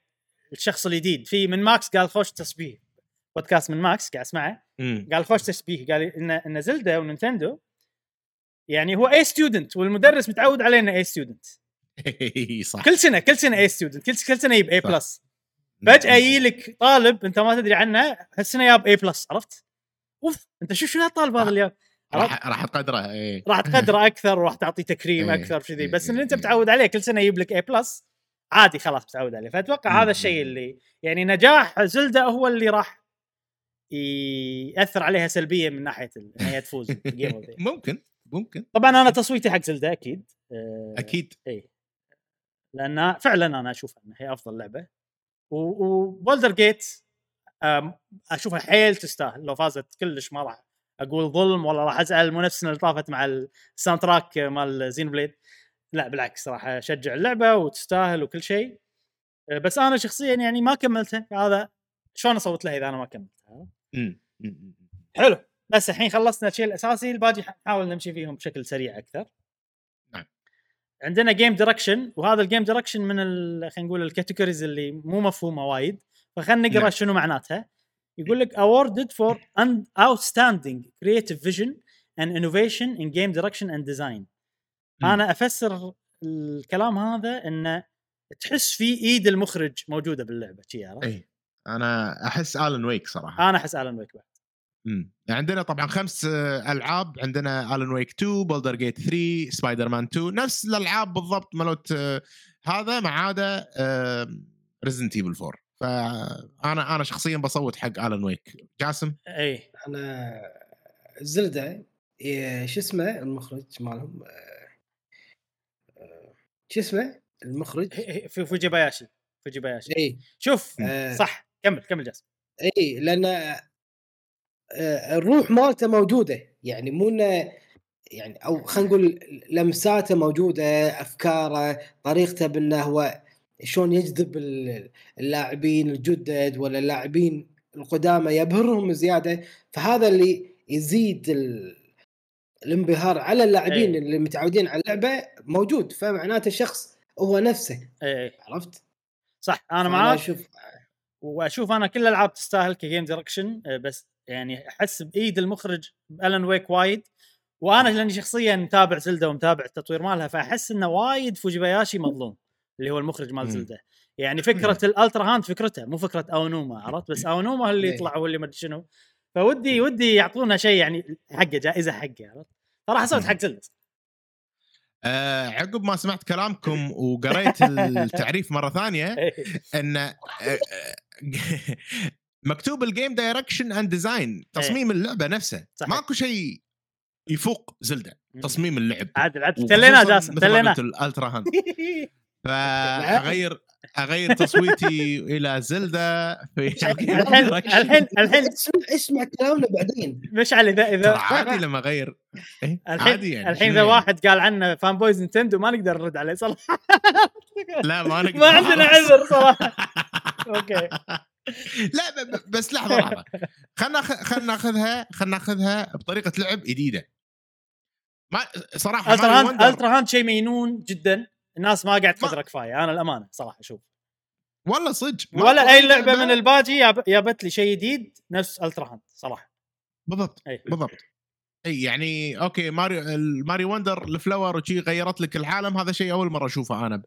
الشخص الجديد. في من ماكس قال خوش تشبيه بودكاست من ماكس قاعد أسمعه. قال خوش تشبيه قال إن إن Zelda و Nintendo يعني هو A student والمدرس متعود عليه انه A student صح. كل سنة كل سنة A student كل كل سنة يجيب A. plus فجأة يجي لك طالب أنت ما تدري عنه هالسنة جاب A plus عرفت؟ أوف أنت شوف شنو الطالب هذا اللي جاب؟ راح راح تقدره اي راح تقدره أكثر وراح تعطيه تكريم إيه، أكثر كذي إيه، بس اللي أنت إيه. متعود عليه كل سنة يجيب لك A plus عادي خلاص متعود عليه. فأتوقع هذا الشيء. اللي يعني نجاح Zelda هو اللي راح يأثر عليها سلبيا من ناحية ان هي تفوز. ممكن ممكن. طبعا أنا تصويتي حق Zelda أكيد. آه، أكيد. اي لأن فعلا أنا اشوفها إنها هي أفضل لعبة. و Baldur's Gate أشوفها حيل تستاهل. لو فازت كلش ما راح أقول ظلم ولا راح ازعل السنة اللي طافت مع ال soundtrack مال Xenoblade. لا بالعكس راح اشجع اللعبة وتستاهل وكل شيء. بس أنا شخصيا يعني ما كملتها هذا شلون اصوت لها إذا أنا ما كملتها. حلو. بس الحين خلصنا الشيء الأساسي الباقي نحاول نمشي فيهم بشكل سريع أكثر. نعم. عندنا game direction وهذا ال game direction من خلينا نقول ال categories اللي مو مفهومة وايد. فخلينا نقرأ نعم. شنو معناتها. يقول لك awarded for outstanding creative vision and innovation in game direction and design مم. أنا أفسر الكلام هذا انه تحس في إيد المخرج موجودة باللعبة شي عرفت؟ اي أنا أحس Alan Wake صراحة أنا أحس Alan Wake بعد مم. عندنا طبعا خمس ألعاب عندنا Alan Wake 2 Baldur's Gate 3 سبايدر مان 2 نفس الألعاب بالضبط مالت آه، هذا ما عدا Resident Evil 4 فانا أنا شخصيا بصوت حق Alan Wake جاسم؟ إي. أنا Zelda شو اسمه المخرج مالهم؟ آه، آه، شو اسمه المخرج؟ في فوجيباياشي فوجيباياشي. إي. شوف آه. صح كمل كمل جاسم. إي لأن آه، الروح مالته موجودة. يعني مو إنه يعني أو خلينا نقول لمساته موجودة أفكاره طريقته بإنه هو شلون يجذب ال- اللاعبين الجدد ولا اللاعبين القدامى يبهرهم زيادة فهذا اللي يزيد ال... الانبهار على اللاعبين أي. اللي متعودين على اللعبة موجود فمعناته الشخص هو نفسه. اي عرفت؟ صح أنا معاك. أشوف وأشوف أنا كل الألعاب تستاهل ك game direction بس يعني أحس بإيد المخرج Alan Wake وايد. وأنا لأني شخصيا متابع زلده ومتابع التطوير مالها فأحس إنه وايد فوجيباياشي مظلوم. اللي هو المخرج مال. زلدة. يعني فكرة ال Ultrahand فكرتها مو فكرة أونوما عرفت؟ بس أونوما اللي إيه. يطلع هو اللي ما أدري شنو. فودي ودي يعطونا شيء يعني حقه جائزة حقه عرفت؟ صراحة سويت حق زلد آه عقب ما سمعت كلامكم وقريت التعريف مرة ثانية إن آه، آه، مكتوب ال game direction and design تصميم اللعبة نفسه. إيه. صحيح. ماكو شيء يفوق زلدة تصميم اللعب. عادل عادل تلينا جاسم تلينا. ال Ultrahand. فاغير أغير تصويتي إلى زلدة في الحين الحين الحين اسمع اسمع كلامنا بعدين. مشعل اذا ترى اذا عادي لما أغير. إيه؟ عادي الحين يعني الحين إذا يعني؟ واحد قال عنه fanboys نينتندو ما نقدر نرد عليه صراحة. لا ما نقدر. ما عندنا. عذر صراحة. أوكي. لا بس لحظة لحظة. خلنا ناخذ خلنا ناخذها خلنا ناخذها بطريقة لعب جديدة. ما صراحة Ultrahand Ultrahand شيء مينون جدا. الناس ما قاعد تقدره كفايه أنا الأمانة صراحة أشوف والله صدق ولا أي لعبة من الباجي جابت لي شيء جديد نفس Ultrahand صراحة. بالضبط أي. بالضبط. أي يعني okay ماريو الماري Wonder ال flower وشي غيرت لك العالم هذا شيء أول مرة أشوفه أنا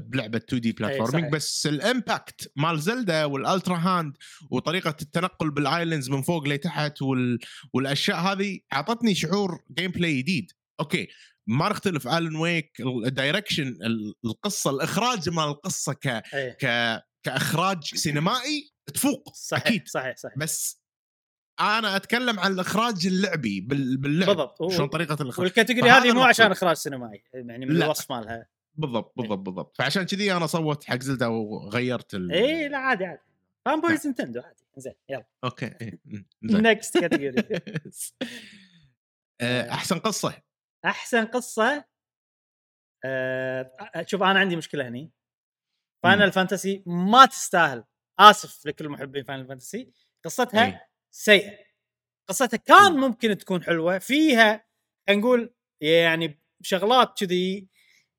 بلعبة 2D platforming. بس ال impact مال زلدا وال Ultrahand وطريقة التنقل بال islands من فوق لتحت وال... والأشياء هذه أعطتني شعور gameplay جديد. okay ما نختلف Alan Wake ال direction ال- القصة الإخراج مال القصة ك... اي ك... كإخراج سينمائي تفوق صحيح أكيد. صحيح صحيح. بس أنا أتكلم عن الإخراج اللعبي بال- باللعب. بالضبط. شلون طريقة الإخراج. وال category هذه مو. عشان إخراج سينمائي يعني من لا. الوصف مالها. بالضبط بالضبط بالضبط. فعشان كذي أنا صوت حق زلدا وغيرت ال... اي لا عادي عادي. fanboys نينتندو عادي. زين يلا. okay إيه. نكست كاتيجوري آه، أحسن قصة. أحسن قصة أه شوف أنا عندي مشكلة هني. Final Fantasy ما تستاهل. آسف لكل محبين Final Fantasy قصتها أي. سيئة. قصتها كان ممكن تكون حلوة. فيها خلينا نقول يعني شغلات كذي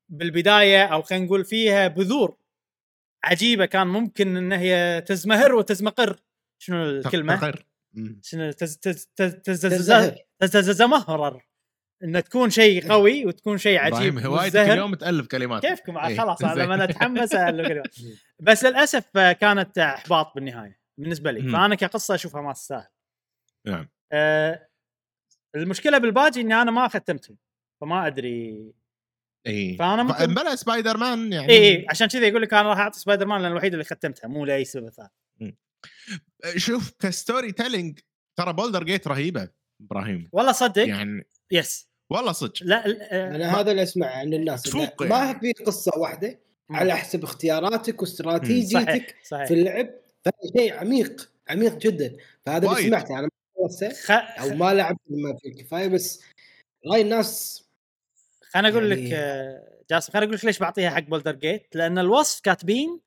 بالبداية أو خلينا نقول فيها بذور عجيبة كان ممكن إن هي تزمهر وتزمقر. شنو الكلمة؟ تقر. م. شنو تز تز تز تز تز تزهر. تزمهرر ان تكون شيء قوي وتكون شيء عجيب هوايتك. اليوم تألف كلمات. كيفكم؟ إيه، خلاص زين. لما أنا اتحمس أألف كلمات. بس للأسف آه، كانت إحباط بالنهاية بالنسبة لي. مم. فأنا كقصة أشوفها ما تستاهل. نعم. آه المشكلة بالباجي إني أنا ما ختمتهم فما أدري. اي فأنا ممكن- بلا سبايدر مان يعني. اي إيه، عشان كذا يقول لك أنا راح أعطي سبايدر مان لأن الوحيد اللي ختمتها مو لأي سبب ثاني. شوف ك storytelling ترى Baldur's Gate رهيبة إبراهيم. والله صدق؟ يعني yes والله صدق. لا أنا هذا اللي اسمع عن الناس تفوق يعني. ما في قصة واحدة على حسب اختياراتك واستراتيجيتك صحيح في اللعب فهذا شيء عميق عميق جدا. فهذا اللي. سمعته أنا ما خ... أو ما لعبت ما في كفاية بس راي الناس خليني أقول لك يعني- آه، جاسم خليني أقول لك ليش بعطيها حق Baldur's Gate لأن الوصف كاتبين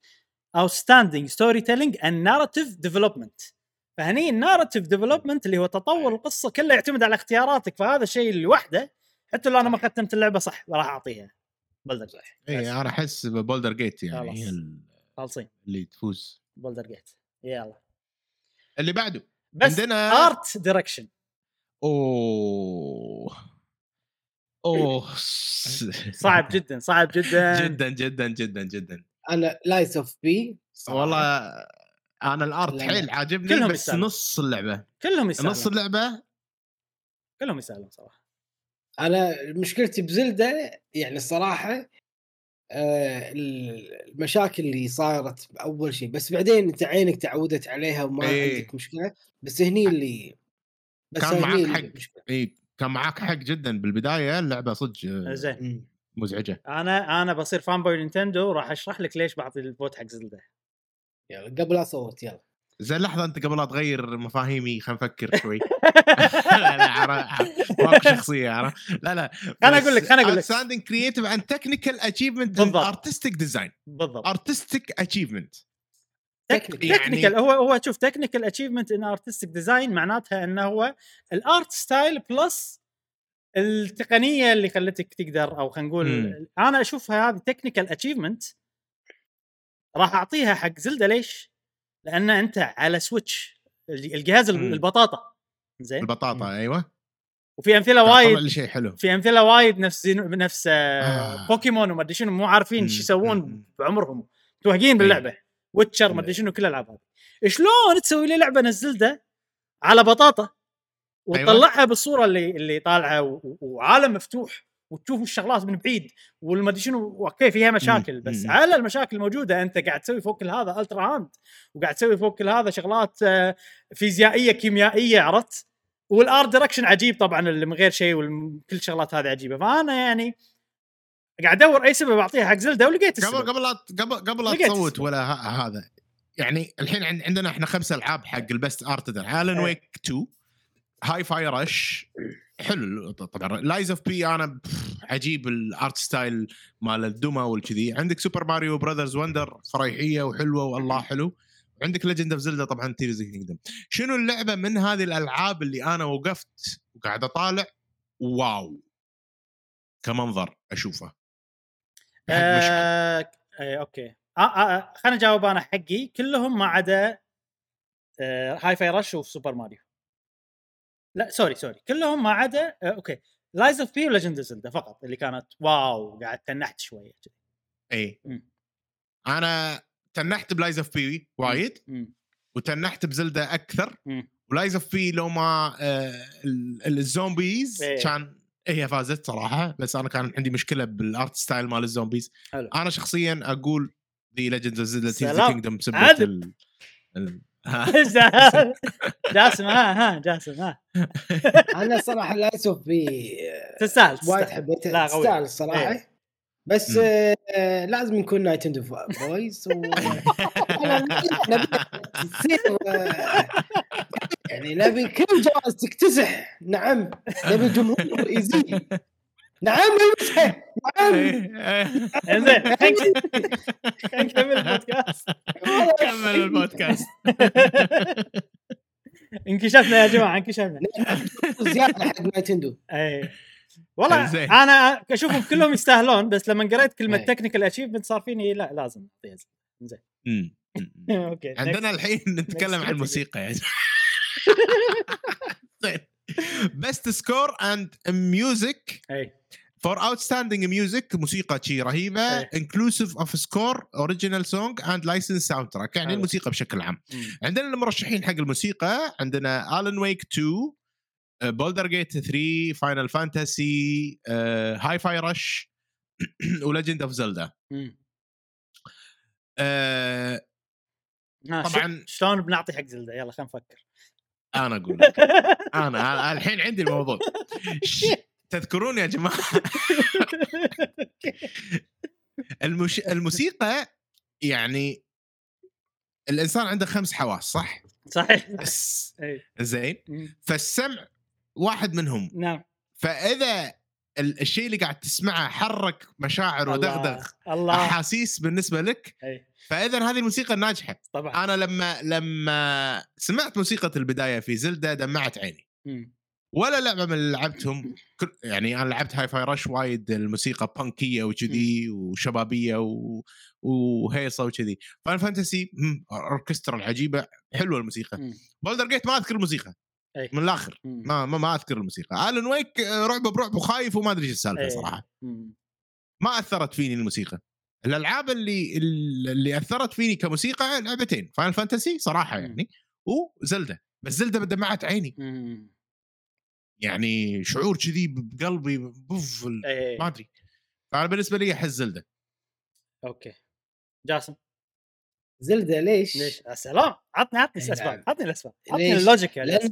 outstanding storytelling and narrative development. فهني ال narrative development اللي هو تطور القصة كله يعتمد على اختياراتك فهذا الشيء اللي وحده حتى لو أنا ما ختمت اللعبة صح راح أعطيها. Baldur's Gate اي أنا أحس Baldur's Gate يعني خلاص. هي ال- خالصين. اللي تفوز. Baldur's Gate يلا. اللي بعده. بس عندنا- art direction أوه. أوه. صعب جدا صعب جدا. جدا جدا جدا جدا. أنا Lies of P والله أنا ال art لا، حيل. عاجبني كلهم بس يستاهلون. نص اللعبة كلهم يستاهلون نص اللعبة كلهم يستاهلون صراحة أنا مشكلتي بزلدة يعني الصراحة آه، المشاكل اللي صارت اول شيء بس بعدين أنت عينك تعودت عليها وما إيه. عندك مشكلة بس هني اللي بس كان هني معاك اللي حق. إي كان معاك حق جدا بالبداية اللعبة صدق آه، زين. مزعجة أنا أنا بصير fanboy نينتندو راح أشرح لك ليش بعطي ال vote حق زلدة يلا قبل أصوت يلا زين لحظة أنت قبل لا تغير مفاهيمي خلينا نفكر شوي لا ماكو شخصية عرفت لا لا خلنا أقول لك- خلنا أقول لك. outstanding creative and technical achievement بالضبط. artistic design بالضبط artistic achievement technical. يعني- هو هو شوف technical achievement in artistic design معناتها إنه هو ال art style plus التقنية اللي خلتك تقدر أو خلينا نقول. أنا أشوفها هذه technical achievement راح أعطيها حق زلدة ليش؟ لأن أنت على Switch الجهاز مم. البطاطا زين؟ البطاطا أيوه. وفي أمثلة وايد شيء حلو. في أمثلة وايد نفس Xeno نفس آه آه. بوكيمون وما أدري شنو مو عارفين مم. شو يسوون مم. بعمرهم. توهقين باللعبة. Witcher ما أدري شنو كل الألعاب هذه. شلون تسوي لي لعبة نزلتها على بطاطا؟ وتطلعها بالصورة اللي اللي طالعة وعالم مفتوح. وتشوف الشغلات من بعيد والما ادري شنو okay فيها مشاكل بس مم. على المشاكل الموجودة أنت قاعد تسوي فوق كل هذا Ultrahand وقاعد تسوي فوق كل هذا شغلات آه، فيزيائية كيميائية عرفت وال art direction عجيب طبعا اللي من غير شيء وكل الشغلات هذه عجيبة فأنا يعني قاعد أدور أي سبب أعطيها حق زلدة ولقيت قبل السبب قبل لا قبل قبل لا تصوت. ولا ه- هذا يعني الحين عن- عندنا إحنا خمس ألعاب حق ال best art إيه. Wake 2 Hi-Fi Rush حلو طبعا. Lies of P أنا عجيب ال art style مال الدمى والكذي. عندك Super Mario Bros. Wonder فريحية وحلوة والله حلو. عندك Legend of Zelda طبعا Tears Kingdom شنو اللعبة من هذه الألعاب اللي أنا وقفت وقاعد أطالع؟ wow. كمنظر أشوفه. آه آه okay. آه آه آه خليني أجاوب أنا حقي. كلهم ما عدا آه Hi-Fi Rush و Super Mario لا sorry sorry كلهم ما عدا آه okay Lies of P و Legend Zelda فقط اللي كانت wow قاعد تنحت شوية إي. أنا تنحت ب Lies of P وايد. وتنحت ب Zelda أكثر. و Lies of P لو ما آه ال- ال zombies إيه. كان هي فازت صراحة بس أنا كان عندي مشكلة بال art style مال ال zombies حلو. أنا شخصيا أقول The Legends of Zelda. Kingdom سبت ها. جاسم ها ها جاسم ها أنا صراحة لا أشوف في تستاهل وايد. حبيتها. تستاهل الصراحه إيه. بس. آه لازم نكون Nintendo boys و آه، يعني نبي كل جوائز تكتسح نعم نبي الجمهور يزيد نعم نعم انزين خلينا خلينا نكمل البودكاست كمل البودكاست انكشفنا يا جماعة انكشفنا زيادة حق Nintendo اي والله زين. أنا أشوفهم كلهم يستاهلون بس لما قريت كلمة إيه. technical achievement صار فيني لا لازم زين. زين. okay عندنا. الحين نتكلم عن. الموسيقى يعني زين best score and music for outstanding music موسيقى شي رهيبة. inclusive of score original song and licensed soundtrack يعني. الموسيقى بشكل عام. عندنا المرشحين حق الموسيقى. عندنا Alan Wake 2 Baldur's Gate 3 Final Fantasy Hi-Fi Rush و Legend of Zelda طبعاً- شلون بنعطي حق Zelda يلا خلينا نفكر. أنا أقول لك. أنا أنا الحين عندي الموضوع. تذكرون يا جماعة؟ المش... الموسيقى يعني الإنسان عنده خمس حواس صح؟ صحيح. بس اي زين. فالسمع واحد منهم. نعم. فإذا الشيء اللي قاعد تسمعه حرك مشاعر. ودغدغ الله. أحاسيس بالنسبة لك فاذا هذه الموسيقى ناجحه طبعا. أنا لما لما سمعت موسيقى البداية في زلدة دمعت عيني. ولا لعبة من اللي لعبتهم. يعني أنا لعبت Hi-Fi Rush وايد الموسيقى بانكية وكذي وشبابية و... وهيصة وكذي. Final Fantasy أوركسترا العجيبة حلوة الموسيقى. Baldur's Gate ما أذكر الموسيقى. أي. من الآخر. ما ما, ما أذكر الموسيقى Alan Wake آه، رعب برعب وخايف وما أدري إيش السالفة أي. صراحة. ما أثرت فيني الموسيقى الألعاب اللي اللي أثرت فيني كموسيقى لعبتين Final Fantasy صراحة. يعني و Zelda بس Zelda دمعت عيني. يعني شعور كذي بقلبي بوف اي ما أدري فأنا بالنسبة لي أحس Zelda okay جاسم Zelda ليش؟ ليش؟ يا سلام عطني عطني إيه الاسباب نعم. عطني الاسباب عطني ليش؟ ال logic جاسم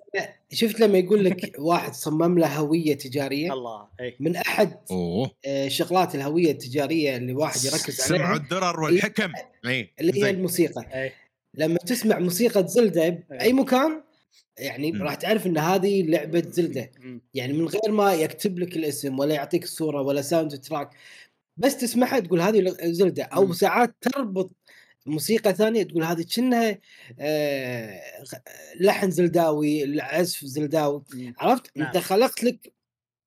شفت لما يقول لك واحد صمم له هوية تجارية الله اي من أحد آه، شغلات الهوية التجارية اللي واحد يركز عليها الدرر والحكم اي اللي هي. الموسيقى اي لما تسمع موسيقى Zelda بأي مكان يعني مم. راح تعرف إن هذه لعبة Zelda مم. يعني من غير ما يكتب لك الاسم ولا يعطيك الصورة ولا soundtrack بس تسمعها تقول هذه Zelda أو مم. ساعات تربط موسيقى ثانية تقول هذه كأنها آه، لحن Zelda وي العزف Zelda وي. عرفت نعم. انت خلقت لك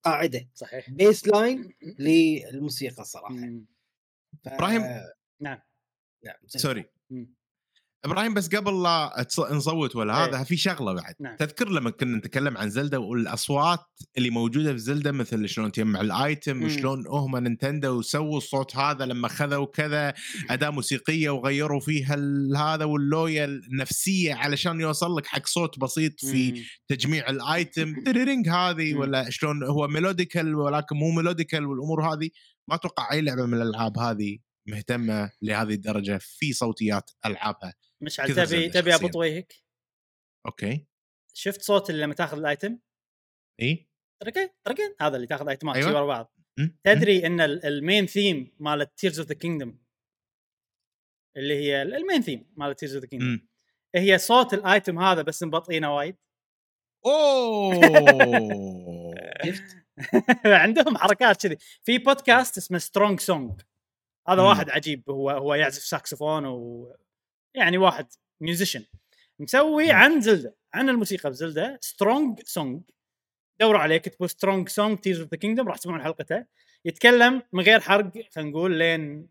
قاعدة صحيح baseline للموسيقى صراحة مم. ف... إبراهيم. نعم نعم زين. sorry مم. إبراهيم بس قبل لا نصوت ولا إيه. هذا في شغلة بعد نعم. تذكر لما كنا نتكلم عن Zelda والأصوات اللي موجودة في Zelda مثل شلون تجمع ال item. وشلون هم Nintendo سووا الصوت هذا لما خذوا كذا أداة موسيقية وغيروا فيها هذا واللويا النفسية علشان يوصل لك حق صوت بسيط في مم. تجميع ال item تريرينج هذه. ولا شلون هو melodical ولكن مو melodical والأمور هذه ما أتوقع أي لعبة من الألعاب هذه مهتمة لهذه الدرجة في صوتيات ألعابها مشعل تبي تبي شخصياً. ابط وجهك okay. شفت صوت اللي لما تاخذ ال item؟ اي تركن تركن هذا اللي تاخذ item ات أيوة. ورا بعض. م? تدري إن ال- ال main theme مالت Tears of the Kingdom اللي هي ال- ال main theme مالت Tears of the Kingdom. هي صوت ال item هذا بس مبطئينه وايد. أوه! شفت؟ عندهم حركات كذي. في بودكاست اسمه Strong Song هذا. واحد عجيب هو هو يعزف ساكسفون و يعني واحد musician مسوي مم. عن Zelda عن الموسيقى ب Zelda Strong Song دوروا عليه كتبوا Strong Song Tears of the Kingdom راح تسمعون حلقته. يتكلم من غير حرق خلينا نقول لين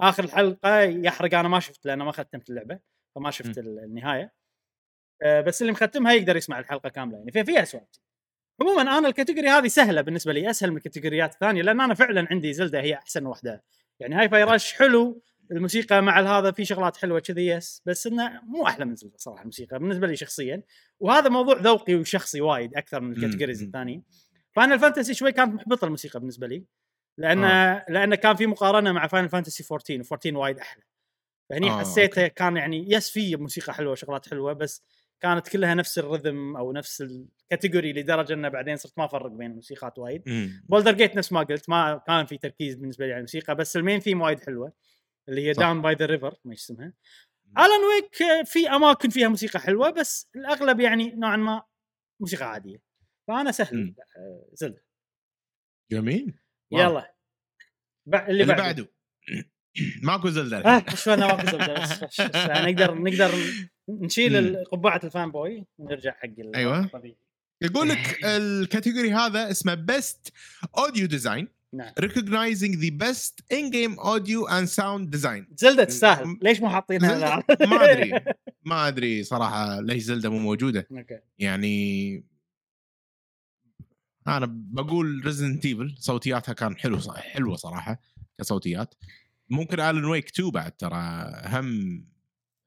آخر الحلقة يحرق. أنا ما شفت لأنه ما ختمت اللعبة فما شفت ال- النهاية. آه، بس اللي مختمها يقدر يسمع الحلقة كاملة يعني. في- فيها سوالف عموما أنا ال category هذه سهلة بالنسبة لي أسهل من الكاتيجوريات الثانية لأن أنا فعلا عندي Zelda هي أحسن واحدة يعني Hi-Fi Rush حلو الموسيقى مع هذا في شغلات حلوة كذي yes بس إنه مو أحلى من Zelda صراحة الموسيقى بالنسبة لي شخصيا. وهذا موضوع ذوقي وشخصي وايد أكثر من ال categories. الثانية. Final Fantasy شوي كانت محبطة الموسيقى بالنسبة لي لأن آه. لأن كان في مقارنة مع Final Fantasy 14 و14 وايد أحلى. فهني آه، حسيته كان يعني yes في موسيقى حلوة وشغلات حلوة بس كانت كلها نفس الرذم أو نفس ال category لدرجة إنه بعدين صرت ما أفرق بين الموسيقات وايد. بولدرز جيت نفس ما قلت ما كان في تركيز بالنسبة لي على الموسيقى بس ال main theme وايد حلوة. اللي هي. Down by the River ما اسمها. الان ويك آه، في أماكن فيها موسيقى حلوة بس الأغلب يعني نوعا ما موسيقى عادية. فأنا سهل. آه، زلدة. جميل. واو. يلا. بع- اللي, اللي بعده. بعده. ماكو زلزال آه شلون ما أقصد بس- بس- بس نقدر نقدر نشيل قبعه ال fan boy ونرجع حق. الطبيعي. يقول لك ال category هذا اسمه best audio design نعم. recognizing the best in-game audio and sound design. زلدة تستاهل. ليش مو حاطينها؟ ما أدري. ما أدري صراحة ليش زلدة مو موجودة. okay. يعني أنا بقول ريزنت ايفل صوتياتها كان حلو حلوة صراحة كصوتيات. ممكن الن ويك 2 بعد ترى. هم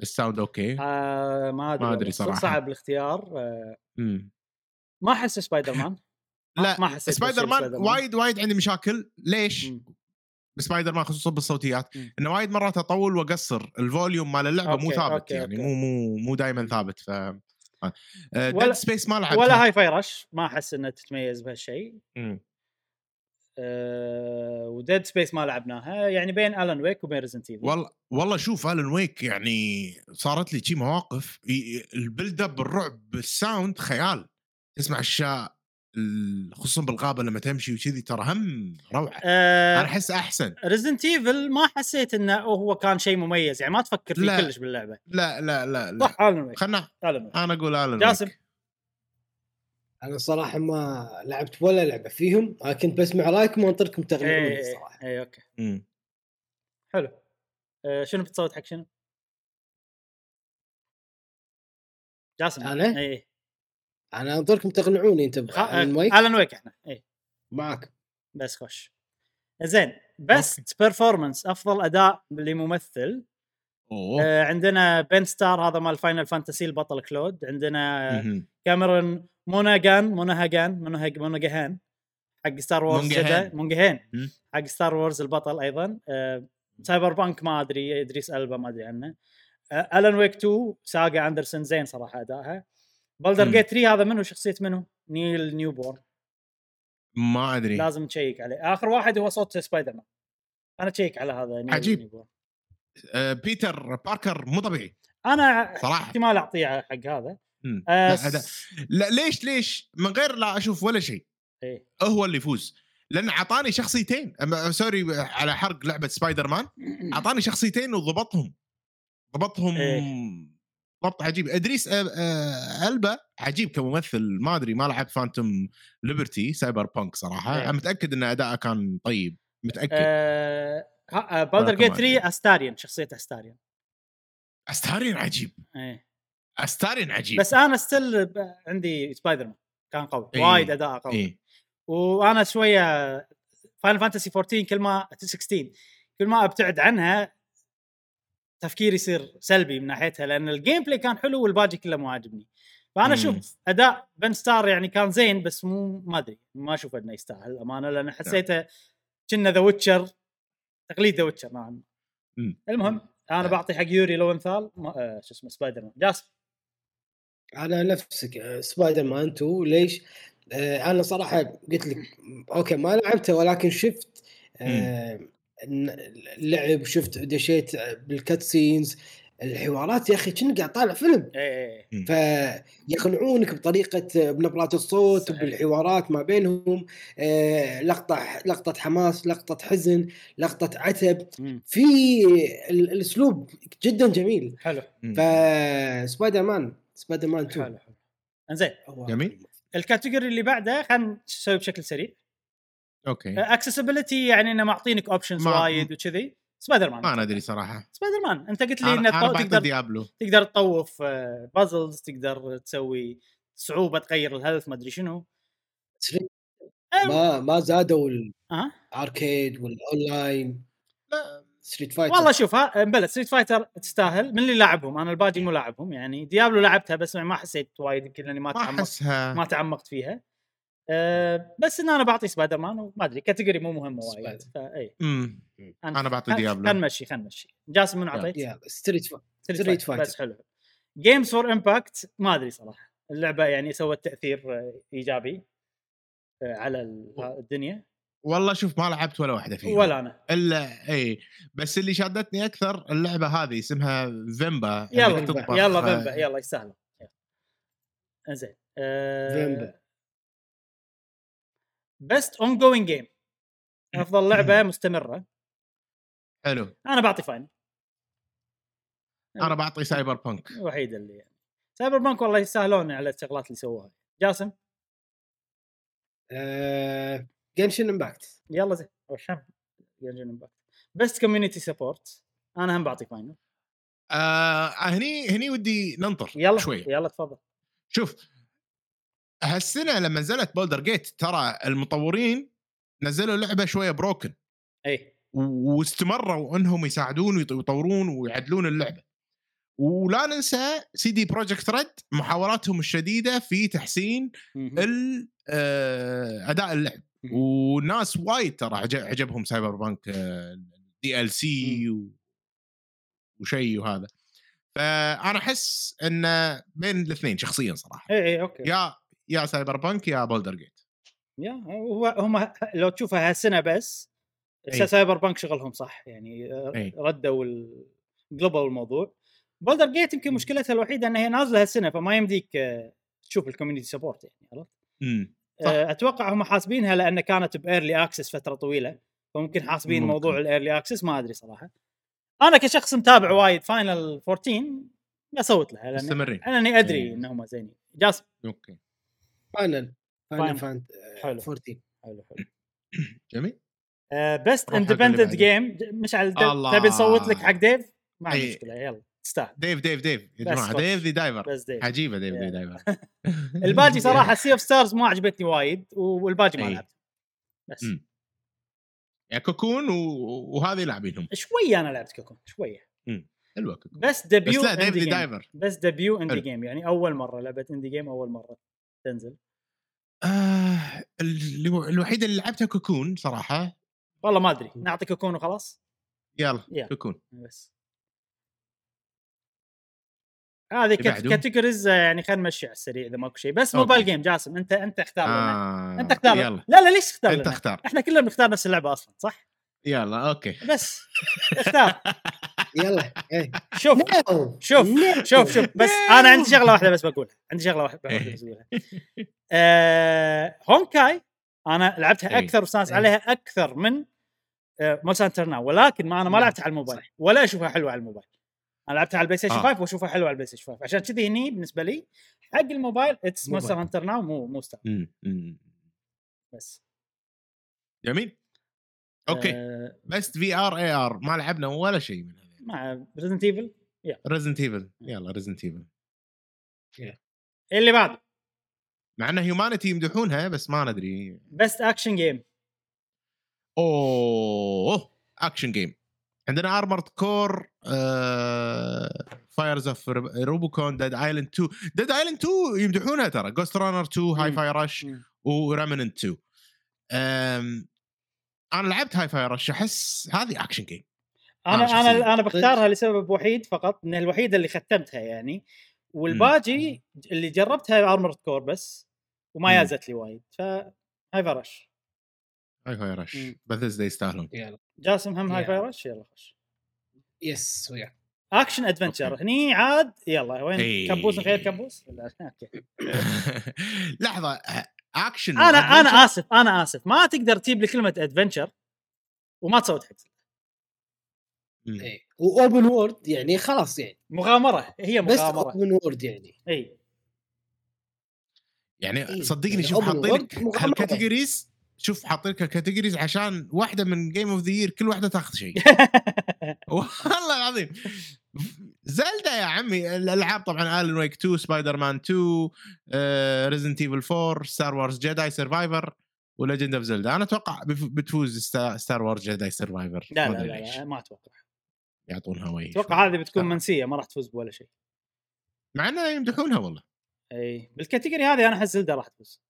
ال sound okay آه ما أدري ما أدري والله. صراحة. صعب الاختيار آه. ما أحس سبايدر مان ما- لا ما حسيت سبايدر مان وايد وايد عندي مشاكل. ليش؟ مم. بسبايدر مان خصوصا بالصوتيات. مم. إنه وايد مرات أطول وأقصر. ال volume مال اللعبة مو ثابت okay، يعني أوكي. مو مو مو دائما ثابت. ف ولا- ديد سبيس ما لعبتها. ولا هاي فاي رش ما أحس إنها تتميز بهالشيء. آه وديد سبيس ما لعبناها. يعني بين الان ويك وبين ريزنت ايفل والله والله شوف الن ويك يعني صارت لي شي مواقف. ال build up الرعب بال sound خيال. تسمع أشياء ال- خصوصا بالغابة لما تمشي وكذي ترى هم روعة. أنا آه أحس أحسن. ريزنت ايفل ما حسيت إنه هو كان شيء مميز يعني ما تفكر فيه لا. كلش باللعبة. لا لا لا لا. صح خلنا أنا أقول الن ويك جاسم؟ أنا صراحة ما لعبت ولا لعبة فيهم أنا كنت بسمع رايكم وانطركم تقنعوني اي صراحة. اي okay. مم. حلو. آه شنو بتصوت حق شنو؟ جاسم. أنا؟ اي أنا انطركم تقنعوني أنت. آه، المايك؟ ألان ويك إحنا اي معك بس خش زين best performance أفضل أداء لممثل. آه عندنا بن ستار هذا مال فاينل فانتسي البطل كلود. عندنا مهم. كاميرون موناجان موناهاجان موناهاج- موناجهان حق ستار وورز موناجهان مم. حق ستار وورز البطل أيضا. آه سايبر بانك ما أدري إدريس ألبا ما أدري عنه. آه الان ويك 2 ساجا أندرسون زين صراحة أدائها. بلدرز مم. جيت 3 هذا منو شخصية منو؟ نيل نيوبورن ما أدري لازم check عليه آخر واحد هو صوت سبايدر مان أنا check على هذا نيل عجيب. نيوبورن. آه، بيتر باركر مو طبيعي أنا صراحة احتمال أعطيه حق هذا مم. آه لا, لا ليش ليش من غير لا أشوف ولا شيء إيه. هو اللي يفوز لأن أعطاني شخصيتين أما sorry على حرق لعبة سبايدر مان أعطاني شخصيتين وضبطهم ضبطهم إيه. ضبط عجيب. أدريس آه، آه، ألبا عجيب كممثل. ما أدري ما لعب فانتوم ليبرتي سايبر بانك صراحة. إيه. أنا متأكد إن أداءه كان طيب. متأكد. بلدرز ولكن جيت ما أدري. 3 استاريان شخصية استاريان استاريان عجيب. إيه. استاريان عجيب. بس أنا still عندي سبايدر مان كان قوي. إيه. وايد اداء قوي. اي وأنا شوية فاينل فانتسي 14 كل ما 16 كل ما أبتعد عنها تفكيري يصير سلبي من ناحيتها لأن ال gameplay كان حلو والباقي كله مو عاجبني. فأنا. أشوف أداء بن ستار يعني كان زين بس مو ما أدري ما أشوف إنه يستاهل الأمانة لأن حسيته كنه ذا ويتشر تقليد ذا ويتشر نوعا ما مم. المهم أنا بعطي حق يوري لو انثال ما- آه، شو اسمه سبايدر مان جاسم. على نفسك آه، سبايدر مان 2 ليش؟ آه أنا صراحة قلت لك okay ما لعبته ولكن شفت اللعب شفت دشيت بال cut scenes الحوارات يا أخي كأنك قاعد طالع فيلم. إيه إيه فيقنعونك بطريقة بنبرات الصوت صحيح. بالحوارات ما بينهم آه لقطة لقطة حماس لقطة حزن لقطة عتب. مم. في ال- الأسلوب جدا جميل. حلو. فسبايدر مان سبايدر مان 2 حلو حلو. إنزين جميل. ال category اللي بعده خلينا نسوي بشكل سريع. okay. accessibility يعني إنه معطينك options وايد وكذي. سبايدر مان ما ندري صراحة. سبايدر مان أنت قلت لي أنا إنه تقدر ديابلو تقدر تطوف puzzles تقدر تسوي صعوبة تغير ال health ما أدري شنو. ما ما زادوا ال arcade والاونلاين لا. ستريت فايتر والله شوف ها بلى ستريت فايتر تستاهل. من اللي لاعبهم أنا الباقي مو لاعبهم يعني. ديابلو لعبتها بس ما حسيت وايد يمكن لاني ما ما تعمقت ما تعمقت فيها. أه بس إن أنا بعطي سبايدر مان وما أدري category مو مهمه وايد. فاي مم. أنا بعطي ديابلو. خلينا نمشي خلينا نمشي جاسم منو يلا. اعطيت؟ يلا. ستريت فايتر ستريت فايتر بس. حلو. games for impact ما أدري صراحة. اللعبة يعني سوت تأثير آه، إيجابي آه، على ال- الدنيا. والله شوف ما لعبت ولا واحدة فيهم ولا أنا. إلا إي. بس اللي شادتني أكثر اللعبة هذه اسمها فيمبا يلا يلا آه، فيمبا يلا يستاهل زين. فيمبا. best ongoing game أفضل لعبة مستمرة. حلو. أنا بعطي فاين أنا بعطي سايبر بانك الوحيده اللي يعني. Cyberpunk والله يستاهلون على الشغلات اللي سووها. جاسم؟ آه Genshin Impact يلا زين. وشم Genshin Impact best community support أنا هم بعطي Final آه هني هني ودي ننطر يلا شوي. يلا تفضل. شوف هالسنة لما نزلت Baldur's Gate ترى المطورين نزلوا لعبة شوية broken اي واستمروا إنهم يساعدون ويط- ويطورون ويعدلون اللعبة. ولا ننسى CD Projekt Red محاولاتهم الشديدة في تحسين آه، أداء اللعب. مم. والناس وايد ترى عج- عجبهم Cyberpunk DLC وشيء وهذا. فأنا أحس انه بين الاثنين شخصيا صراحة. اي اي okay. يا يا Cyberpunk يا Baldur's Gate يا هو هم لو تشوفها هالسنة بس إي. Cyberpunk شغلهم صح يعني آه، إي. ردوا قلبوا الموضوع Baldur's Gate يمكن مشكلتها الوحيدة انها هي نازلة هالسنة فما يمديك آه، تشوف ال community support يعني عرفت؟ صح. آه، أتوقع هم حاسبينها لأن كانت ب early access فترة طويلة فممكن حاسبين ممكن. موضوع ال early access ما أدري صراحة أنا كشخص متابع وايد Final 14 بصوت لها لأن مستمرين لاني أدري إيه. انهم زينين جاسم أوكي فاينل Final. فاينل فان حلو. 14 حلو حلو جميل بيست اندبندنت. جيم مشعل. تبي نصوت لك حق ديف؟ ما عندي. مشكلة يلا تستاهل ديف ديف ديف يا بس جماعة. ديف ذا دايفر بس ديف عجيبة ديف ذا يلا. دايفر الباقي صراحة سي اوف ستارز ما عجبتني وايد والباقي ما. لعبت بس. يعني كوكون وهذه لاعبينهم شوية أنا لعبت Cocoon شوية حلوة Cocoon بس بس debut لا Dave game Diver بس debut indie. game يعني أول مرة لعبه indie game أول مرة تنزل آه الو- الوحيده اللي لعبتها Cocoon صراحة والله ما أدري نعطي Cocoon وخلاص يلا يلا. Cocoon بس هذه؟ categories يعني خلينا نمشي على السريع إذا ماكو شيء بس. mobile game جاسم أنت أنت اختار آه أنت اختار. يلا لا لا ليش تختار أنت لنا؟ اختار إحنا كلنا بنختار نفس اللعبة أصلا صح؟ يلا okay بس اختار يلا إيه. شوف شوف. شوف شوف بس أنا عندي شغلة واحدة بس بقولها. عندي شغلة واحدة واحدة بس بقولها. آه Honkai أنا لعبتها إي. أكثر واستانس إي. عليها أكثر من آه Monster Hunter Now ولكن ما أنا ما نعم، لعبتها على الموبايل ولا أشوفها حلوة على الموبايل. أنا لعبتها على ال PlayStation آه. 5 وأشوفها حلوة على ال PlayStation 5 عشان كذي هني بالنسبة لي حق الموبايل it's. Monster Hunter Now مو مو Star. بس. جميل. okay. آه. best VR AR ما لعبنا ولا شيء من هذا مع ريزنت ايفل ريزنت ايفل يلا ريزنت ايفل اللي بعده. مع إن Humanity يمدحونها بس ما ندري. best action game أوه action game عندنا Armored Core Fires of Rubicon Dead Island 2 Dead Island 2 يمدحونها ترى. Ghostrunner 2 Hi. Fi Rush مم. و Remnant 2 أم، أنا لعبت Hi-Fi Rush أحس هذه action game أنا أنا شخصياً. أنا أنا بختارها لسبب وحيد فقط انها الوحيده اللي ختمتها يعني. والباقي اللي جربتها Armored Core بس وما. جازت لي وايد ف هاي فرش هاي فاي رش. بثزدا يستاهلون. يلا جاسم هم Hi يا. Fi Rush يلا خش. yes ويا. action adventure هني عاد يلا وين؟ إيه. كبوس غير كبوس لحظة اكشن أنا أنا و adventure؟ آسف أنا آسف. ما تقدر تجيب لي كلمة adventure وما تسوي تحت إيه. و open world يعني خلاص يعني. مغامرة هي بس مغامرة. open world يعني. إي. يعني إيه. صدقني يعني شوف open حاطين لك. هال categories شوف حاطين لك ال categories عشان واحدة من game of the year كل واحدة تاخذ شيء. والله العظيم. Zelda يا عمي الألعاب طبعا Alan Wake 2 سبايدر مان 2 Resident Evil 4 Star Wars Jedi Survivor و Legend of Zelda أنا أتوقع بتفوز Star Wars Jedi Survivor لا لا لا. لا ما أتوقع. يعطونها وي أتوقع هذه بتكون. منسية ما راح تفوز بولا شيء. مع انها يمدحونها والله. إي بال category هذه أنا أحس Zelda راح تفوز.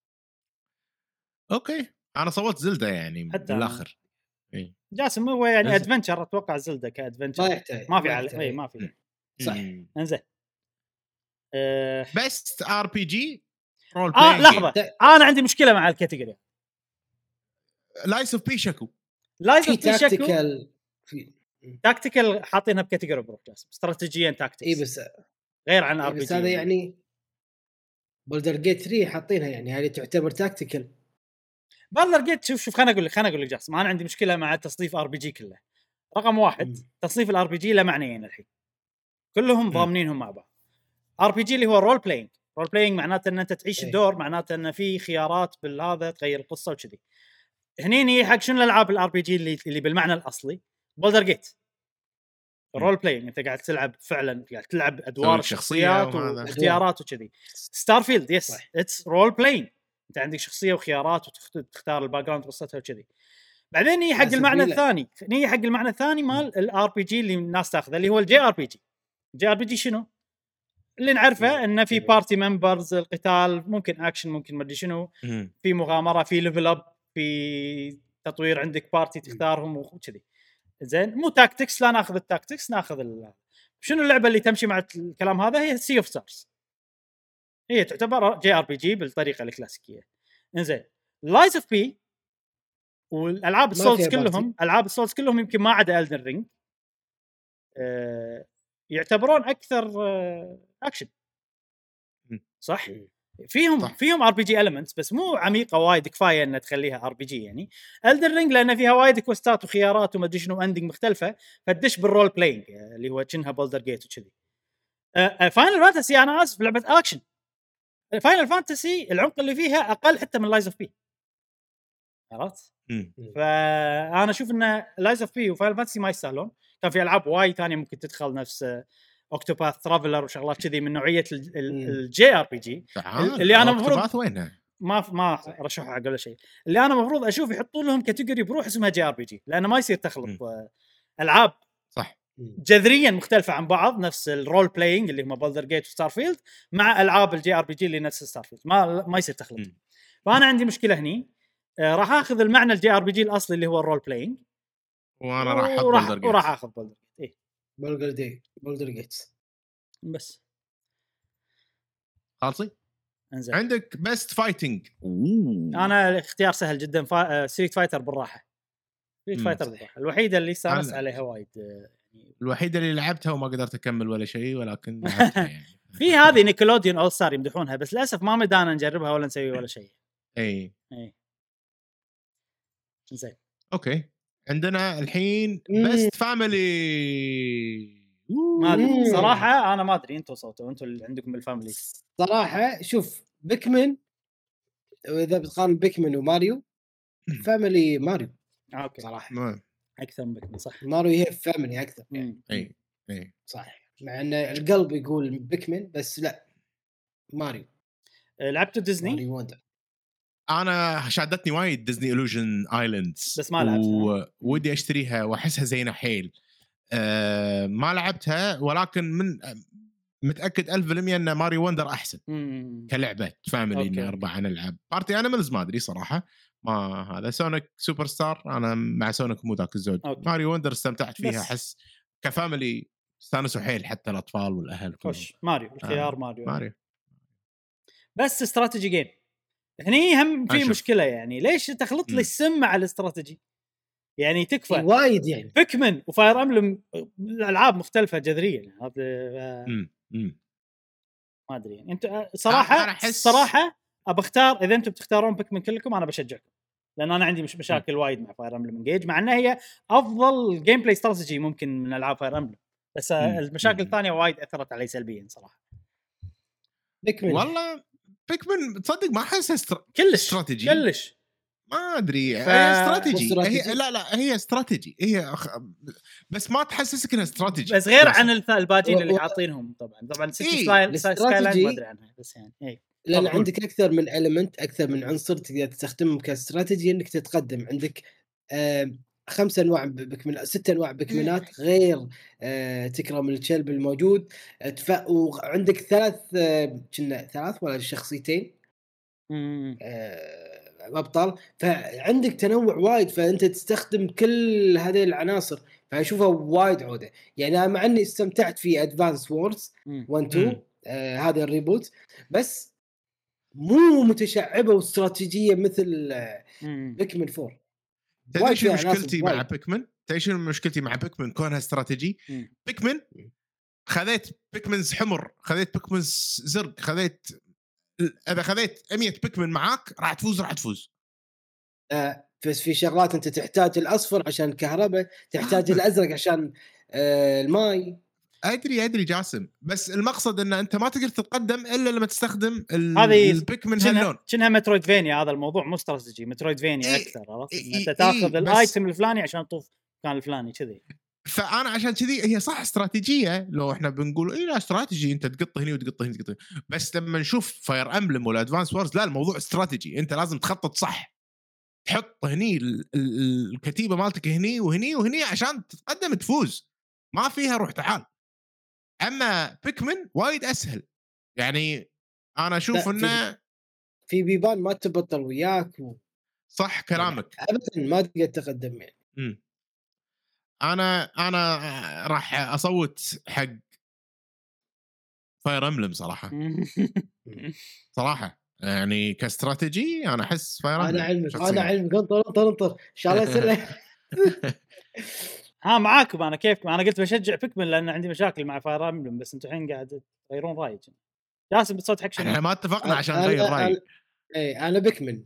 okay. أنا صوت Zelda يعني حتى أنا. بالآخر. جاسم هو يعني ادفنشر أتوقع زلدا ما كادفنشر يحتاج ما في على. إي ما في. صح. إنزين. آه, بيست ار بي جي رول آه لحظة. ده- أنا عندي مشكلة مع الكاتيجوري لايس اوف بيشاكو لايز في اوف تاكتيكال في تاكتيكال حاطينها بكاتيجوري بروح جاسم استراتيجيا إي تاكتكس بس غير عن ار بي بس هذا يعني بولدر جيت 3 حاطينها يعني هذه تعتبر تاكتيكال Baldur's Gate شوف شوف خليني أقول لك خليني أقول لك جاسم أنا عندي مشكلة مع تصنيف RPG كله. رقم واحد مم. تصنيف ال RPG له معنيين الحين. كلهم ضامينهم مع بعض. RPG اللي هو role playing role playing معناته إن أنت تعيش إيه. الدور معناته إن في خيارات بالهذا تغير القصة وكذي. هنيني حق شنو الألعاب ال RPG اللي اللي بالمعنى الأصلي؟ Baldur's Gate role playing أنت قاعد تلعب فعلا قاعد تلعب أدوار وهذا. واختيارات وكذي Starfield yes. it's role playing أنت عندك شخصية وخيارات وتختار ال background قصتها وكذي بعدين نيجي حق المعنى هي. الثاني نيجي حق المعنى الثاني مال ال RPG اللي الناس تاخذه اللي هو الجي آر بي جي الجي آر بي جي شنو؟ اللي نعرفه إنه في إيه. party members القتال ممكن اكشن ممكن مدري شنو مم. في مغامرة في level up في تطوير عندك party تختارهم وكذي زين؟ مو tactics لا ناخذ ال tactics ناخذ ال... شنو اللعبة اللي تمشي مع الكلام هذا؟ هي Sea of Stars هي تعتبر JRPG بالطريقة الكلاسيكية. إنزين. Lies of P والألعاب ال Souls. كلهم ألعاب ال Souls كلهم يمكن ما عدا Elden Ring آه يعتبرون أكثر آه اكشن مم. صح؟ فيهم صح. فيهم RPG elements بس مو عميقة وايد كفاية إنها تخليها RPG يعني. Elden Ring لأن فيها وايد quest ات وخيارات وما أدري شنو ending مختلفة فتدش بال role playing اللي هو كأنها Baldur's Gate وكذي. Final Fantasy أنا آسف لعبة action Final Fantasy العمق اللي فيها أقل حتى من Lies of P عرفت؟ فأنا أشوف إن Lies of P و Final Fantasy ما يستاهلون. كان في ألعاب وايد ثانية ممكن تدخل نفس Octopath Traveler وشغلات كذي من نوعية. ال JRPG اللي أنا Octopath مفروض- وينها؟ ما ما رشحها حق ولا شيء. اللي أنا المفروض أشوف يحطون لهم category بروح اسمها JRPG لأنه ما يصير تخلط آه، ألعاب. صح. جذريا مختلفة عن بعض نفس ال role playing اللي هم Baldur's Gate و Starfield مع ألعاب ال JRPG اللي نفس Starfield ما ما يصير تخلط. فأنا عندي مشكلة هني. آه، راح آخذ المعنى ال JRPG الأصلي اللي هو ال role playing وأنا راح أحط وراح. وراح آخذ Baldur اي Baldur دي Baldur's Gate بس. خلاص؟ انزين. عندك best fighting أنا الاختيار سهل جدا فا... Street Fighter بالراحة. Street Fighter. بالراحة. الوحيدة اللي استانست أنا- عليها وايد آه، يعني الوحيدة اللي لعبتها وما قدرت أكمل ولا شيء ولكن يعني. في هذه Nickelodeon All-Star يمدحونها بس للأسف ما مدانا نجربها ولا نسوي ولا شيء. اي اي زين okay. عندنا الحين. best family ما أدري. صراحة أنا ما أدري أنتم صوتوا أنتم اللي عندكم بال family صراحة شوف Pikmin واذا بتقارن Pikmin و Mario family Mario. okay. صراحة. ما- أكثر من Pikmin صح. ماريو هي family أكثر. مم. إي إي. صح. مع إن القلب يقول Pikmin بس لا. ماريو. لعبتوا Disney Mario Wonder أنا شادتني وايد Disney Illusion Island بس ما لعبتها. ودي أشتريها وأحسها زينة حيل أه ما لعبتها ولكن من متأكد 1000% إن Mario Wonder أحسن مم. كلعبة family. اني أربع نلعب Party Animals ما أدري صراحة ما هذا Sonic Superstars أنا مع Sonic مو ذاك الزود okay. Mario Wonder استمتعت فيها. أحس ك family استانسوا حيل حتى الأطفال والأهل خوش ماريو الخيار آه، Mario Mario بس strategy game هني هم في أشوف. مشكلة يعني ليش تخلط لي. السم مع الاستراتيجي يعني تكفى وايد يعني Pikmin و Fire Emblem الألعاب مختلفة جذريا يعني هذا آه،. ما أدري يعني أنت صراحة أنا أحس- صراحة ابى اختار إذا أنتم بتختارون Pikmin كلكم أنا بشجعكم لأن أنا عندي مش مشاكل وايد مع Fire Emblem Engage مع انها هي أفضل gameplay strategy ممكن من ألعاب Fire Emblem بس آه، مم. المشاكل مم. الثانية وايد أثرت علي سلبيا صراحة Pikmin والله Pikmin تصدق ما احسها استر... كلش استراتيجي. كلش. ما أدري ف- هي strategy. strategy. هي لا لا هي استراتيجي. هي أخ... بس ما تحسسك إنها استراتيجي. بس غير بس. عن الباجين و- اللي و- حاطينهم طبعا. طبعا Cities إيه، Sky Skylines ما أدري عنها بس يعني اي لأن طبعاً. عندك أكثر من element أكثر من عنصر تقدر تستخدمه كاستراتيجي إنك تتقدم. عندك آه خمس أنواع Pikmin ست أنواع Pikmin ات غير آه تكرم الكلب الموجود. وعندك ثلاث آه، كنا ثلاث ولا شخصيتين. آه، ابطال فعندك تنوع وايد فأنت تستخدم كل هذه العناصر فأشوفها وايد عودة يعني أنا مع إني استمتعت في Advance Wars مم. 1 مم. 2 آه هذا ال reboot بس مو متشعبة وإستراتيجية مثل. Pikmin 4 تدري شنو مشكلتي مع. Pikmin؟ تدري شنو مشكلتي مع Pikmin كونها استراتيجي؟ Pikmin خذيت Pikmins حمر، خذيت Pikmins زرق، خذيت إذا خذيت 100 Pikmin معاك راح تفوز راح تفوز. آه بس في شغلات أنت تحتاج الأصفر عشان الكهرباء تحتاج الأزرق عشان آه الماي أدري أدري جاسم. بس المقصد إن أنت ما تقدر تتقدم إلا لما تستخدم ال- هذه ال Pikmin كأنها هاللون كأنها metroidvania هذا الموضوع مو strategy metroidvania إيه، أكثر عرفت؟ إيه، أنت تاخذ إيه، ال item الفلاني عشان تطوف المكان الفلاني كذي. فأنا عشان كذي هي صح استراتيجية. لو إحنا بنقول إي لا استراتيجي. أنت تقط هني وتقط هني تقط هني. بس لما نشوف Fire Emblem ولا Advance Wars لا الموضوع استراتيجي. أنت لازم تخطط صح. تحط هني ال- ال- الكتيبة مالتك هني وهني وهني عشان تتقدم تفوز. ما فيها روح تعال. أما بيكمن وايد أسهل. يعني أنا أشوف إنه في بيبان ما تبطل وياك و... صح كلامك. ابدا ما تقدر تقدم يعني. مم. أنا أنا راح أصوت حق فاير امبلم صراحة. صراحة. يعني كاستراتيجي أنا أحس Fire أنا علمك. أنا علمك. انطر انطر انطر. ان شاء الله يصير ها معاكم أنا كيف أنا قلت بشجع Pikmin لأن عندي مشاكل مع Fire Emblem بس أنتم الحين قاعد تغيرون رأيي جاسم بتصوت حق إحنا شنو؟ ما اتفقنا عشان أنا- نغير راي أنا- اي أنا Pikmin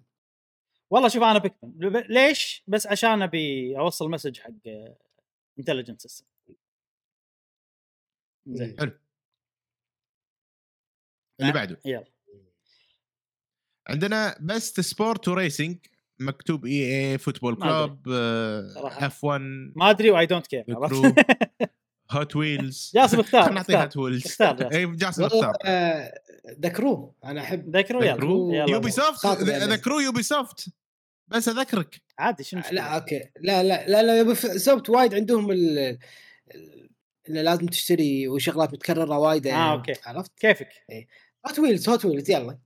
والله شوف أنا Pikmin ليش؟ بس عشان أبي أوصل message حق Intelligent Systems زين. حلو. اللي بعده. يلا. عندنا best sport و racing مكتوب EA Football. Club. F1 ما أدري و I don't care Hot Wheels جاسم اختار خلينا نعطيه Hot Wheels اختار جاسم. إي جاسم اختار. آه، ذكروه أنا أحب يلا. ذكروا يلا Ubisoft يعني. ذكروا Ubisoft بس أذكرك. عادي شنو لا المشكلة؟ okay. لا لا لا لا Ubisoft وايد عندهم ال ال- إنه لازم تشتري وشغلات متكررة وايد آه، okay. عرفت؟ كيفك؟ Hot Wheels Hot Wheels يلا،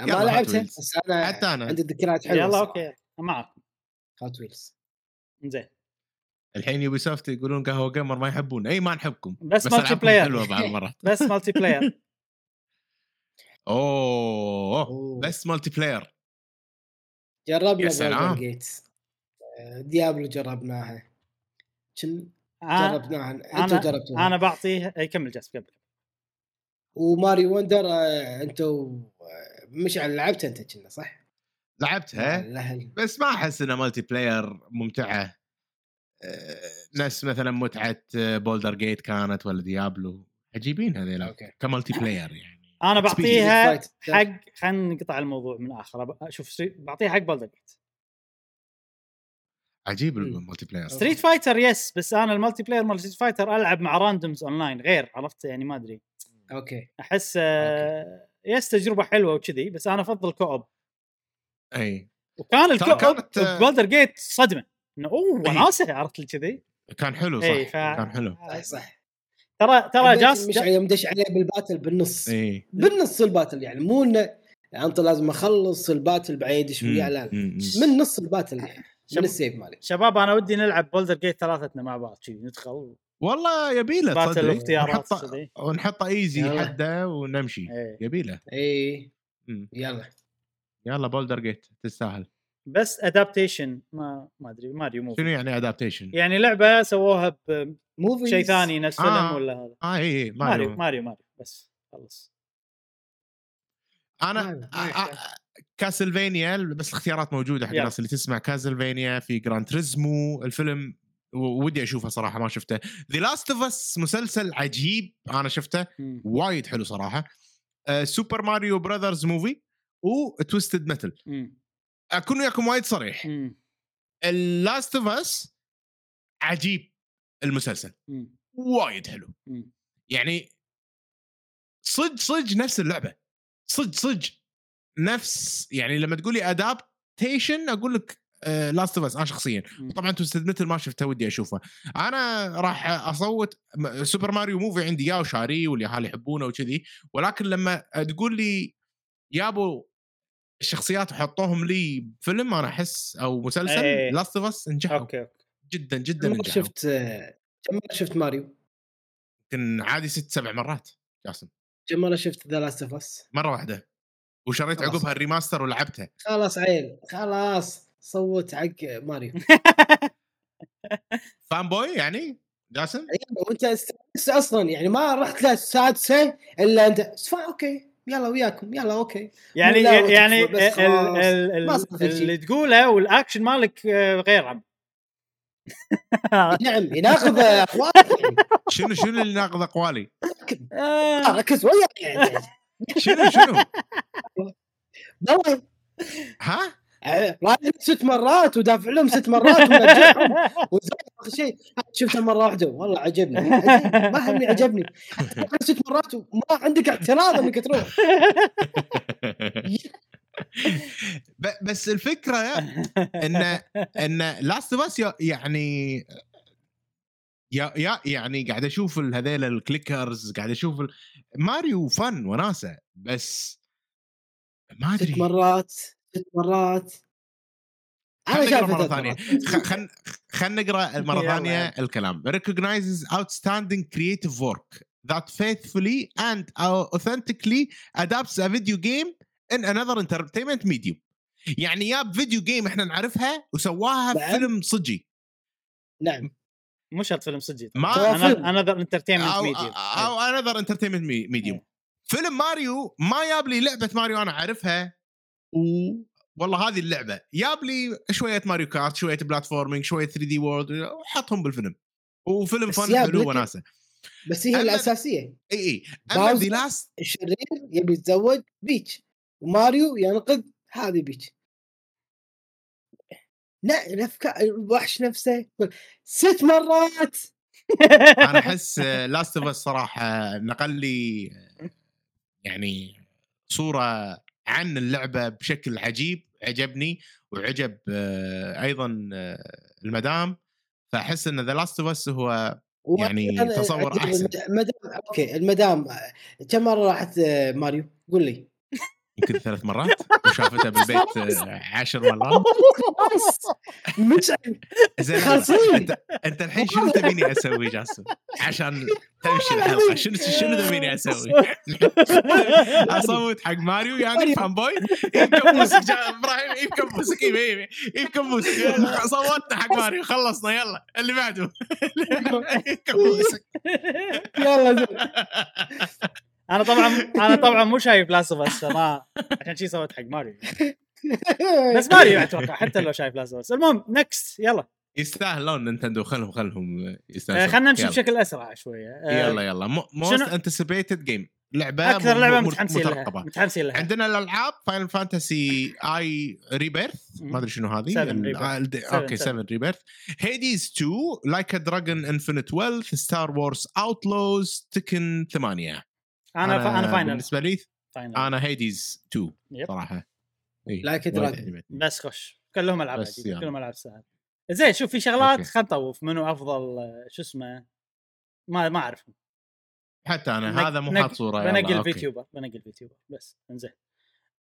ما لعبتها. بس أنا حتى أنا. عندي ذكريات حلوة يلا okay. معك. Hot Wheels زين الحين Ubisoft يقولون قهوة gamer ما يحبون. أي ما نحبكم. بس multi ألعابكم player. حلوة بعض المرات. بس multiplayer أوه. بس مالتي بلاير جربنا يا سلام. Gate's Diablo جربناها. كن أنا جربناها. أنتم جربتوها. أنا بعطيه. كمل جاسم كمل و Mario Wonder آه، أنتم آه، مشعل لعبتها انت كنا صح؟ لعبتها؟ بس ما أحس إنها multiplayer ممتعة. آه، نفس مثلا متعة Baldur's Gate كانت ولا Diablo عجيبين هذيلا okay. ك multiplayer يعني. أنا. بعطيها. حق خلينا نقطع الموضوع من اخره شوف بعطيها حق Baldur's Gate عجيب. ال multiplayer Street Fighter yes بس أنا ال multiplayer مال Street Fighter ألعب مع randoms online غير عرفت؟ يعني ما أدري. okay. أحس آه، yes تجربة حلوة وكذي بس أنا أفضل co-op. أي. وكان ال co-op كانت، آه، Baldur's Gate صدمة. إنه أوه. وناسة عرفت كذي. كان حلو صح ف- كان حلو. صح صح. ترى ترى جاس مش يوم دش عليه بال battle بالنص. إي. بالنص ال battle يعني مو إنه أنت لازم أخلص ال battle بعدين يدش وياه لا. من نص ال battle يعني شب- من ال save مالي شباب أنا ودي نلعب Baldur's Gate ثلاثتنا مع بعض شي ندخل. والله يبيله battle تصدق. اختيارات ونحطه easy. حده ونمشي إيه. يبيله. اي مم. يلا. يلا Baldur's Gate تستاهل. بس adaptation ما ما أدري Mario Movie شنو يعني adaptation؟ يعني لعبة سووها movies بشيء ثاني نفس فيلم آه. ولا هذا؟ آه اي اي ماريو ماريو. ماريو ماريو. بس خلص. أنا Castlevania بس الاختيارات موجودة حق. الناس اللي تسمع Castlevania في Gran Turismo. الفيلم ودي أشوفه صراحة ما شفته The Last of Us مسلسل عجيب أنا شفته. وايد حلو صراحة آه، Super Mario Brothers Movie و Twisted Metal مم. أكون وياكم وايد صريح. ال Last of Us عجيب المسلسل مم. وايد حلو مم. يعني صدق صدق نفس اللعبة صدق صدق نفس يعني لما تقول لي adaptation أقول لك Last of Us أنا شخصيا. طبعا Twisted مثل ما شفته ودي أشوفه. أنا راح أصوت Super Mario Movie عندي يا وشاريه والاهالي يحبونه وكذي. ولكن لما تقول لي يابو الشخصيات وحطوهم لي بفيلم أنا أحس أو مسلسل. Last of Us نجحوا. جدا جدا نجحوا. شفت كم مرة شفت ماريو؟ يمكن عادي ست سبع مرات جاسم. كم مرة شفت The Last of Us مرة واحدة. وشريت. عقبها ال remaster ولعبتها. خلاص عيل خلاص. صوت حق ماريو fanboy يعني جاسم أيوة، وأنت أصلا يعني ما رحت له السادسه إلا أنت okay يلا وياكم يلا okay يعني يعني ال-. ال- ال-. اللي تقوله والاكشن مالك آه، غير عم نعم يناقض اخوانك يعني شنو شنو اللي ناقض أقوالي؟ آه، ركز وياي يعني شنو شنو؟ ها؟ رايح ست مرات ودافع لهم ست مرات وزين آخر شيء شفتها مرة واحدة. والله عجبني ما همني عجبني ست مرات وما عندك اعتراض إنك تروح. بس الفكرة إن إن Last of Us يعني يا يا يعني قاعد أشوف هذيل ال clickers قاعد أشوف Mario fun وناسة بس ما أدري. ست مرات. ست مرات. أنا نقرأ مرة ثانية. مرات. خلينا خلينا نقرأ مرة. ثانية الكلام. Recognizes outstanding creative work that faithfully and authentically adapts a video game in another entertainment medium. يعني ياب video game إحنا نعرفها وسواها نعم. فيلم صجي. نعم. مو شرط فيلم صجي ما. another entertainment media أو another entertainment medium. فيلم ماريو ما جاب لي لعبة ماريو أنا أعرفها. و والله هذه اللعبة. جاب لي شوية Mario Kart شوية platforming شوية 3D World وحطهم بالفيلم. وفيلم fun حلو وناسة. بس هي الأساسية. إي إي. أما. The Last الشرير يبي يتزوج Peach وماريو ينقذ هذه Peach. لا الافكار الوحش نفسه ست مرات! أنا أحس Last of صراحة نقل لي يعني صورة عن اللعبة بشكل عجيب عجبني وعجب آه، أيضا آه، المدام. فأحس إن The Last of هو يعني تصور. المد- المدام okay المدام كم مرة راحت آه، ماريو؟ قول لي. يمكن ثلاث مرات وشافتها بالبيت عشر مرات. مزعج زين. أنت أنت الحين شنو تبيني أسوي جاسم؟ عشان تمشي الحلقة شنو شنو تبيني أسوي؟ أصوت حق ماريو يعني fanboy جا- إبراهيم كبوسك يلا، صوتنا حق ماريو خلصنا يلا. اللي بعده. يلا أنا طبعا أنا طبعا مو شايف Last of Us فما عشان شي سويت حق ماريو. بس ماريو أتوقع حتى لو شايف Last of Us المهم next يلا. يستاهلون نينتندو خلهم خلهم آه، يستاهلون خلينا نمشي يلا. بشكل أسرع شوية. آه، يلا يلا. most anticipated game لعبة أكثر لعبة متحمسين لها مترقبة. متحمسين لها. عندنا الألعاب Final Fantasy اي Rebirth ما أدري شنو هذه. آه، okay seven. 7 Rebirth Hades 2 Like a Dragon Infinite Wealth Star Wars Outlaws Tekken 8 أنا فا... أنا Final بالنسبة لي Final أنا Hades 2 yep. صراحة إي، Like a وايد Dragon. عجبتني. بس خش كلهم العاب بس يلا. كلهم العاب سهل زين شوف في شغلات. خلينا نطوف منو أفضل شو اسمه ما ما اعرف حتى أنا نق- هذا مو حاط صورة بنقل okay. VTuber بنقل VTuber بس انزين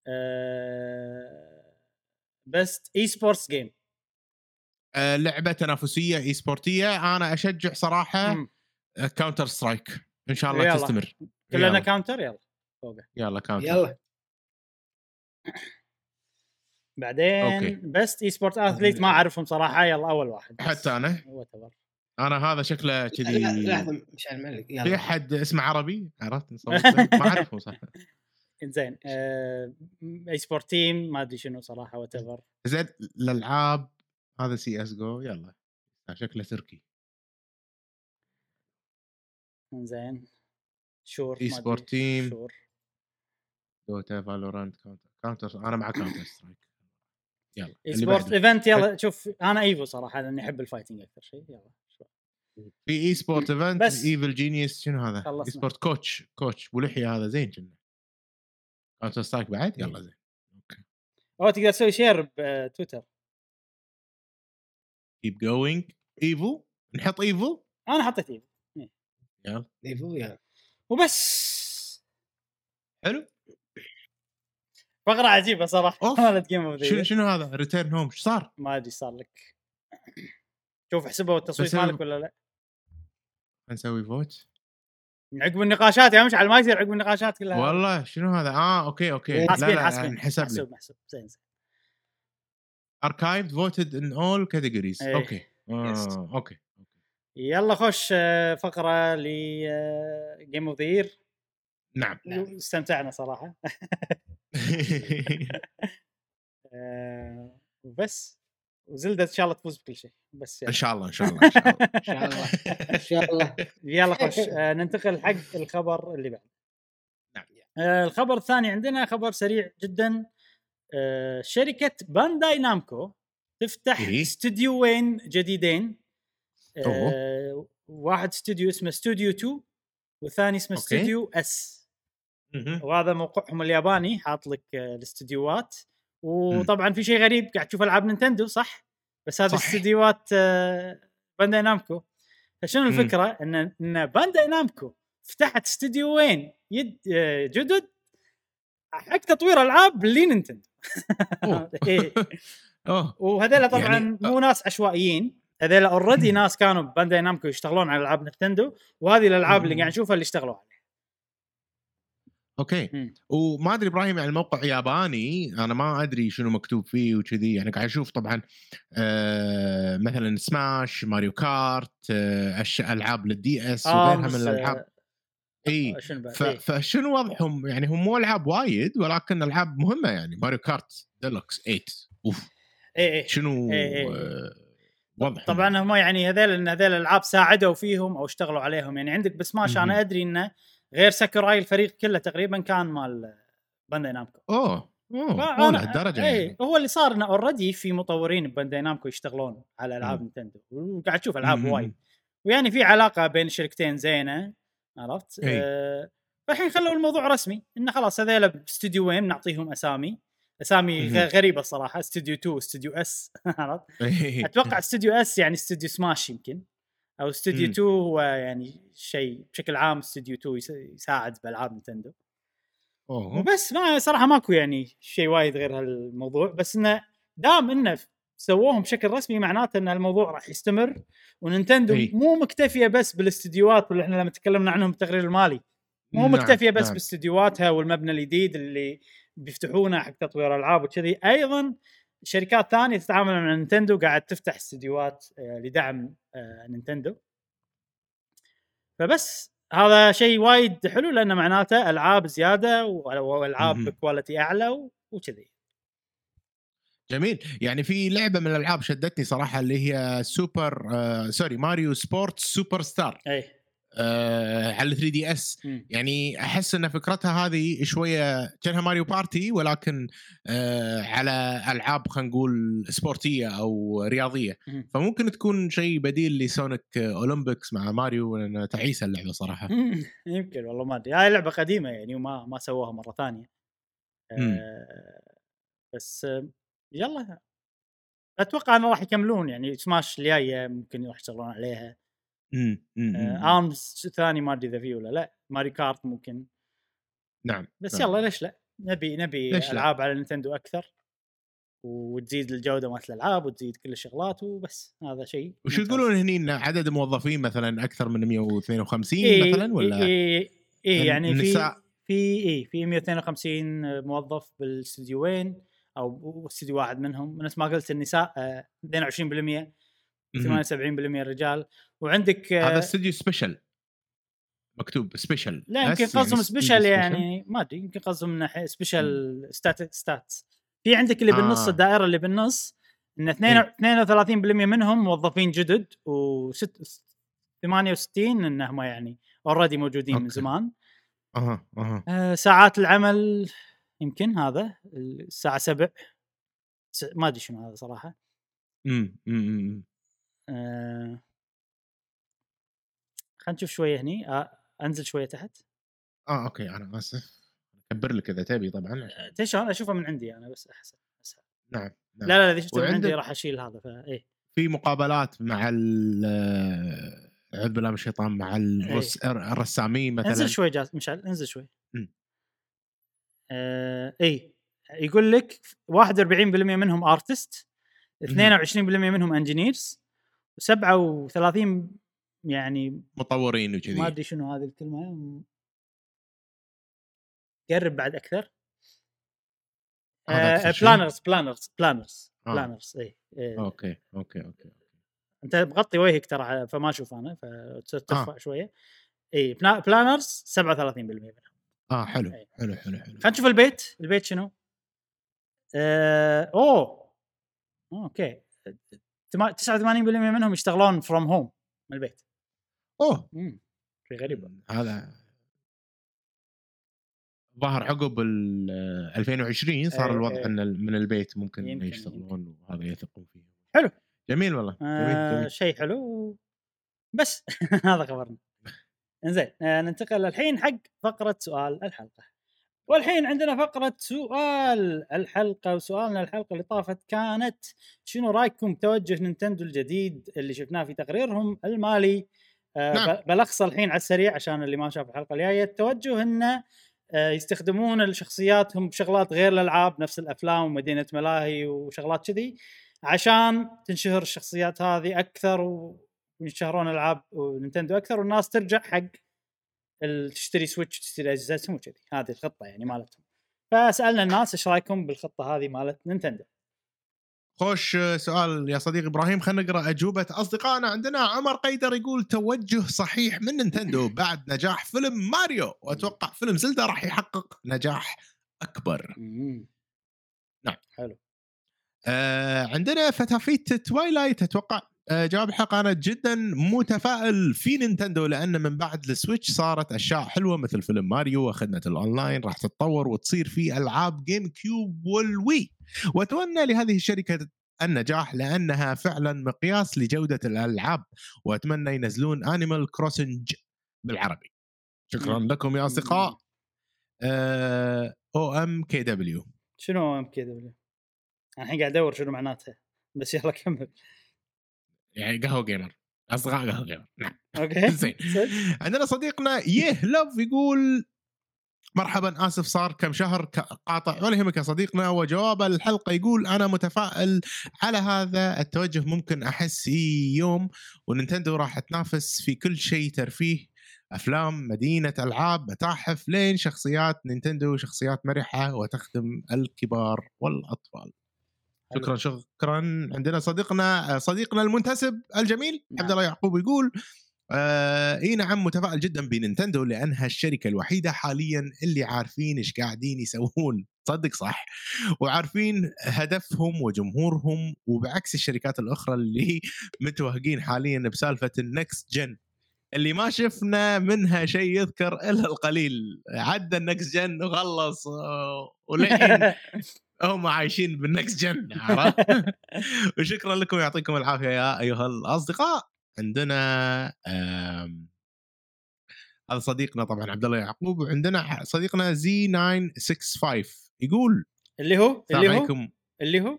أه... best esports game لعبة تنافسية اي سبورتيه أنا أشجع صراحة. Counter-Strike إن شاء الله يلا. تستمر كلنا يلا. Counter يلا. فوقه يلا Counter يلا. بعدين okay. best esport athlete ما أعرفهم صراحة. يلا أول واحد. حتى أنا؟ Whatever. أنا هذا شكله كذي. لحظة مشعل مالك في يلا احد اسمه عربي؟ عرفت؟ ما أعرفه صح آه، esport team ما أدري شنو صراحة whatever زين الالعاب هذا سي اس جو يلا. شكله تركي. إنزين. sure esport team sure. Dota Valorant Counter Counter أنا مع Counter-Strike. يلا esport. event يلا شوف أنا Evo صراحة لأني أحب ال fighting أكثر شيء يلا. في esport event بس. Evil Geniuses شنو هذا؟ خلصنا. esport coach coach ولحية هذا زين كنا Counter-Strike بعد؟ إيه. يلا زين أو تقدر تسوي share بتويتر keep going Evo؟ نحط Evo؟ أنا حطيت Evo. يلا. Evo يلا. وبس. حلو. فقرة عجيبة صراحة. مالت game of شنو شنو هذا؟ return home إيش صار؟ ما أدري صار لك. شوف حسبوا التصويت مالك ولا لا. نسوي vote عقب النقاشات يا مشعل ما يصير عقب النقاشات كلها. والله شنو هذا؟ آه okay okay. حاسبين حاسبين حسب لي. محسوب محسوب زين زين. achieved voted in all categories. okay. آه، okay. يلا خش فقرة ل game of the نعم استمتعنا صراحة. آه، وبس وزلدة إن شاء الله تفوز بكل شيء بس يعني. شاء الله إن شاء الله إن شاء الله إن شاء الله إن شاء الله. يلا خش آه، ننتقل حق الخبر اللي بعد. نعم. آه، الخبر الثاني عندنا خبر سريع جدا. شركة Bandai Namco تفتح إيه؟ استديوين جديدين. آه، واحد استوديو اسمه استوديو 2 والثاني اسمه. استوديو S. وهذا موقعهم الياباني حاط لك آه، الاستديوهات وطبعا في شيء غريب قاعد تشوف ألعاب نينتندو صح بس هذه. استديوهات آه، Bandai Namco فشنو. الفكرة إن إن Bandai Namco فتحت استديوين يد جدد حق تطوير ألعاب لنينتندو. إيه. وهذول طبعا يعني- مو ناس عشوائيين هذول already ناس كانوا ب Bandai Namco يشتغلون على ألعاب نينتندو وهذه الألعاب اللي. قاعد نشوفها اللي اشتغلوا عليها. okay. مم. وما أدري إبراهيم يعني الموقع ياباني أنا ما أدري شنو مكتوب فيه وكذي يعني قاعد أشوف طبعا آه مثلا Smash Mario Kart آه ألعاب لل DS وغيرها من الألعاب. إي. آه، ف- إيه. فشنو وضعهم؟ يعني هم مو ألعاب وايد ولكن ألعاب مهمة يعني. Mario Kart Deluxe 8 أوف. إيه إيه شنو إيه إيه. آه وضعهم طبعا هم يعني هذول ان هذول الألعاب ساعدوا فيهم أو اشتغلوا عليهم يعني عندك بسماش. أنا أدري إنه غير ساكوراي الفريق كله تقريبا كان مال Bandai Namco أوه أوه لهالدرجه إيه يعني هو اللي صار إنه already في مطورين ب Bandai Namco يشتغلون على ألعاب مم. نينتندو وقاعد تشوف ألعاب. وايد ويعني في علاقة بين شركتين زينة عرفت؟ إيه. آه فالحين خلوا الموضوع رسمي إنه خلاص هذول باستديوين نعطيهم أسامي أسامي غريبة الصراحه استوديو 2 استوديو S عرفت؟ أتوقع استوديو S يعني استوديو سماش يمكن أو استوديو مم. 2 هو يعني شيء بشكل عام استوديو 2 يس- يساعد بألعاب نينتندو أوه وبس ما صراحة ماكو يعني شيء وايد غير هالموضوع بس إنه دام إنه سووهم بشكل رسمي معناته إن الموضوع راح يستمر ونينتندو إي. مو مكتفية بس بالاستديوهات اللي إحنا لما تكلمنا عنهم بالتقرير المالي مو نعم، مكتفية بس نعم. باستديوهاتها والمبنى الجديد اللي بيفتحونه حق تطوير العاب وكذي. أيضا شركات ثانية تتعامل مع نينتندو قاعد تفتح استديوهات آه، لدعم آه، نينتندو. فبس هذا شيء وايد حلو لأنه معناته ألعاب زيادة وألعاب. ب quality أعلى وكذي. جميل. يعني في لعبة من الألعاب شدتني صراحة اللي هي سوبر آه sorry Mario Sports Superstar اي آه على 3DS مم. يعني أحس إن فكرتها هذه شوية كأنها ماريو بارتي ولكن آه على ألعاب خلينا نقول سبورتية أو رياضية. مم. فممكن تكون شيء بديل لسونيك أولمبيكس مع ماريو لأن تعيسه اللعبة صراحة. يمكن والله ما أدري. هاي لعبة قديمة يعني وما ما سووها مرة ثانية. مم. آه بس يلا. أتوقع إنه راح يكملون يعني سماش الجاية ممكن راح يشتغلون عليها. مم، مم، آه مم. ARMS ثاني ما أدري إذا فيه ولا لا ماريو كارت ممكن نعم بس نعم. يلا ليش لا نبي نبي ليش لا؟ ألعاب على نينتندو أكثر وتزيد الجودة مالت الألعاب وتزيد كل الشغلات وبس هذا شيء وشو ممتاز. تقولون هني إن عدد الموظفين مثلا أكثر من 152 إيه مثلا ولا إيه إيه يعني في في اي في 252 موظف بالاستديوين أو استديو واحد منهم نفس ما قلت النساء آه، 22% 78% مهم. الرجال وعندك هذا آه، استوديو special مكتوب special لا يمكن قصدهم يعني special يعني ما أدري يمكن قصدهم من ناحية special stat stats في عندك اللي بالنص آه. الدائرة اللي بالنص إن إيه. 32% منهم موظفين جدد و 68 إنهم يعني already موجودين من أوكي. زمان أها أها آه، ساعات العمل يمكن هذا الساعة 7 س- ما أدري شنو هذا صراحة إمم أمم. آه، خلينا نشوف شوية هني. آه، أنزل شوية تحت. آه أوكي أنا اسف أكبر لك إذا تبي طبعا. آه، تدري شلون؟ أشوفها من عندي أنا بس أحسن أسهل. نعم, نعم. لا لا إذا شفته من عندي راح أشيل هذا فايه في مقابلات مع ال اعوذ بالله من الشيطان مع الرس... الرسامين مثلا. انزل شوي جاز مشعل انزل شوي. آه اي يقول لك 41% منهم artist 22% منهم engineers و37 يعني مطورين وكذي ما أدري شنو هذه الكلمة قرب بعد أكثر؟ planners planners planners آه. planners اي إيه. أوكي أوكي أوكي أنت مغطي وجهك ترى فما أشوف أنا فترفع آه. شوية اي planners 37% منهم آه حلو أي. حلو حلو حلو خلينا نشوف البيت البيت شنو؟ آه، أوه أوكي 89% منهم يشتغلون from home من البيت. أوه. شيء غريب. هذا ظهر عقب ال 2020 صار إيه، الوضع إيه. إن ال- من البيت ممكن يمكن، يشتغلون وهذا يثقون فيه. حلو. جميل والله. جميل آه جميل شيء حلو بس هذا خبرنا. إنزين آه ننتقل الحين حق فقرة سؤال الحلقة. والحين عندنا فقرة سؤال الحلقة وسؤالنا الحلقة اللي طافت كانت شنو رأيكم بتوجه نينتندو الجديد اللي شفناه في تقريرهم المالي آه نعم. بلخصه الحين على السريع عشان اللي ما شاف الحلقة الجاية التوجه إنه آه، يستخدمون الشخصياتهم بشغلات غير الألعاب نفس الأفلام ومدينة ملاهي وشغلات كذي عشان تنشهر الشخصيات هذه أكثر وينشهرون ألعاب نينتندو أكثر والناس ترجع حق تشتري سويتش تشتري أجهزتهم وكذي. هذه الخطة يعني مالتهم. فسألنا الناس إيش رأيكم بالخطة هذه مالت نينتندو؟ خوش سؤال يا صديقي إبراهيم. خلينا نقرأ أجوبة أصدقائنا. عندنا عمر قيمر يقول توجه صحيح من نينتندو بعد نجاح فيلم ماريو. وأتوقع فيلم زلدا راح يحقق نجاح أكبر. نعم. حلو. آه عندنا فتافيت توايلايت أتوقع آه جواب الحلقة أنا جدا متفائل في نينتندو لأن من بعد السويتش صارت أشياء حلوة مثل فيلم ماريو وخدمه الأونلاين راح تتطور وتصير في ألعاب GameCube وال Wii. وأتمنى لهذه الشركة النجاح لأنها فعلا مقياس لجودة الألعاب وأتمنى ينزلون Animal Crossing بالعربي. شكرا. لكم يا أصدقاء. أو MKW شنو MKW؟ أنا الحين قاعد أدور شنو معناتها بس يلا كمل. يعني قهوة قيمر اصدقاء قهوة قيمر نعم. أوكي. زين؟ عندنا صديقنا يه لوف يقول مرحبا آسف صار كم شهر قاطع ولا يهمك يا صديقنا. وجوابه الحلقة يقول أنا متفائل على هذا التوجه ممكن أحس إي يوم وننتندو راح تنافس في كل شيء ترفيه أفلام مدينة ألعاب متاحف لين شخصيات نينتندو شخصيات مرحة وتخدم الكبار والأطفال. شكرا شكرا. عندنا صديقنا صديقنا المنتسب الجميل نعم. عبد الله يعقوب يقول آه إي نعم متفائل جدا بنينتندو لأنها الشركة الوحيدة حاليا اللي عارفين إيش قاعدين يسوون. صدق صح؟ وعارفين هدفهم وجمهورهم وبعكس الشركات الأخرى اللي متوهقين حاليا بسالفة ال next gen اللي ما شفنا منها شيء يذكر إلا القليل. عدى ال next gen وخلص. وللحين هم عايشين بال next gen؟ وشكرا لكم يعطيكم العافية يا أيها الأصدقاء. عندنا هذا صديقنا طبعا عبد الله يعقوب وعندنا صديقنا زي 965 يقول اللي هو اللي هو؟ اللي هو؟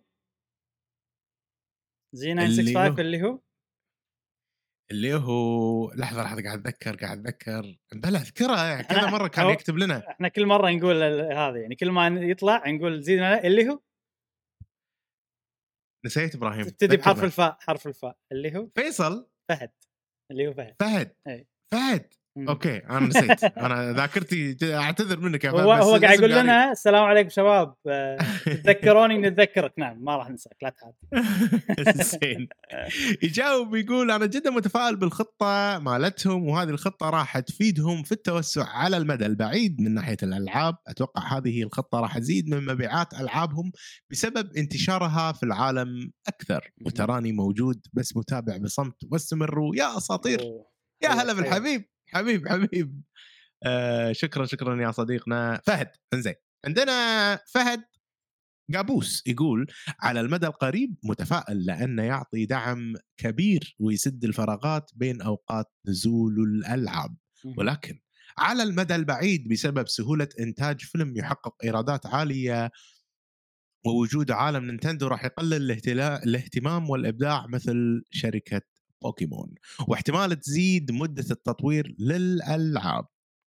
زي اللي 965 هو- اللي هو؟ اللي هو لحظة لحظة قاعد أتذكر قاعد أتذكر. بلا أذكرها كذا أنا- مرة كان يكتب لنا. إحنا كل مرة نقول هذا يعني كل ما يطلع نقول زينا اللي هو نسيت إبراهيم. تبتدي بحرف. الفاء حرف الفاء اللي هو فيصل. فهد. اللي هو فهد. فهد. إي. فهد. أوكي أنا نسيت. أنا ذاكرتي أعتذر منك يا هو هو قاعد يقول لنا السلام عليكم شباب آه، تذكروني نتذكرك نعم ما راح ننساك لا تحاتي زين. يجاوب يقول أنا جدا متفائل بالخطة مالتهم وهذه الخطة راح تفيدهم في التوسع على المدى البعيد. من ناحية الألعاب أتوقع هذه الخطة راح تزيد من مبيعات ألعابهم بسبب انتشارها في العالم أكثر. وتراني موجود بس متابع بصمت. واستمروا يا أساطير. يا هلا. بالحبيب. حبيب حبيب. آه شكرا شكرا يا صديقنا. فهد انزين. عندنا فهد قابوس يقول على المدى القريب متفائل لأنه يعطي دعم كبير ويسد الفراغات بين أوقات نزول الألعاب. مم. ولكن على المدى البعيد بسبب سهولة إنتاج فيلم يحقق إيرادات عالية ووجود عالم نينتندو راح يقلل الاهتمام والإبداع مثل شركة بوكيمون واحتمال تزيد مدة التطوير للألعاب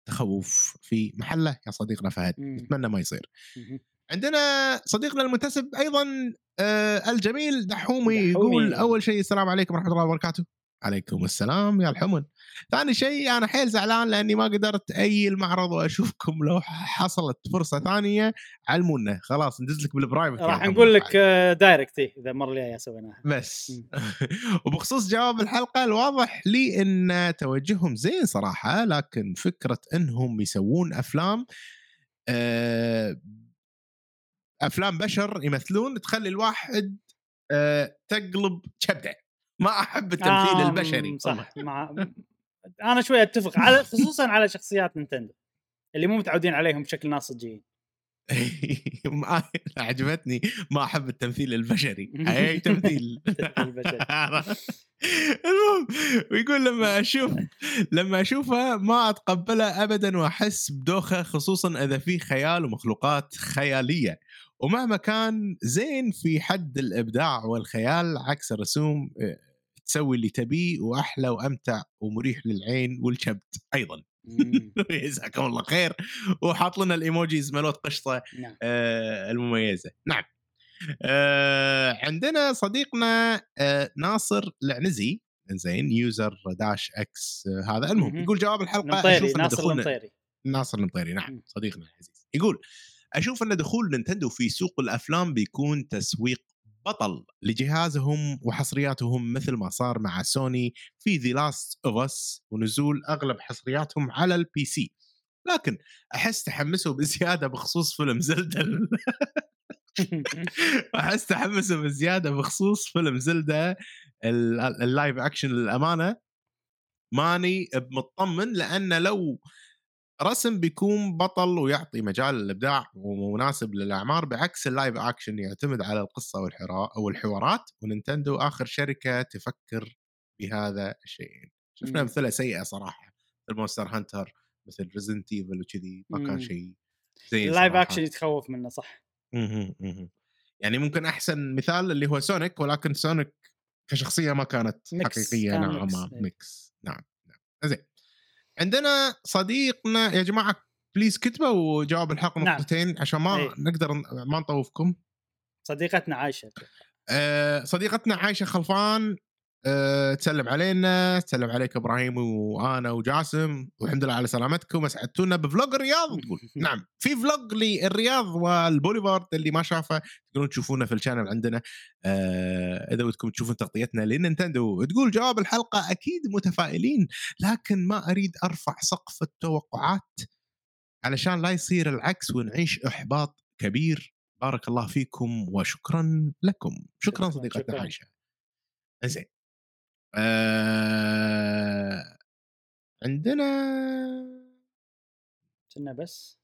تخوف في محله يا صديقنا فهد مم. نتمنى ما يصير مم. عندنا صديقنا المنتسب أيضا آه الجميل دحومي دحومي. يقول أول شيء السلام عليكم ورحمة الله وبركاته عليكم السلام يا دحمن. ثاني شيء أنا حيل زعلان لأني ما قدرت اي المعرض وأشوفكم لو حصلت فرصة ثانية. علمونا. خلاص ندز لك بال private راح نقول لك. آه، direct إيه، إذا المره الجايه سويناها بس. وبخصوص جواب الحلقة الواضح لي إن توجههم زين صراحة لكن فكرة إنهم يسوون أفلام آه، أفلام بشر يمثلون تخلي الواحد آه، تقلب كبده. ما أحب التمثيل آه، البشري. صح مع أنا شوي أتفق على خصوصا على شخصيات نينتندو اللي مو متعودين عليهم بشكل ناصجين ما عجبتني. ما أحب التمثيل البشري. أي تمثيل. المهم ويقول لما أشوف لما أشوفها ما أتقبلها ابدا وأحس بدوخة خصوصا إذا في خيال ومخلوقات خيالية. ومهما كان زين في حد الإبداع والخيال عكس الرسوم آه، تسوي اللي تبيه وأحلى وأمتع ومريح للعين والكبد أيضا. جزاكم الله خير. وحاط لنا ال emojis مالت قشطة نعم. آه، المميزة. نعم. آه، عندنا صديقنا آه، ناصر العنزي. زين user dash X آه، هذا. المهم مهم. يقول جواب الحلقة أن ناصر المطيري ناصر المطيري نعم. صديقنا العزيز. يقول أشوف إن دخول نينتندو في سوق الأفلام بيكون تسويق بطل لجهازهم وحصرياتهم مثل ما صار مع سوني في The Last of Us ونزول أغلب حصرياتهم على ال PC لكن أحس تحمسوا بزيادة بخصوص فيلم زلدا أحس تحمسوا بزيادة بخصوص فيلم زلدا ال- ال live action للأمانة. ماني مطمن لأن لو رسم بيكون بطل ويعطي مجال للإبداع ومناسب للأعمار بعكس ال live action يعتمد على القصة والحرا- والحوارات ونينتندو آخر شركة تفكر بهذا الشيء شفنا مم. أمثلة سيئة صراحة مثل Monster Hunter مثل Resident Evil وكذي ما كان مم. شيء زين ال live. action يتخوف منه صح. يعني ممكن أحسن مثال اللي هو سونيك ولكن سونيك كشخصية ما كانت mix، حقيقية نوعا mix، ما إيه. mix نعم نعم زين عندنا صديقنا يا جماعة please كتبوا جواب الحلقة نعم. نقطتين عشان ما إيه. نقدر ما نطوفكم صديقتنا عايشة آه، صديقتنا عايشة خلفان آه، تسلم علينا. تسلم عليك إبراهيم وآنا وجاسم. والحمد لله على سلامتكم. أسعدتونا ب vlog الرياض. تقول نعم في vlog للرياض والبوليفارد اللي ما شافه تقدرون تشوفونه في ال channel عندنا. آه إذا ودكم تشوفون تغطيتنا لنينتندو تقول جواب الحلقة أكيد متفائلين لكن ما أريد أرفع سقف التوقعات علشان لا يصير العكس ونعيش إحباط كبير. بارك الله فيكم وشكرا لكم. شكرا صديقتنا. عائشة. زين آه عندنا كنا بس.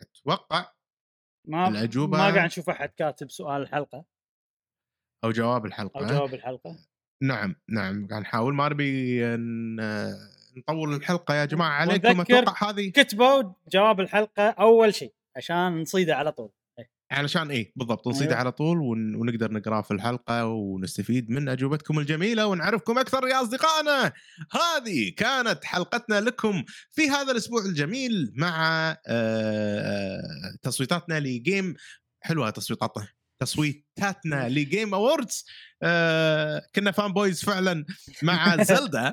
أتوقع ما الأجوبة- ما قاعد نشوف أحد كاتب سؤال الحلقة. أو جواب الحلقة أو جواب الحلقة. نعم نعم قاعد نحاول. ما نبي نطول الحلقة يا جماعة. عليكم. أتوقع هذه كتبوا جواب الحلقة أول شيء عشان نصيده على طول. علشان إيه؟ بالضبط نصيده أيوة. على طول ون... ونقدر نقراه في الحلقة ونستفيد من أجوبتكم الجميلة ونعرفكم أكثر يا أصدقائنا. هذه كانت حلقتنا لكم في هذا الأسبوع الجميل مع آه، تصويتاتنا لجيم. حلوة تصويتاتنا تصويتاتنا ل Game Awards آه كنا fanboys فعلا مع زلدا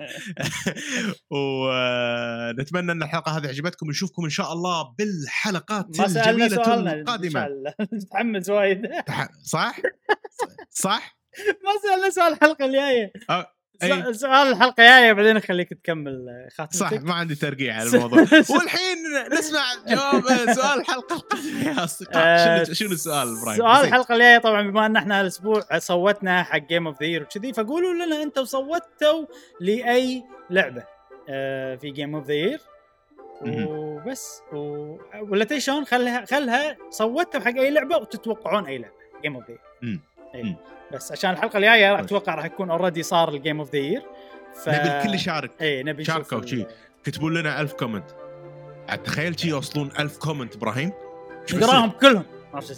ونتمنى أن الحلقة هذه عجبتكم نشوفكم إن شاء الله بالحلقات الجميلة سؤالنا القادمة متحمس وايد صح؟ صح؟ ما سألنا سؤال الحلقة الجاية. س- سؤال الحلقة الجايه بعدين نخليك تكمل خاتمتك صح ما عندي ترقيع على الموضوع والحين نسمع جواب سؤال الحلقة القادمه يا آه، اصدقاء شنو شنو السؤال إبراهيم؟ سؤال. الحلقة الجاية طبعا بما أن إحنا هالأسبوع صوتنا حق Game of the Year وكذي فقولوا لنا أنتم صوتوا لأي لعبة آه، في Game of the Year. وبس و... ولا تدري شلون خلها خلها صوتوا حق أي لعبة وتتوقعون أي لعبة Game of the. Year مم. بس عشان الحلقة الجاية كويس. أتوقع راح يكون already صار ال Game of the Year ف... نبي الكل يشارك. اي نبي شاركوا شي. كتبوا لنا ألف comment تخيل شي يوصلون ألف comment إبراهيم؟ نقراهم كلهم. ما شو.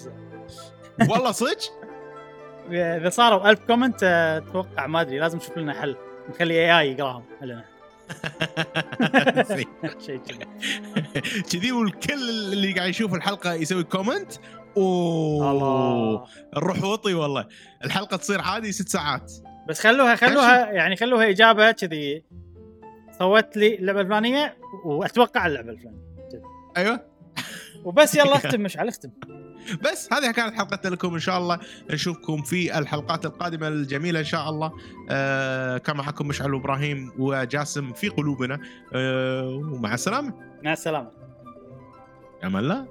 والله صدق؟ إذا صاروا ألف comment آه، أتوقع ما أدري لازم نشوف لنا حل. نخلي AI يقراهم لنا كذي. والكل اللي قاعد يشوف الحلقة يسوي comment أوه. الله. نروح وطي والله. الحلقة تصير عادي ست ساعات. بس خلوها خلوها يعني خلوها إجابة كذي. صوت لي اللعبه الفلانية وأتوقع اللعبة الفلانية. أيوه. وبس يلا اختم مشعل اختم. بس هذه كانت حلقتنا لكم إن شاء الله. نشوفكم في الحلقات القادمة الجميلة إن شاء الله. آه كان معكم مشعل وابراهيم وجاسم في قلوبنا. آه ومع السلامة. مع السلامة. أمان الله